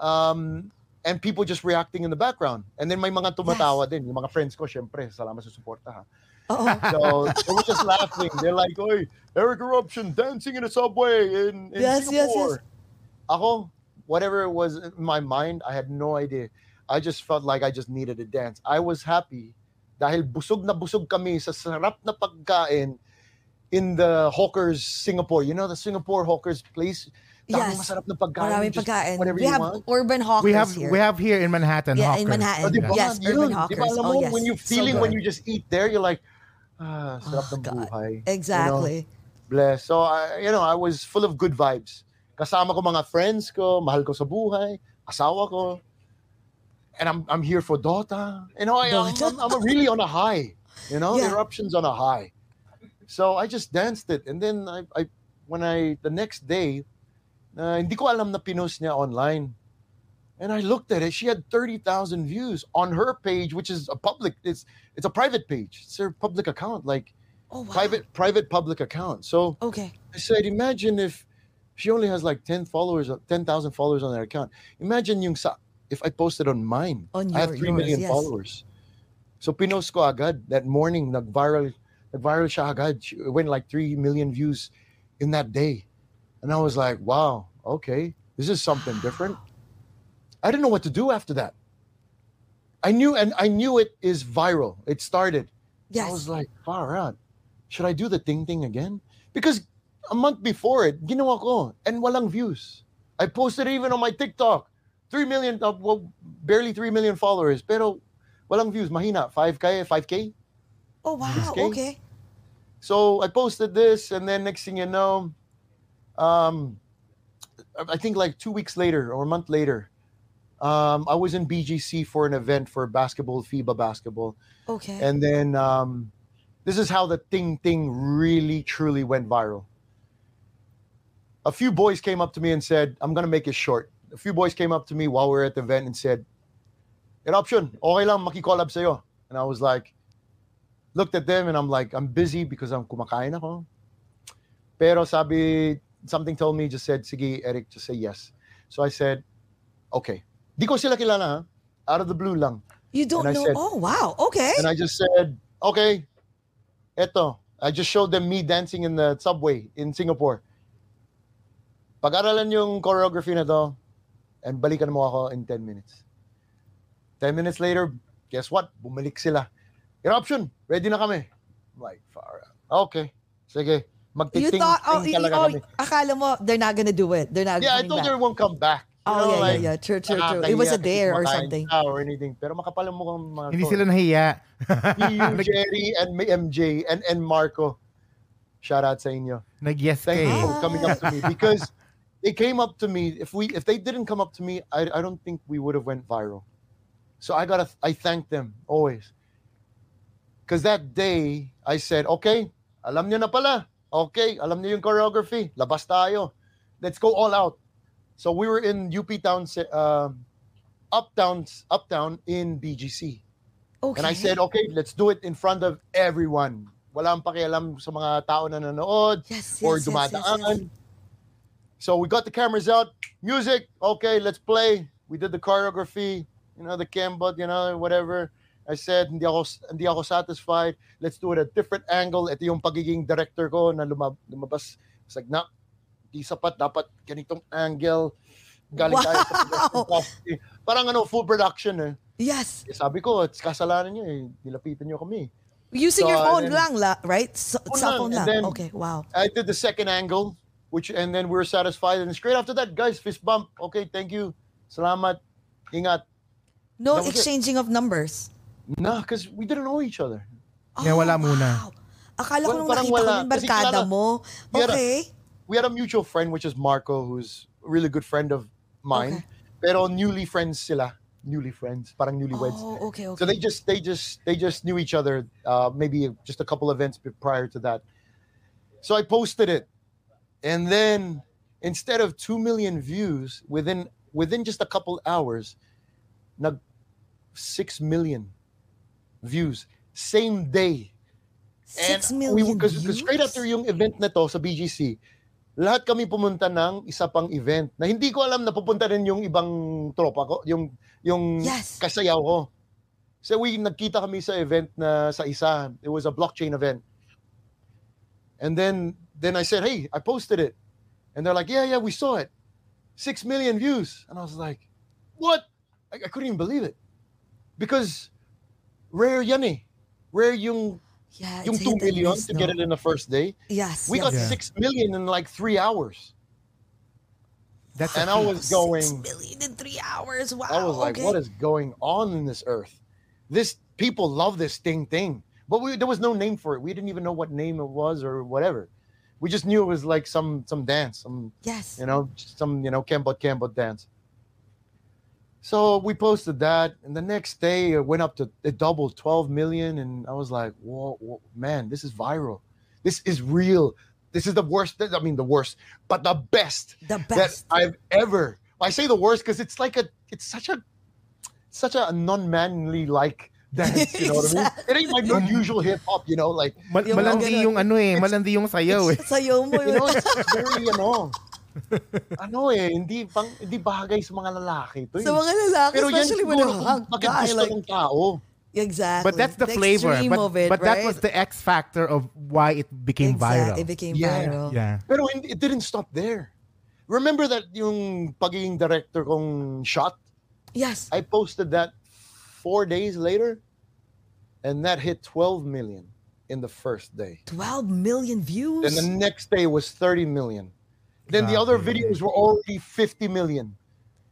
um, and people just reacting in the background. And then may mga tumatawa din. Yung mga friends ko, syempre, salamat sa suporta ha. Oo. So they were just laughing. They're like, "Oy, Eric Eruption dancing in a subway in, in Yes, yes, Singapore." Ako, whatever it was in my mind, I had no idea. I just felt like I just needed to dance. I was happy dahil busog na busog kami sa sarap na pagkain in the Hawkers Singapore. You know the Singapore Hawkers place? Daming Yes. masarap na pagkain. Maraming pagkain. Whatever We you have want. urban hawkers We have here. we have here in Manhattan. Yeah, in Manhattan. Oh, di? Yes, Yun. urban Di ba hawkers. alam Oh, yes. when you So feeling when good. you just eat there, you're like, ah, sarap Oh, ng God. buhay. You know? Exactly. Bless. So, I, you know, I was full of good vibes. Kasama ko mga friends ko, mahal ko sa buhay, asawa ko. And I'm I'm here for Dota. You know, I, I'm, Dota. I'm, I'm really on a high. You know, Yeah. eruptions on a high. So I just danced it, and then I, I when I the next day, uh, hindi ko alam na pinost niya online. And I looked at it. She had 30,000 views on her page, which is a public, it's it's a private page. It's her public account, like Oh, wow. private private public account. So Okay. I said, imagine if she only has like 10 followers, 10,000 followers on her account. Imagine yung sa, if I posted on mine. On I have your- 3 million yours, yes. followers. So pinost ko agad. That morning, nag-viral, nag-viral siya agad. She went like 3 million views in that day. And I was like, wow, okay, this is something different. I didn't know what to do after that. I knew, and I knew it is viral. It started. Yes. I was like, far out. Should I do the ting ting again? Because a month before it, ginawa ko, and walang views. I posted even on my TikTok. 3 million, uh, well, barely 3 million followers, pero walang views. Mahina, 5K, 5K. Oh, wow. 6K? Okay. So I posted this, and then next thing you know, um, I think like two weeks later or a month later, um, I was in BGC for an event for basketball, FIBA basketball. Okay. And then um, this is how the Ting Ting really truly went viral. A few boys came up to me and said, I'm going to make it short. a few boys came up to me while we were at the event and said, Eruption, okay lang makikollab sa'yo. And I was like, looked at them and I'm like, I'm busy because I'm kumakain ako. Pero sabi, something told me, just said, sige, Eric, just say yes. So I said, okay. Di ko sila kilala, ha? Out of the blue lang. You don't And I know. said- oh, wow. Okay. And I just said, okay, eto. I just showed them me dancing in the subway in Singapore. Pag-aralan yung choreography na to, and balikan mo ako in 10 minutes. 10 minutes later, guess what? Bumalik sila. Eruption, ready na kami. I'm like, far out. Okay, sige. you Magtiting thought, oh, ting y- talaga oh, kami. akala mo, they're not gonna do it. They're not Yeah, I told back. it won't come back. You Oh, know, yeah, like, yeah, yeah. True, true, true. It was a nakakahiya kasi dare or kumakain something. ka Or anything. Pero makapal mo kang mga Hindi to. sila nahiya. you, Jerry, and may MJ, and, and Marco. Shout out sa inyo. Nag-yes ka Thank you eh. for coming up to me because they came up to me. If we if they didn't come up to me, I, I don't think we would have went viral. So I gotta I thank them always. Because that day I said, okay, alam niyo na pala. Okay, alam niyo yung choreography. Labas tayo. Let's go all out. So we were in UP Town, um, Uptown, Uptown in BGC. Okay. And I said, okay, let's do it in front of everyone. Walang pakialam sa mga tao na nanonood yes, yes, or yes, yes, dumadaan. yes. So we got the cameras out, music, okay, let's play. We did the choreography, you know, the cambot, you know, whatever. I said, hindi ako, hindi ako satisfied. Let's do it at a different angle. Ito yung pagiging director ko na lumab, lumabas. It's like, na, di sapat, dapat ganitong angle. Galing tayo sa production Wow! Parang ano, full production eh. Yes. Eh, Sabi ko, it's kasalanan niyo eh. Nilapitan niyo kami. Using So, your phone then- lang, la, right? So, Phone cell lang, phone and lang. then- okay, wow. I did the second angle, which and then we were satisfied. And straight after that, guys, fist bump. Okay, thank you. Salamat. Ingat. No was it. exchanging of numbers. Nah, because we didn't know each other. Kaya wala muna. Oh, Wow. Akala ko nung parang nakita ko wala. yung Kasi barkada mo. Okay. We had a mutual friend, which is Marco, who's a really good friend of mine. Okay. Pero newly friends sila. Newly friends. Parang newlyweds. Oh, okay, okay. So they just they just they just knew each other uh, maybe just a couple events prior to that. So I posted it, and then instead of two million views within within just a couple hours, nag six million views same day. Six we- million Because views? straight after yung event na to sa BGC, lahat kami pumunta ng isa pang event na hindi ko alam na pupunta rin yung ibang tropa ko, yung yung Yes. kasayaw ko. So we nagkita kami sa event na sa isa. It was a blockchain event. And then then I said, "Hey, I posted it." And they're like, "Yeah, yeah, we saw it. 6 million views." And I was like, "What?" I, I couldn't even believe it. Because rare yan eh. Rare yung Yeah, yung it's 2 hit and million miss, to no? get it in the first day. Yes. We yes. got Yeah. 6 million in like 3 hours. That's And I was going million in three hours. Wow. I was like, okay. what is going on in this earth? This people love this ting ting. But we, there was no name for it. We didn't even know what name it was or whatever. We just knew it was like some some dance, some Yes. you know, some you know, Kembot Kembot dance. So we posted that, and the next day it went up to it doubled 12 million, and I was like, whoa, whoa man, this is viral. This is real. This is the worst. I mean, the worst, but the best The that best. I've ever. I say the worst because it's like a, it's such a, such a non-manly like dance. You know what I mean? It ain't like no usual hip hop. You know, like Mal- Yung malandi yung ano eh, malandi yung sayaw eh. Sa'yo mo you know, it's very ano, ano eh, hindi pang hindi bagay sa mga lalaki to. Sa eh. mga lalaki, Pero yan especially when a kung hunk bakit guy, gusto like, ng tao. exactly. But that's the, flavor. extreme But, of it, but that right? was the X factor of why it became Exact- viral. It became Yeah. viral. yeah. Pero hindi, it didn't stop there. Remember that yung pagiging director kong shot? Yes. I posted that four days later, and that hit 12 million in the first day. 12 million views. Then the next day was 30 million. Then the other Grabe. videos were already 50 million.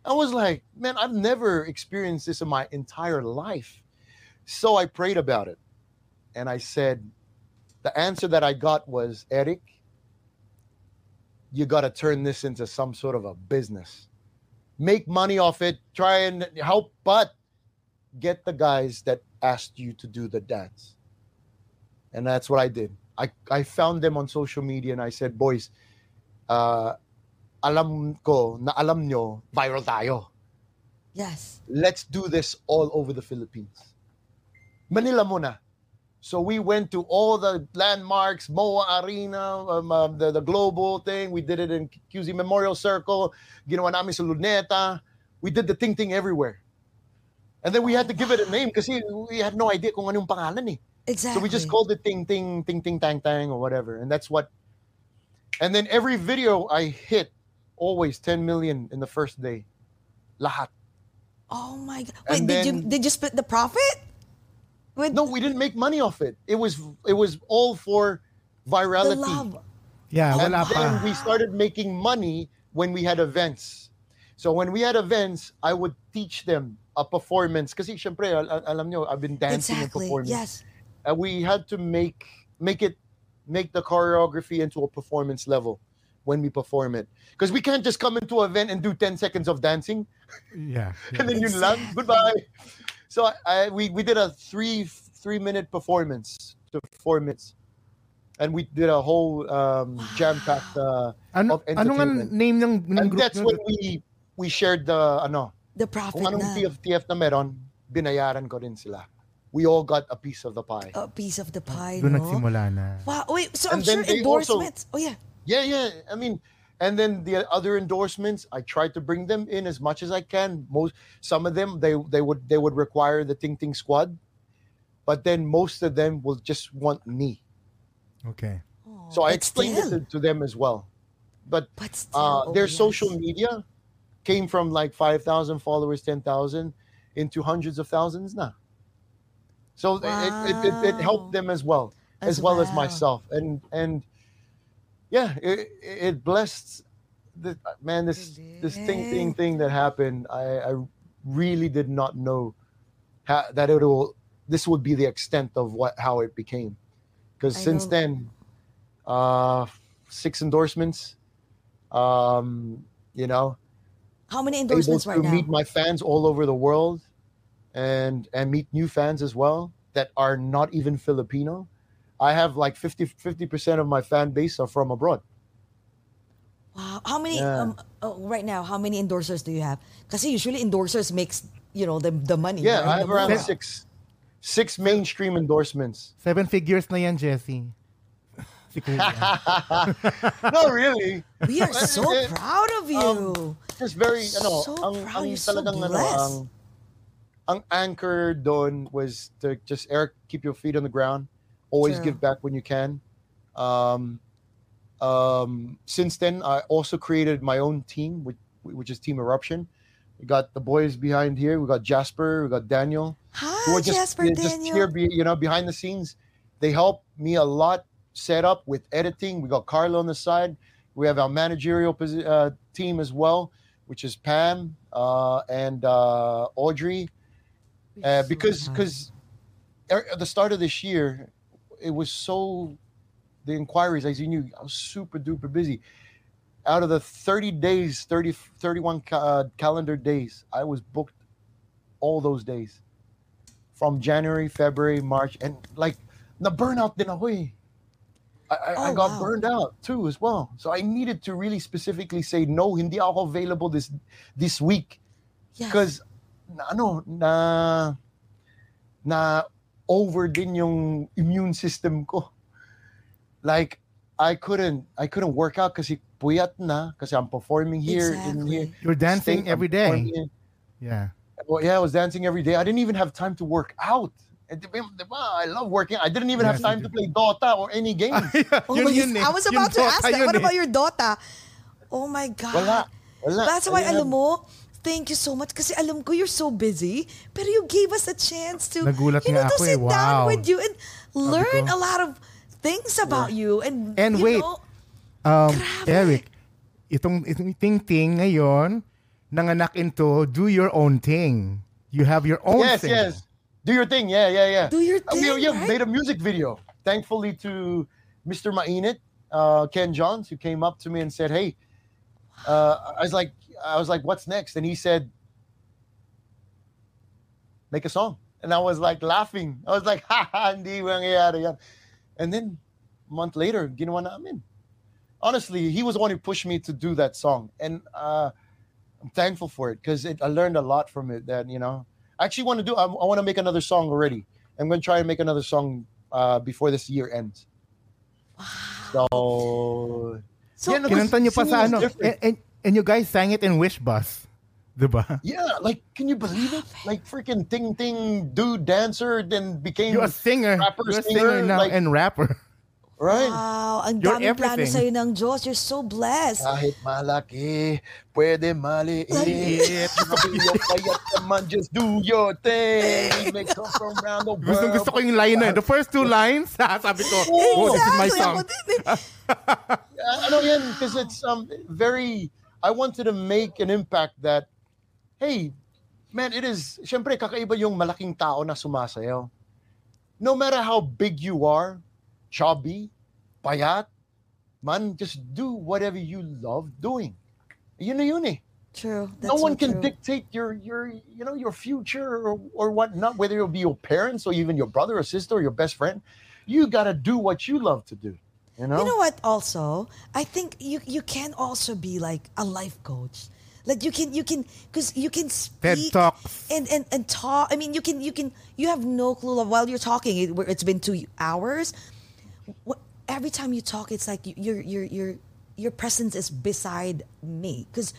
I was like, man, I've never experienced this in my entire life. So I prayed about it. And I said, the answer that I got was, Eric, you got to turn this into some sort of a business. Make money off it, try and help, but get the guys that asked you to do the dance. And that's what I did. I, I found them on social media and I said, boys, uh, alam ko na alam nyo, viral tayo. Yes. Let's do this all over the Philippines. Manila muna. So we went to all the landmarks, MOA Arena, um, um, the, the global thing. We did it in QC Memorial Circle. Ginawa namin sa Luneta. We did the ting ting everywhere. And then we had to give it a name because we had no idea kung anong pangalan eh. Exactly. So we just called it ting ting ting ting tang tang or whatever. And that's what and then every video I hit always 10 million in the first day. Lahat. Oh my god. Wait, And did you did you split the profit? With No, we didn't make money off it. It was it was all for virality. the virality. love. Yeah, And wala then pa. we started making money when we had events. So when we had events, I would teach them a performance. Kasi syempre, al- al- alam nyo, I've been dancing and Exactly. performing. Yes. And we had to make make it make the choreography into a performance level when we perform it. Because we can't just come into an event and do 10 seconds of dancing Yeah. and then you lang, goodbye. So I, I we, we did a three three minute performance to four minutes. And we did a whole um, jam-packed uh, Ano, of ano nga entertainment. name ng, ng And that's nyo? when we we shared the ano, The profit kung anong na. TF, TF na meron, binayaran ko rin sila. We all got a piece of the pie. A piece of the pie, Doon no? nagsimula na. Wow. Wait, so I'm sure then they also- endorsements. oh yeah. Yeah, yeah. I mean, and then the other endorsements, I try to bring them in as much as I can. Most some of them they they would they would require the Ting Ting squad, but then most of them will just want me. Okay. So I but explained still, it to, to them as well. But But still, uh, oh, their yes. social media came from like five thousand followers, ten thousand, into hundreds of thousands now. So it, it, it, it helped them as well, as, As well as myself, and and yeah, it, it blessed. The, man, this this thing thing thing that happened, I, I really did not know how, that it will. This would be the extent of what how it became, because I since know. then, uh, six endorsements. Um, you know, How many able endorsements to right now? To meet my fans all over the world, and and meet new fans as well that are not even Filipino. I have like 50 percent of my fan base are from abroad. Wow. How many Yeah. um oh, right now, how many endorsers do you have? Because usually endorsers makes, you know, the the money. Yeah, right? I have around more. six six mainstream endorsements. Seven figures na yan, Jesse. Si no, really. We are so proud of you. Just very, ano, So ang, proud. ang You're so talagang, ano, ang, ang anchor doon was to just, Eric, keep your feet on the ground. Always True. give back when you can. Um, um, since then, I also created my own team, which, which is Team Eruption. We got the boys behind here. We got Jasper. We got Daniel. Hi, who are just, Jasper they're just Daniel. here, be, you know, behind the scenes. They help me a lot set up with editing. We got Carlo on the side. We have our managerial uh, team as well, which is Pam uh, and uh, Audrey. Uh, because because at the start of this year, it was so the inquiries, as you knew, I was super duper busy. Out of the 30 days, 30, 31 ca- uh, calendar days, I was booked all those days from January, February, March, and like the burnout ako eh. I, I, I Oh, got wow. burned out too as well. So I needed to really specifically say no, hindi ako available this this week Yes. Na, ano na na over din yung immune system ko. Like I couldn't I couldn't work out kasi puyat na kasi I'm performing here in here. Exactly. You're dancing state, I'm every day. Yeah. Well, yeah, I was dancing every day. I didn't even have time to work out. Ba, I love working. I didn't even Yes, have time to play Dota or any games. Oh Yun eh. I was about to ask that. What eh. about your Dota? Oh my God. Wala. Wala. That's why, alam mo, thank you so much. Kasi alam ko you're so busy, pero you gave us a chance to, Nagulat you know, to ako sit eh. down with you and learn ko. a lot of things about you. And, And you wait. know, Um, Grabe. Eric, itong, itong ting-ting ngayon, nanganak into do your own thing. You have your own yes, thing. yes. Do your thing. Yeah, yeah, yeah. Do your Uh, we, thing, yeah, right? made a music video. Thankfully to Mr. Mainit, uh, Ken Johns, who came up to me and said, "Hey," uh, I was like, I was like, "What's next?" And he said, "Make a song." And I was like laughing. I was like, "Ha ha, hindi mangyayari yan." And then a month later, ginawa namin. honestly, he was the one who pushed me to do that song, and uh, I'm thankful for it because I learned a lot from it. That you know, I actually want to do. I, I want to make another song already. I'm going to try and make another song uh, before this year ends. So, So, Yeah, no, 'cause Kinanta niyo pa sa is ano. different. And, and, and you guys sang it in Wish Bus. Diba? Yeah, like, can you believe it? Like, freaking Ting Ting dude dancer, then became You're a singer. rapper, You're a singer, singer now like- and rapper. right. Wow, ang You're daming plano sa'yo ng Diyos. You're so blessed. Kahit malaki, pwede maliit. Sabihin mo payat naman, just do your thing. May come from around the world. Gusto, gusto ko yung line na. The first two lines, sabi ko, oh, this is my song. ako din eh. I know yan, because it's um very, I wanted to make an impact that, hey, man, it is, syempre, kakaiba yung malaking tao na sumasayaw. No matter how big you are, chubby, payat, man, just do whatever you love doing. Yun na yun eh. True. That's no so one can true. dictate your your you know your future or or whatnot whether it'll be your parents or even your brother or sister or your best friend you got to do what you love to do you know, You know what? Also, I think you you can also be like a life coach. Like you can you can because you can TED speak Talks. and and and talk. I mean, you can you can you have no clue of while you're talking. It, it's been two hours. What, every time you talk, it's like your your your your presence is beside me because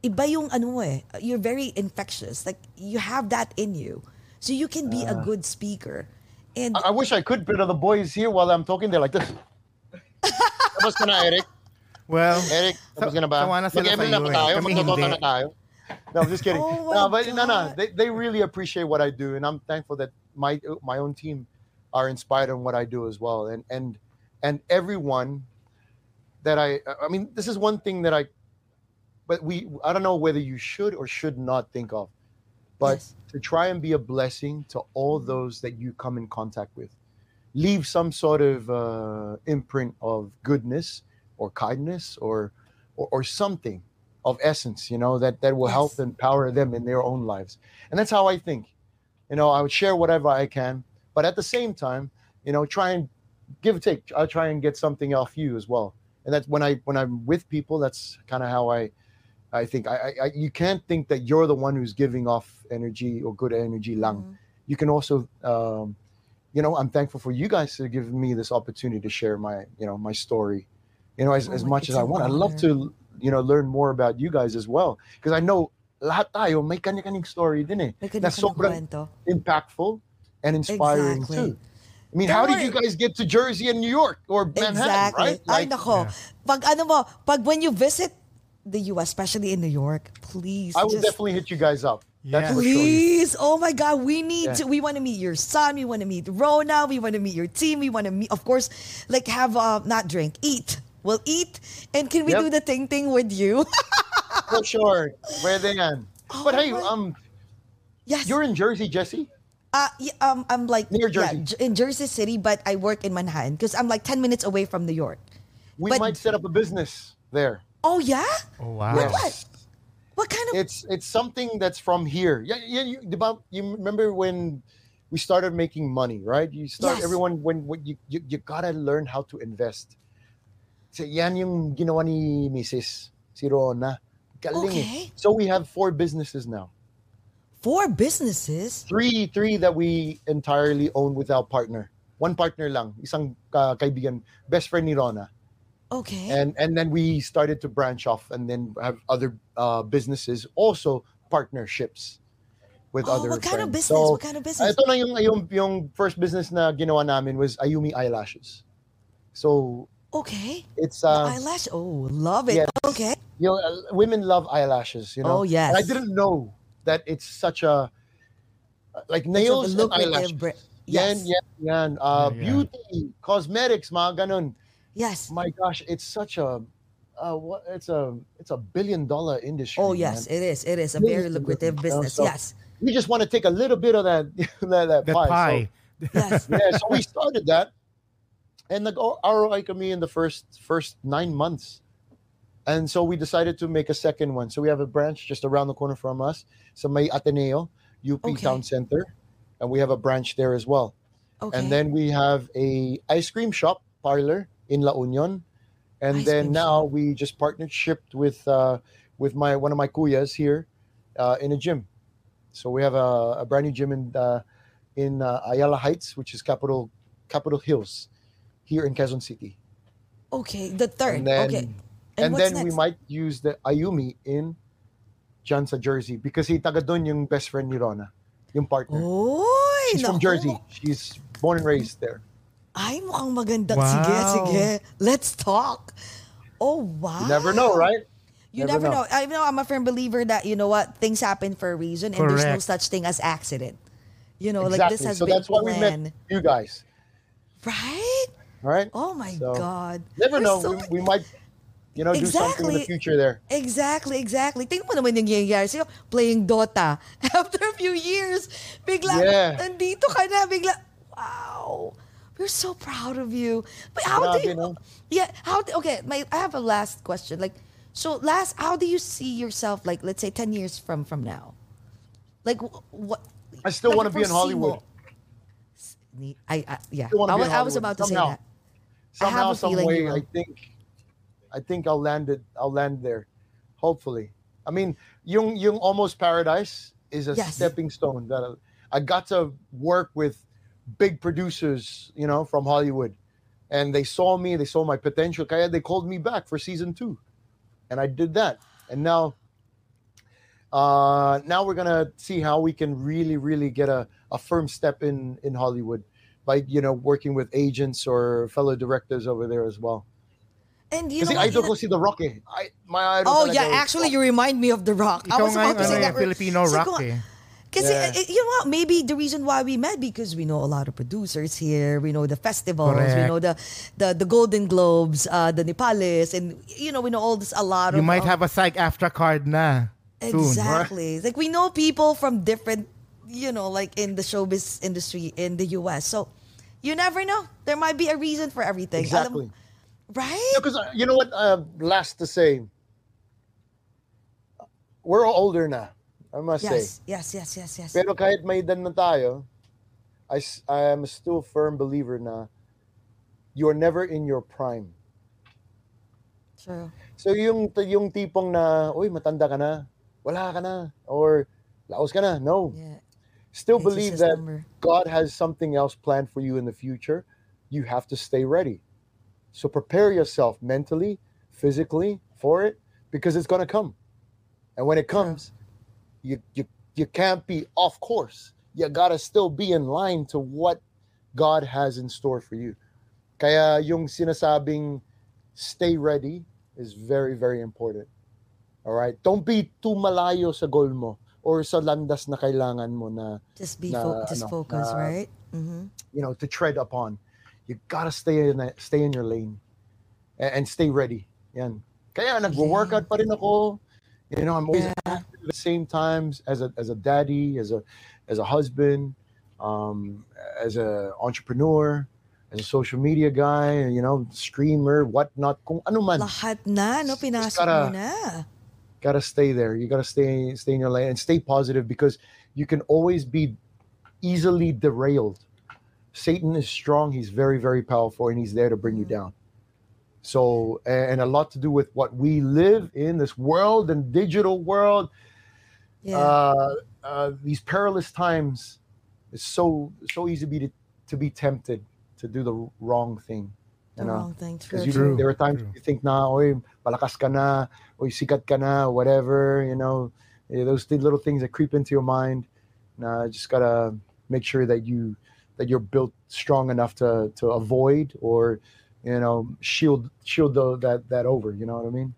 iba yung ano eh. You're very infectious. Like you have that in you, so you can be a good speaker. And I, I wish I could but the boys here while I'm talking they're like this tapos ka na Eric. Well, Eric tapos ka na ba? tawa na sila Mag-ML sa na iyo ba eh. tayo? Kami na tayo? No I'm just kidding. Oh my no but no no. they, they really appreciate what I do and I'm thankful that my my own team are inspired on what I do as well. And and and everyone that I I mean this is one thing that I but we I don't know whether you should or should not think of but Yes. to try and be a blessing to all those that you come in contact with leave some sort of uh, imprint of goodness or kindness or, or or something of essence you know that that will help Yes. empower them in their own lives. And that's how i think. You know i would share whatever i can but at the same time you know try and give or take i'll try and get something off you as well. And that's when i when i'm with people that's kind of how i i think. I, I you can't think that you're the one who's giving off energy or good energy lang. You can also um you know i'm thankful for you guys to give me this opportunity to share my you know my story you know as, Oh as much as i want. I love to you know learn more about you guys as well because i know lahat tayo may kanya-kanyang story din eh May na kanya-kanyang sobrang impactful and inspiring Exactly. too. I mean Don't how did you guys get to jersey and new york or manhattan Exactly. right? Ay, Like, nako. Pag ano mo, pag when you visit the US, especially in New York, please i will just definitely hit you guys up. that's Yeah. for sure Please, oh my God, we need to. We want to meet your son. We want to meet Rona. We want to meet your team. We want to meet, of course, like have uh, not drink, eat. We'll eat, and can we Yep. do the thing thing with you? for sure Pwede yan. but Oh hey my- um yes. you're in jersey jesse Uh, yeah, um, I'm like Near Jersey. J- in Jersey City, but I work in Manhattan because I'm like ten minutes away from New York. we But- might set up a business there Oh yeah, Oh, wow. Yes. What kind of? it's it's something that's from here. Yeah, yeah. You, you remember when we started making money, right? You start Yes. everyone when, when you, you you gotta learn how to invest. So yan yung ginawa ni Mrs. Si Rona. Galing eh. Okay. So we have four businesses now. Four businesses. Three three that we entirely own without partner. One partner lang, isang uh, kaibigan, best friend ni Rona. Okay. and and then we started to branch off and then have other uh, businesses also partnerships with oh, other what kind of business? So, what kind of business? ito na yung, yung yung first business na ginawa namin was Ayumi Eyelashes. So okay. it's uh eyelash. Oh, love it. yes. Okay. you know uh, women love eyelashes, you know. Oh, yes. And I didn't know that it's such a like nails and lucrative eyelashes. bra- Yan, yes. yan, yan. Uh, Yeah, yeah. beauty, cosmetics, mga ganun. Yes. my gosh, it's such a uh, what it's a it's a billion dollar industry. Oh yes, man. it is. It is a very Millions lucrative different business. stuff. So- Yes. We just want to take a little bit of that that, that, That pie. pie. Yes. So, yeah, so we started that, and the ROI kami in the first first nine months, and so we decided to make a second one. So we have a branch just around the corner from us, so may Ateneo, UP Okay. Town Center, and we have a branch there as well. Okay. And then we have a ice cream shop parlor in La Union. and Ice then now we just partnershipped with uh, with my one of my kuyas here uh, in a gym. So we have a, a brand new gym in uh, in uh, Ayala Heights, which is capital Capitol Hills, here in Quezon City. Okay, the third. And then, okay. And, what's then we might use the Ayumi in sa Jersey because he taga doon yung best friend ni Rona, yung partner. Oy, She's from. Jersey. She's born and raised there. Ay, mukhang maganda. Wow. Sige, sige. Let's talk. Oh, wow. You never know, right? You never, know. I know I'm a firm believer that you know what things happen for a reason, and there's no Correct. such thing as accident. You know, exactly. like this has so been that's why we planned, met you guys, right? right? Oh my So, God! Never know. so- we, we might, you know, do something in the Exactly. future there. Exactly, exactly. Tingnan mo naman yung nangyayari sa'yo. Playing Dota. After a few years, bigla, Yeah. nandito ka na, bigla, wow. We're so proud of you. But how do you, no? yeah, how, do- okay, my, I have a last question. Like, so last, how do you see yourself, like, let's say 10 years from, from now? Like, what? I still like, want to be in Hollywood. mo? I, I, yeah, I I was about to Somehow. say that. I Somehow, have a some feeling way. I think, I think I'll land it. I'll land there, hopefully. I mean, yung yung almost paradise is a Yes. stepping stone that I, I got to work with big producers, you know, from Hollywood, and they saw me, they saw my potential. They called me back for season two, and I did that, and now. Uh, now we're gonna see how we can really, really get a, a firm step in in Hollywood by you know working with agents or fellow directors over there as well. And you Kasi know what? idol Yun- ko si The Rock eh. I, my idol Oh yeah, actually you remind me of The Rock. I Ikaw was nga about to yung say ano, that. Filipino Sabi rock eh. Kasi, Yeah. you know what, maybe the reason why we met because we know a lot of producers here. We know the festivals. We know the, the the Golden Globes, uh, the Nepales, and you know we know all this a lot You of. might of- have a SAG-AFTRA card na soon. exactly. Like we know people from different, you know, like in the showbiz industry in the U.S. So you never know. There might be a reason for everything. Alam- Exactly. right? Because uh, you know what? Uh, last to say, we're all older na. I must say. Yes, yes, yes, yes, yes. Pero kahit may edad na tayo, I, I am still a firm believer na you're never in your prime. True. So yung yung tipong na, uy, matanda ka na, wala ka na, or laos ka na. No. Yeah. Still believe that number. God has something else planned for you in the future. You have to stay ready. So prepare yourself mentally, physically for it because it's going to come. And when it comes, you you you can't be off course. You got to still be in line to what God has in store for you. Kaya yung sinasabing stay ready is very very important. All right? Don't be too malayo sa goal mo or sa landas na kailangan mo na Just be na, fo- just ano, focus, na- right? Mm-hmm. you know to tread upon you gotta stay in that- stay in your lane and, and stay ready yan kaya nagwo-workout pa rin ako you know I'm always at the same times as a as a daddy as a as a husband um as a entrepreneur as a social media guy you know streamer whatnot kung ano man Lahat na, no? Pinasok gotta- na. gotta stay there. You gotta stay stay in your lane and stay positive because you can always be easily derailed. Satan is strong. He's very very powerful, and he's there to bring you down. So and a lot to do with what we live in this world and digital world. Yeah. Uh, uh, these perilous times, it's so so easy to be to be tempted to do the wrong thing. the you know? wrong thing. True, Because you, true. there are times True. you think nah oy, palakas ka na, oy, sikat ka na, whatever, you know, those little things that creep into your mind. Nah, just gotta make sure that you that you're built strong enough to to avoid or you know shield shield the, that that over. You know what I mean?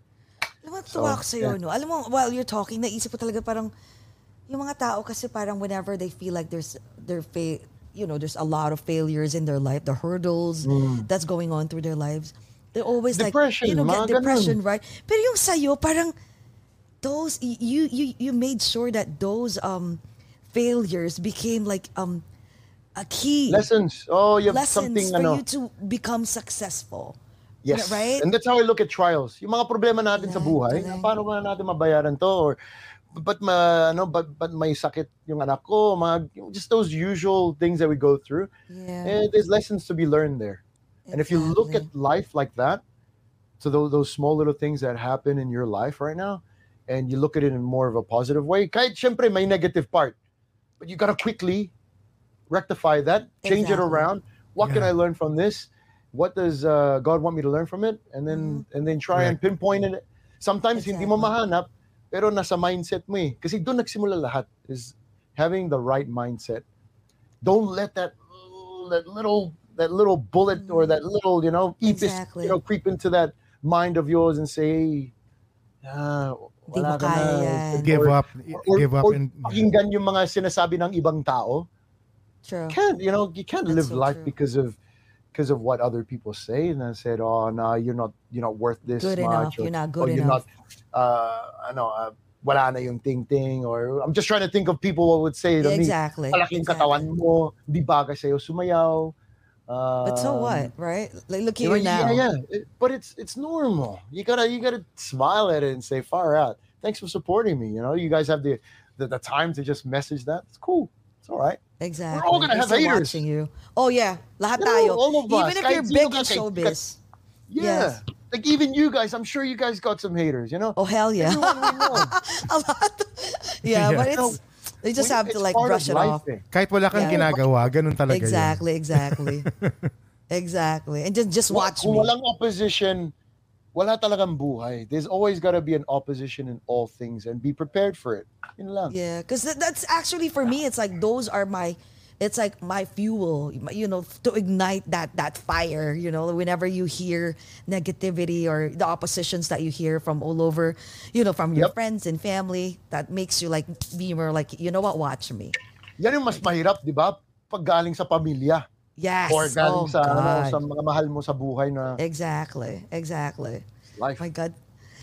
So, tuwa ako sa'yo, yeah. no? Alam mo, while you're talking, naisip ko talaga parang, yung mga tao kasi parang whenever they feel like there's, their fa- you know, there's a lot of failures in their life, the hurdles that's going on through their lives, they're always Mm. Depression, like, you know, get depression, ganun. right? Pero yung sa'yo, parang, those, you, you, you made sure that those, um, failures became like, um, a key. Lessons. Oh, you have lessons something for ano. you to become successful. Yes. Right? And that's how I look at trials. Yung mga problema natin sa buhay, galing. paano ba natin mabayaran to or but ma, ano, but, but may sakit yung anak ko, mga, just those usual things that we go through. Yeah. And there's lessons to be learned there. And if you look at life like that, so those, those small little things that happen in your life right now and you look at it in more of a positive way kahit syempre may negative part but you got to quickly rectify that change it around what can i learn from this what does uh, god want me to learn from it and then and then try and pinpoint it sometimes hindi mo Mm-hmm. Mahanap pero nasa mindset mo eh kasi doon nagsimula lahat is having the right mindset don't let that that little that little bullet or that little you know ipis. Exactly. you know creep into that mind of yours and say ah, wala ka na." Give Or- up. or, give up. or and, pakinggan yung mga sinasabi ng ibang tao True. can't you know you can't That's live so life true. because of because of what other people say and I said oh no you're not you're not worth this Good much enough. You're not good or you're enough. not uh ano uh, wala na yung ting ting or I'm just trying to think of people who would say to Yeah, me exactly. malaking exactly. katawan mo di bagay sumayaw But so Um, what, right? Like, look at you know, you now. yeah, yeah. It- but it's it's normal. You gotta you gotta smile at it and say, "Far out." Thanks for supporting me. You know, you guys have the the, the time to just message that. It's cool. It's all right. Exactly. all gonna They're have haters. watching you. Oh yeah, lahat tayo. all of us. Even if Kahit you're big in showbiz. Yeah. Yes. Like even you guys, I'm sure you guys got some haters. You know. Oh hell yeah. A lot. Yeah, Yeah. but No, it's they just have to like brush of it off. eh. kahit wala kang Yeah. ginagawa, ganun talaga yun. Exactly, exactly. exactly. And just just watch Kung me. walang opposition, wala talagang buhay. There's always got to be an opposition in all things and be prepared for it. Yun lang. Yeah, because that's actually for me. It's like those are my, it's like my fuel. You know, to ignite that that fire. You know, whenever you hear negativity or the oppositions that you hear from all over, you know, from your Yep. friends and family, that makes you like be more like, you know what, watch me. Yan yung mas mahirap, di ba? Pag galing sa pamilya. Yes. Or galing oh sa, ano, God. sa mga mahal mo sa buhay na Exactly. Exactly. life. My God.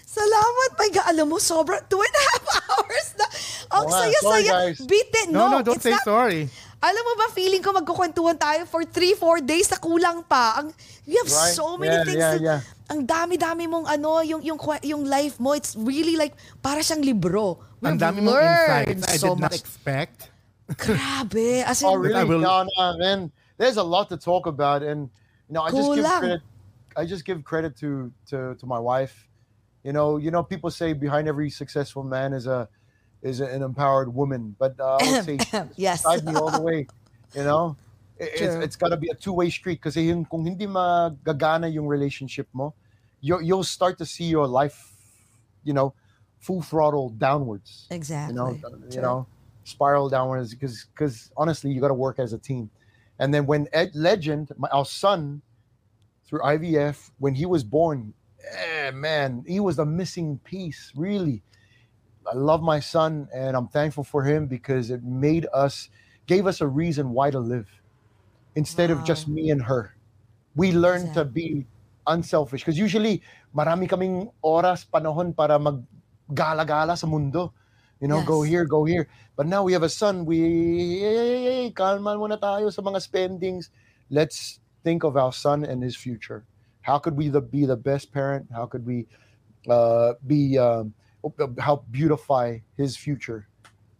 Salamat, my God. Alam mo, sobra, two and a half hours na. Ang nga, saya-saya. sorry, guys. Beat it. No, No, no, don't it's say not- sorry. Alam mo ba, feeling ko magkukwentuhan tayo for 3-4 days na kulang pa. Ang, you have Right. so many Yeah, things. yeah, to- yeah. Ang dami-dami mong ano, yung, yung, yung life mo, it's really like, para siyang libro. Ang We've dami mong insights I so did not much. expect. Grabe. As in, Oh, really? I will- No, no, man. There's a lot to talk about, and you know, I just give credit. I just give credit to to to my wife. You know, you know, people say behind every successful man is a is an empowered woman, but uh, I would say Yes. beside me all the way. You know, it, it's, it's got to be a two way street because kung hindi magagana yung relationship mo, you you'll start to see your life, you know, full throttle downwards exactly. you know, you know, spiral downwards because because honestly, you got to work as a team. And then when Ed Legend, my, our son, through IVF, when he was born, eh, man, he was the missing piece. Really, I love my son, and I'm thankful for him because it made us, gave us a reason why to live, instead of just me and her. We learned to be unselfish because usually marami kaming oras panahon para mag-gala-gala sa mundo. You know, go here, go here. But now we have a son. We, hey, hey, hey, kalman muna tayo sa mga spendings. Let's think of our son and his future. How could we the, be the best parent? How could we uh, be um, help beautify his future?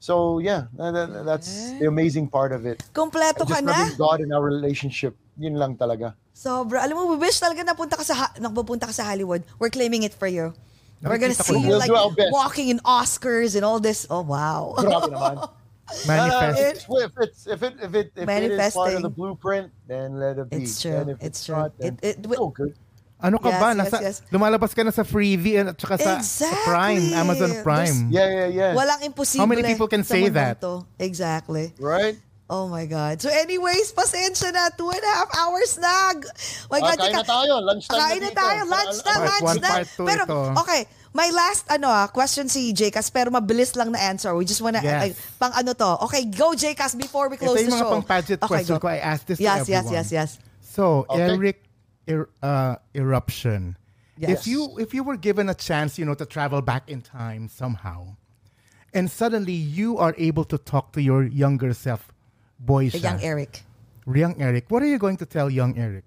So yeah, that- that- that's the amazing part of it. Kompleto ka na? God in our relationship. Yun lang talaga. Sobra. Alam mo, we wish talaga napunta ka sa, ka sa Hollywood. We're claiming it for you. We're gonna see you like do walking in Oscars and all this. Oh, wow. Grabe naman. Manifest. Uh, it's- if it's if it if it if it is part of the blueprint, then let it be. It's true. And if It's it's, true. not, then It- it- it's all good. Ano ka Yes, ba? Nasa, yes. Lumalabas ka na sa Freevee at saka sa, sa Prime, Amazon Prime. Yeah, yeah, yeah. Walang imposible. How many people can say that? Exactly. Right? Oh my God. So anyways, pasensya na. Two and a half hours na. My Ah, God, kain teka. na tayo. Lunchtime na Kain na dito. tayo. Lunch na, Part lunch one, na. part two Pero, ito. okay. My last, ano ah, question si Jcas, pero mabilis lang na answer. We just wanna, ay, pang ano to. Okay, go Jcas before we Ito close yung the mga show. pang pageant Okay, question go. ko. I asked this Yes, to yes, everyone. yes, yes. So, Okay. Eric er, uh, Eruption. Yes. If you if you were given a chance, you know, to travel back in time somehow, and suddenly you are able to talk to your younger self, boy The siya, young Eric. young Eric, what are you going to tell young Eric?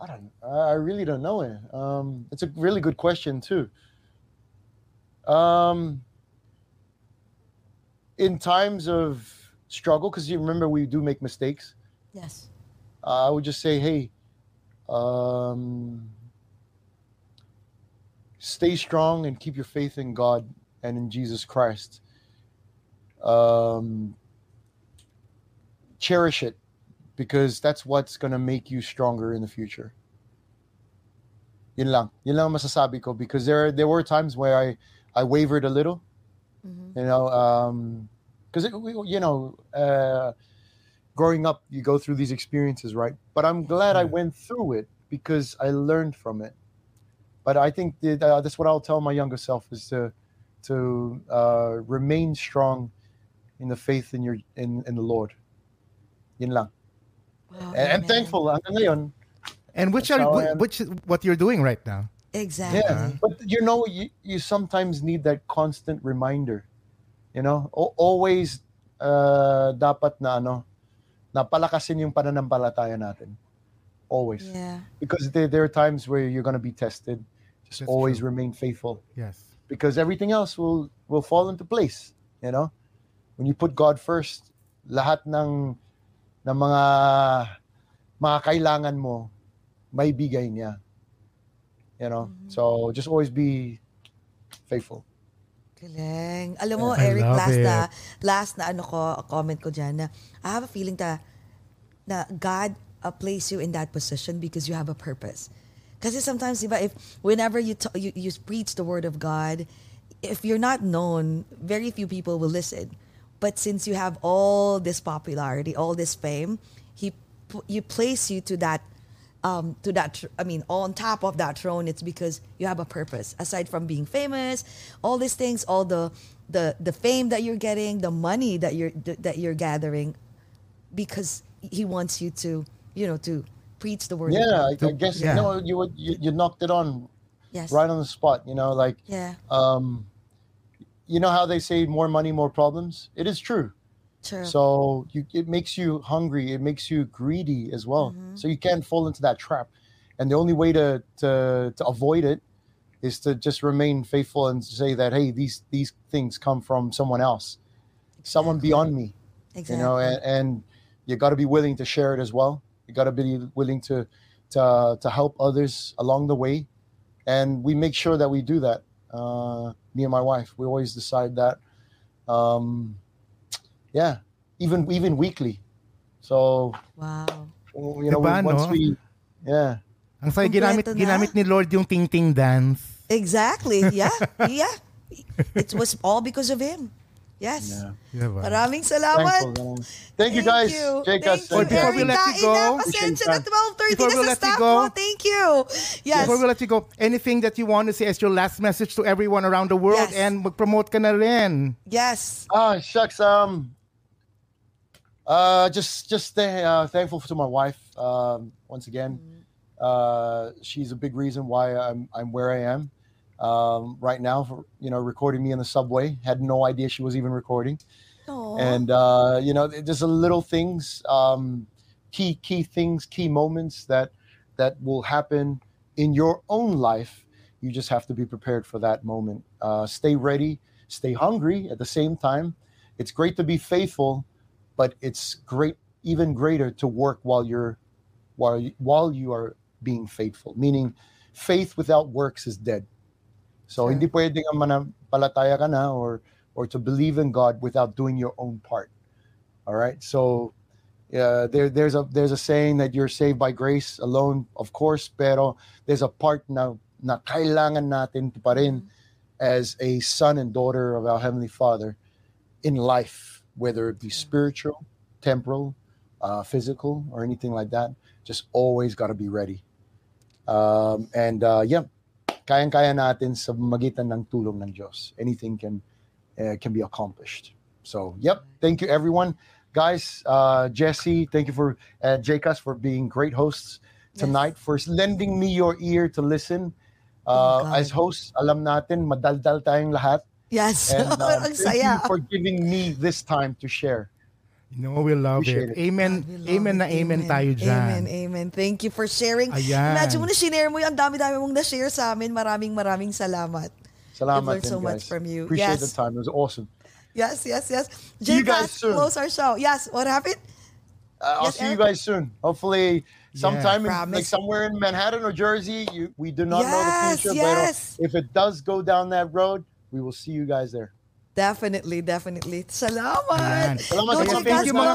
I don't. I really don't know it. Um, it's a really good question too. Um, in times of struggle, because you remember we do make mistakes. Yes. uh, I would just say, hey, um, stay strong and keep your faith in God and in Jesus Christ. Um, cherish it because that's what's gonna make you stronger in the future. Yun lang. Yun lang ang masasabi ko because there there were times where I I wavered a little. You know, um, because you know, uh, growing up, you go through these experiences, right? But I'm glad I went through it because I learned from it. But I think that, uh, that's what I'll tell my younger self is to to uh, remain strong in the faith in your in, in the Lord. Yun lang. Wow, And I'm thankful hanggang ngayon. And which are how I am. which what you're doing right now? Exactly. Yeah, but you know, you, you sometimes need that constant reminder. You know, o- always uh, dapat na ano, napalakasin yung pananampalataya natin. Always. Yeah. Because there, there are times where you're going to be tested. Just That's always true. remain faithful Yes. because everything else will will fall into place, you know? When you put God first, lahat ng ng mga mga kailangan mo may bigay niya. You know? So just always be faithful. Galing. Alam mo, I Eric, last na, it. last na ano ko, comment ko dyan na, I have a feeling that, na God uh, place you in that position because you have a purpose. Kasi sometimes, diba, if whenever you, t- you you preach the word of God, if you're not known, very few people will listen. But since you have all this popularity, all this fame, he you place you to that um, to that tr- I mean on top of that throne it's because you have a purpose aside from being famous all these things all the the the fame that you're getting the money that you're that you're gathering because he wants you to you know to preach the word Yeah, I, God. I guess Yeah. you know you, would- you you knocked it on yes right on the spot, you know, like yeah um you know how they say more money more problems? It is true. True So you, it makes you hungry. It makes you greedy as well. So you can't fall into that trap. And the only way to, to to avoid it is to just remain faithful and say that hey, these these things come from someone else, someone beyond me. exactly You know, and, and you got to be willing to share it as well. You got to be willing to to to help others along the way, and we make sure that we do that. Uh, me and my wife, we always decide that. Um, yeah, even even weekly. So wow you know, Diba, once no? we, yeah, Ang saya ginamit na. ginamit ni Lord yung ting-ting dance. exactly yeah yeah it was all because of him yes yeah. Diba? maraming salamat Thankful. Thank you guys. Jake Thank you, Oh, before we let you go- pasensya na, 12.30 Before na we sa you staff go- mo. Thank you. Yes. Before we let you go, anything that you want to say as your last message to everyone around the world Yes. and mag-promote ka na rin. Yes. Ah, shucks. Um, uh, just just th- uh, thankful to my wife. Um, once again, uh, she's a big reason why I'm I'm where I am um, right now. For you know, recording me in the subway. Had no idea she was even recording. Aw. And uh, you know, just a little things, um, key key things, key moments that that will happen in your own life. You just have to be prepared for that moment. Uh, stay ready, stay hungry at the same time. It's great to be faithful, but it's great, even greater, to work while you're while you- while you are being faithful. Meaning, faith without works is dead. So Sure. hindi pwedeng manampalataya ka na or or to believe in God without doing your own part. All right. So uh, there there's a there's a saying that you're saved by grace alone, of course, pero there's a part na na kailangan natin pa rin as a son and daughter of our heavenly Father in life, whether it be spiritual, temporal, uh, physical, or anything like that. Just always got to be ready. Um, and uh, yeah, kayang-kaya natin sa magitan ng tulong ng Diyos. Anything can uh, can be accomplished. So, yep. Thank you, everyone, guys. Uh, Jesse, thank you for uh, for being great hosts tonight, for lending me your ear to listen. Uh, God. as hosts, alam natin, madaldal tayong lahat. Yes. And uh, Ang thank saya. you for giving me this time to share. You know, we love Appreciate it. it. Amen. We love Amen na it. amen tayo dyan. Amen, amen. Thank you for sharing. Ayan. Imagine mo na sinare mo yung ang dami-dami mong na-share sa amin. Maraming maraming salamat. Salamat I've learned din, so much from you. Appreciate Yes. the time. It was awesome. Yes, yes, yes. See you guys soon. close our show. Yes, what happened? Uh, I'll Yes, see you guys soon. Hopefully, sometime in, like somewhere in Manhattan or Jersey. You, we do not know the future, yes. but if it does go down that road, we will see you guys there. Definitely, definitely. Salamat. Ayan. Salamat Go J-Cast, thank you mga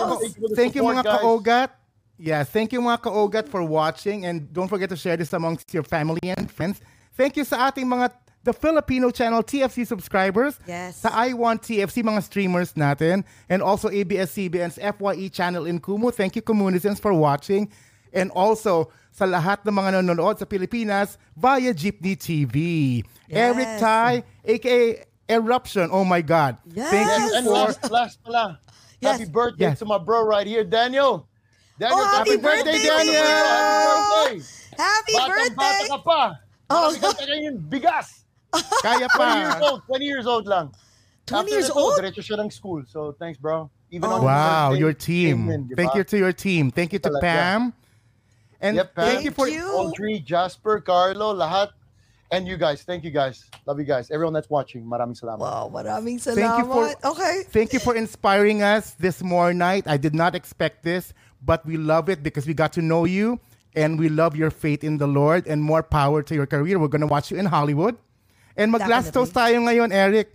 Thank you mga kaogat. Yes, thank you mga kaogat for watching and don't forget to share this amongst your family and friends. Thank you sa ating mga the Filipino channel TFC subscribers. Yes. Sa I Want TFC mga streamers natin and also ABS-CBN's FYE channel in Kumu. Thank you Comunizens for watching and also sa lahat ng mga nanonood sa Pilipinas via Jeepney TV. Eric Yes. Tai, aka Eruption. Oh my God. Yes. Thank you And for last, last pala, Yes. happy birthday Yes. to my bro right here, Daniel. Daniel, Oh, happy birthday, Daniel! Happy birthday! Happy Batang birthday! bata ka pa. Oh. Marami kang kakainin bigas. kaya 20 years old, 20 years old lang. 20 After years old? Diretso siya ng school. So, thanks, bro. Even Oh. Wow, birthday, your team. Thank you to your team. Thank you to. Pam. And Yep, Pam. thank you for Thank you. Audrey, Jasper, Carlo, lahat. And you guys. Thank you, guys. Love you guys. Everyone that's watching, maraming salamat. Wow, maraming Thank you for- okay. thank you for inspiring us this more night. I did not expect this, but we love it because we got to know you and we love your faith in the Lord and more power to your career. We're gonna watch you in Hollywood. And mag-glass Definitely. toast tayo ngayon, Eric.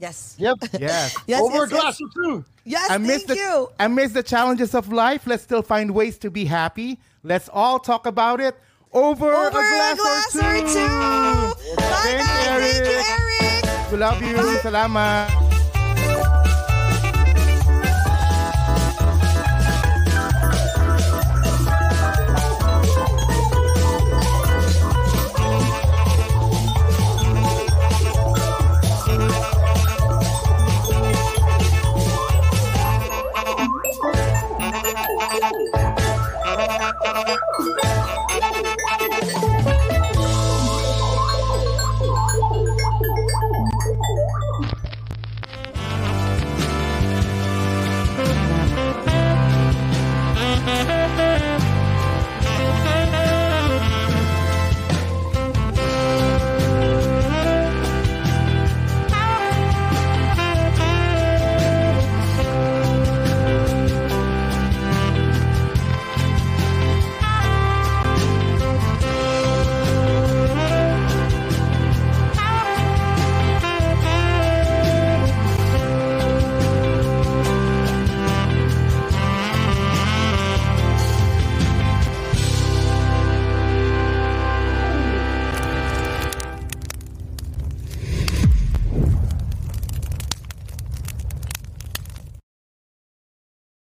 Yes. Yep. Yes. Yes, Over yes, a glass yes. or two. Yes, amidst thank the, you. amidst the challenges of life, let's still find ways to be happy. Let's all talk about it over, Over a glass, or two. Bye, Thanks, guys. Thank you, Eric. Eric. We love you. Salamat.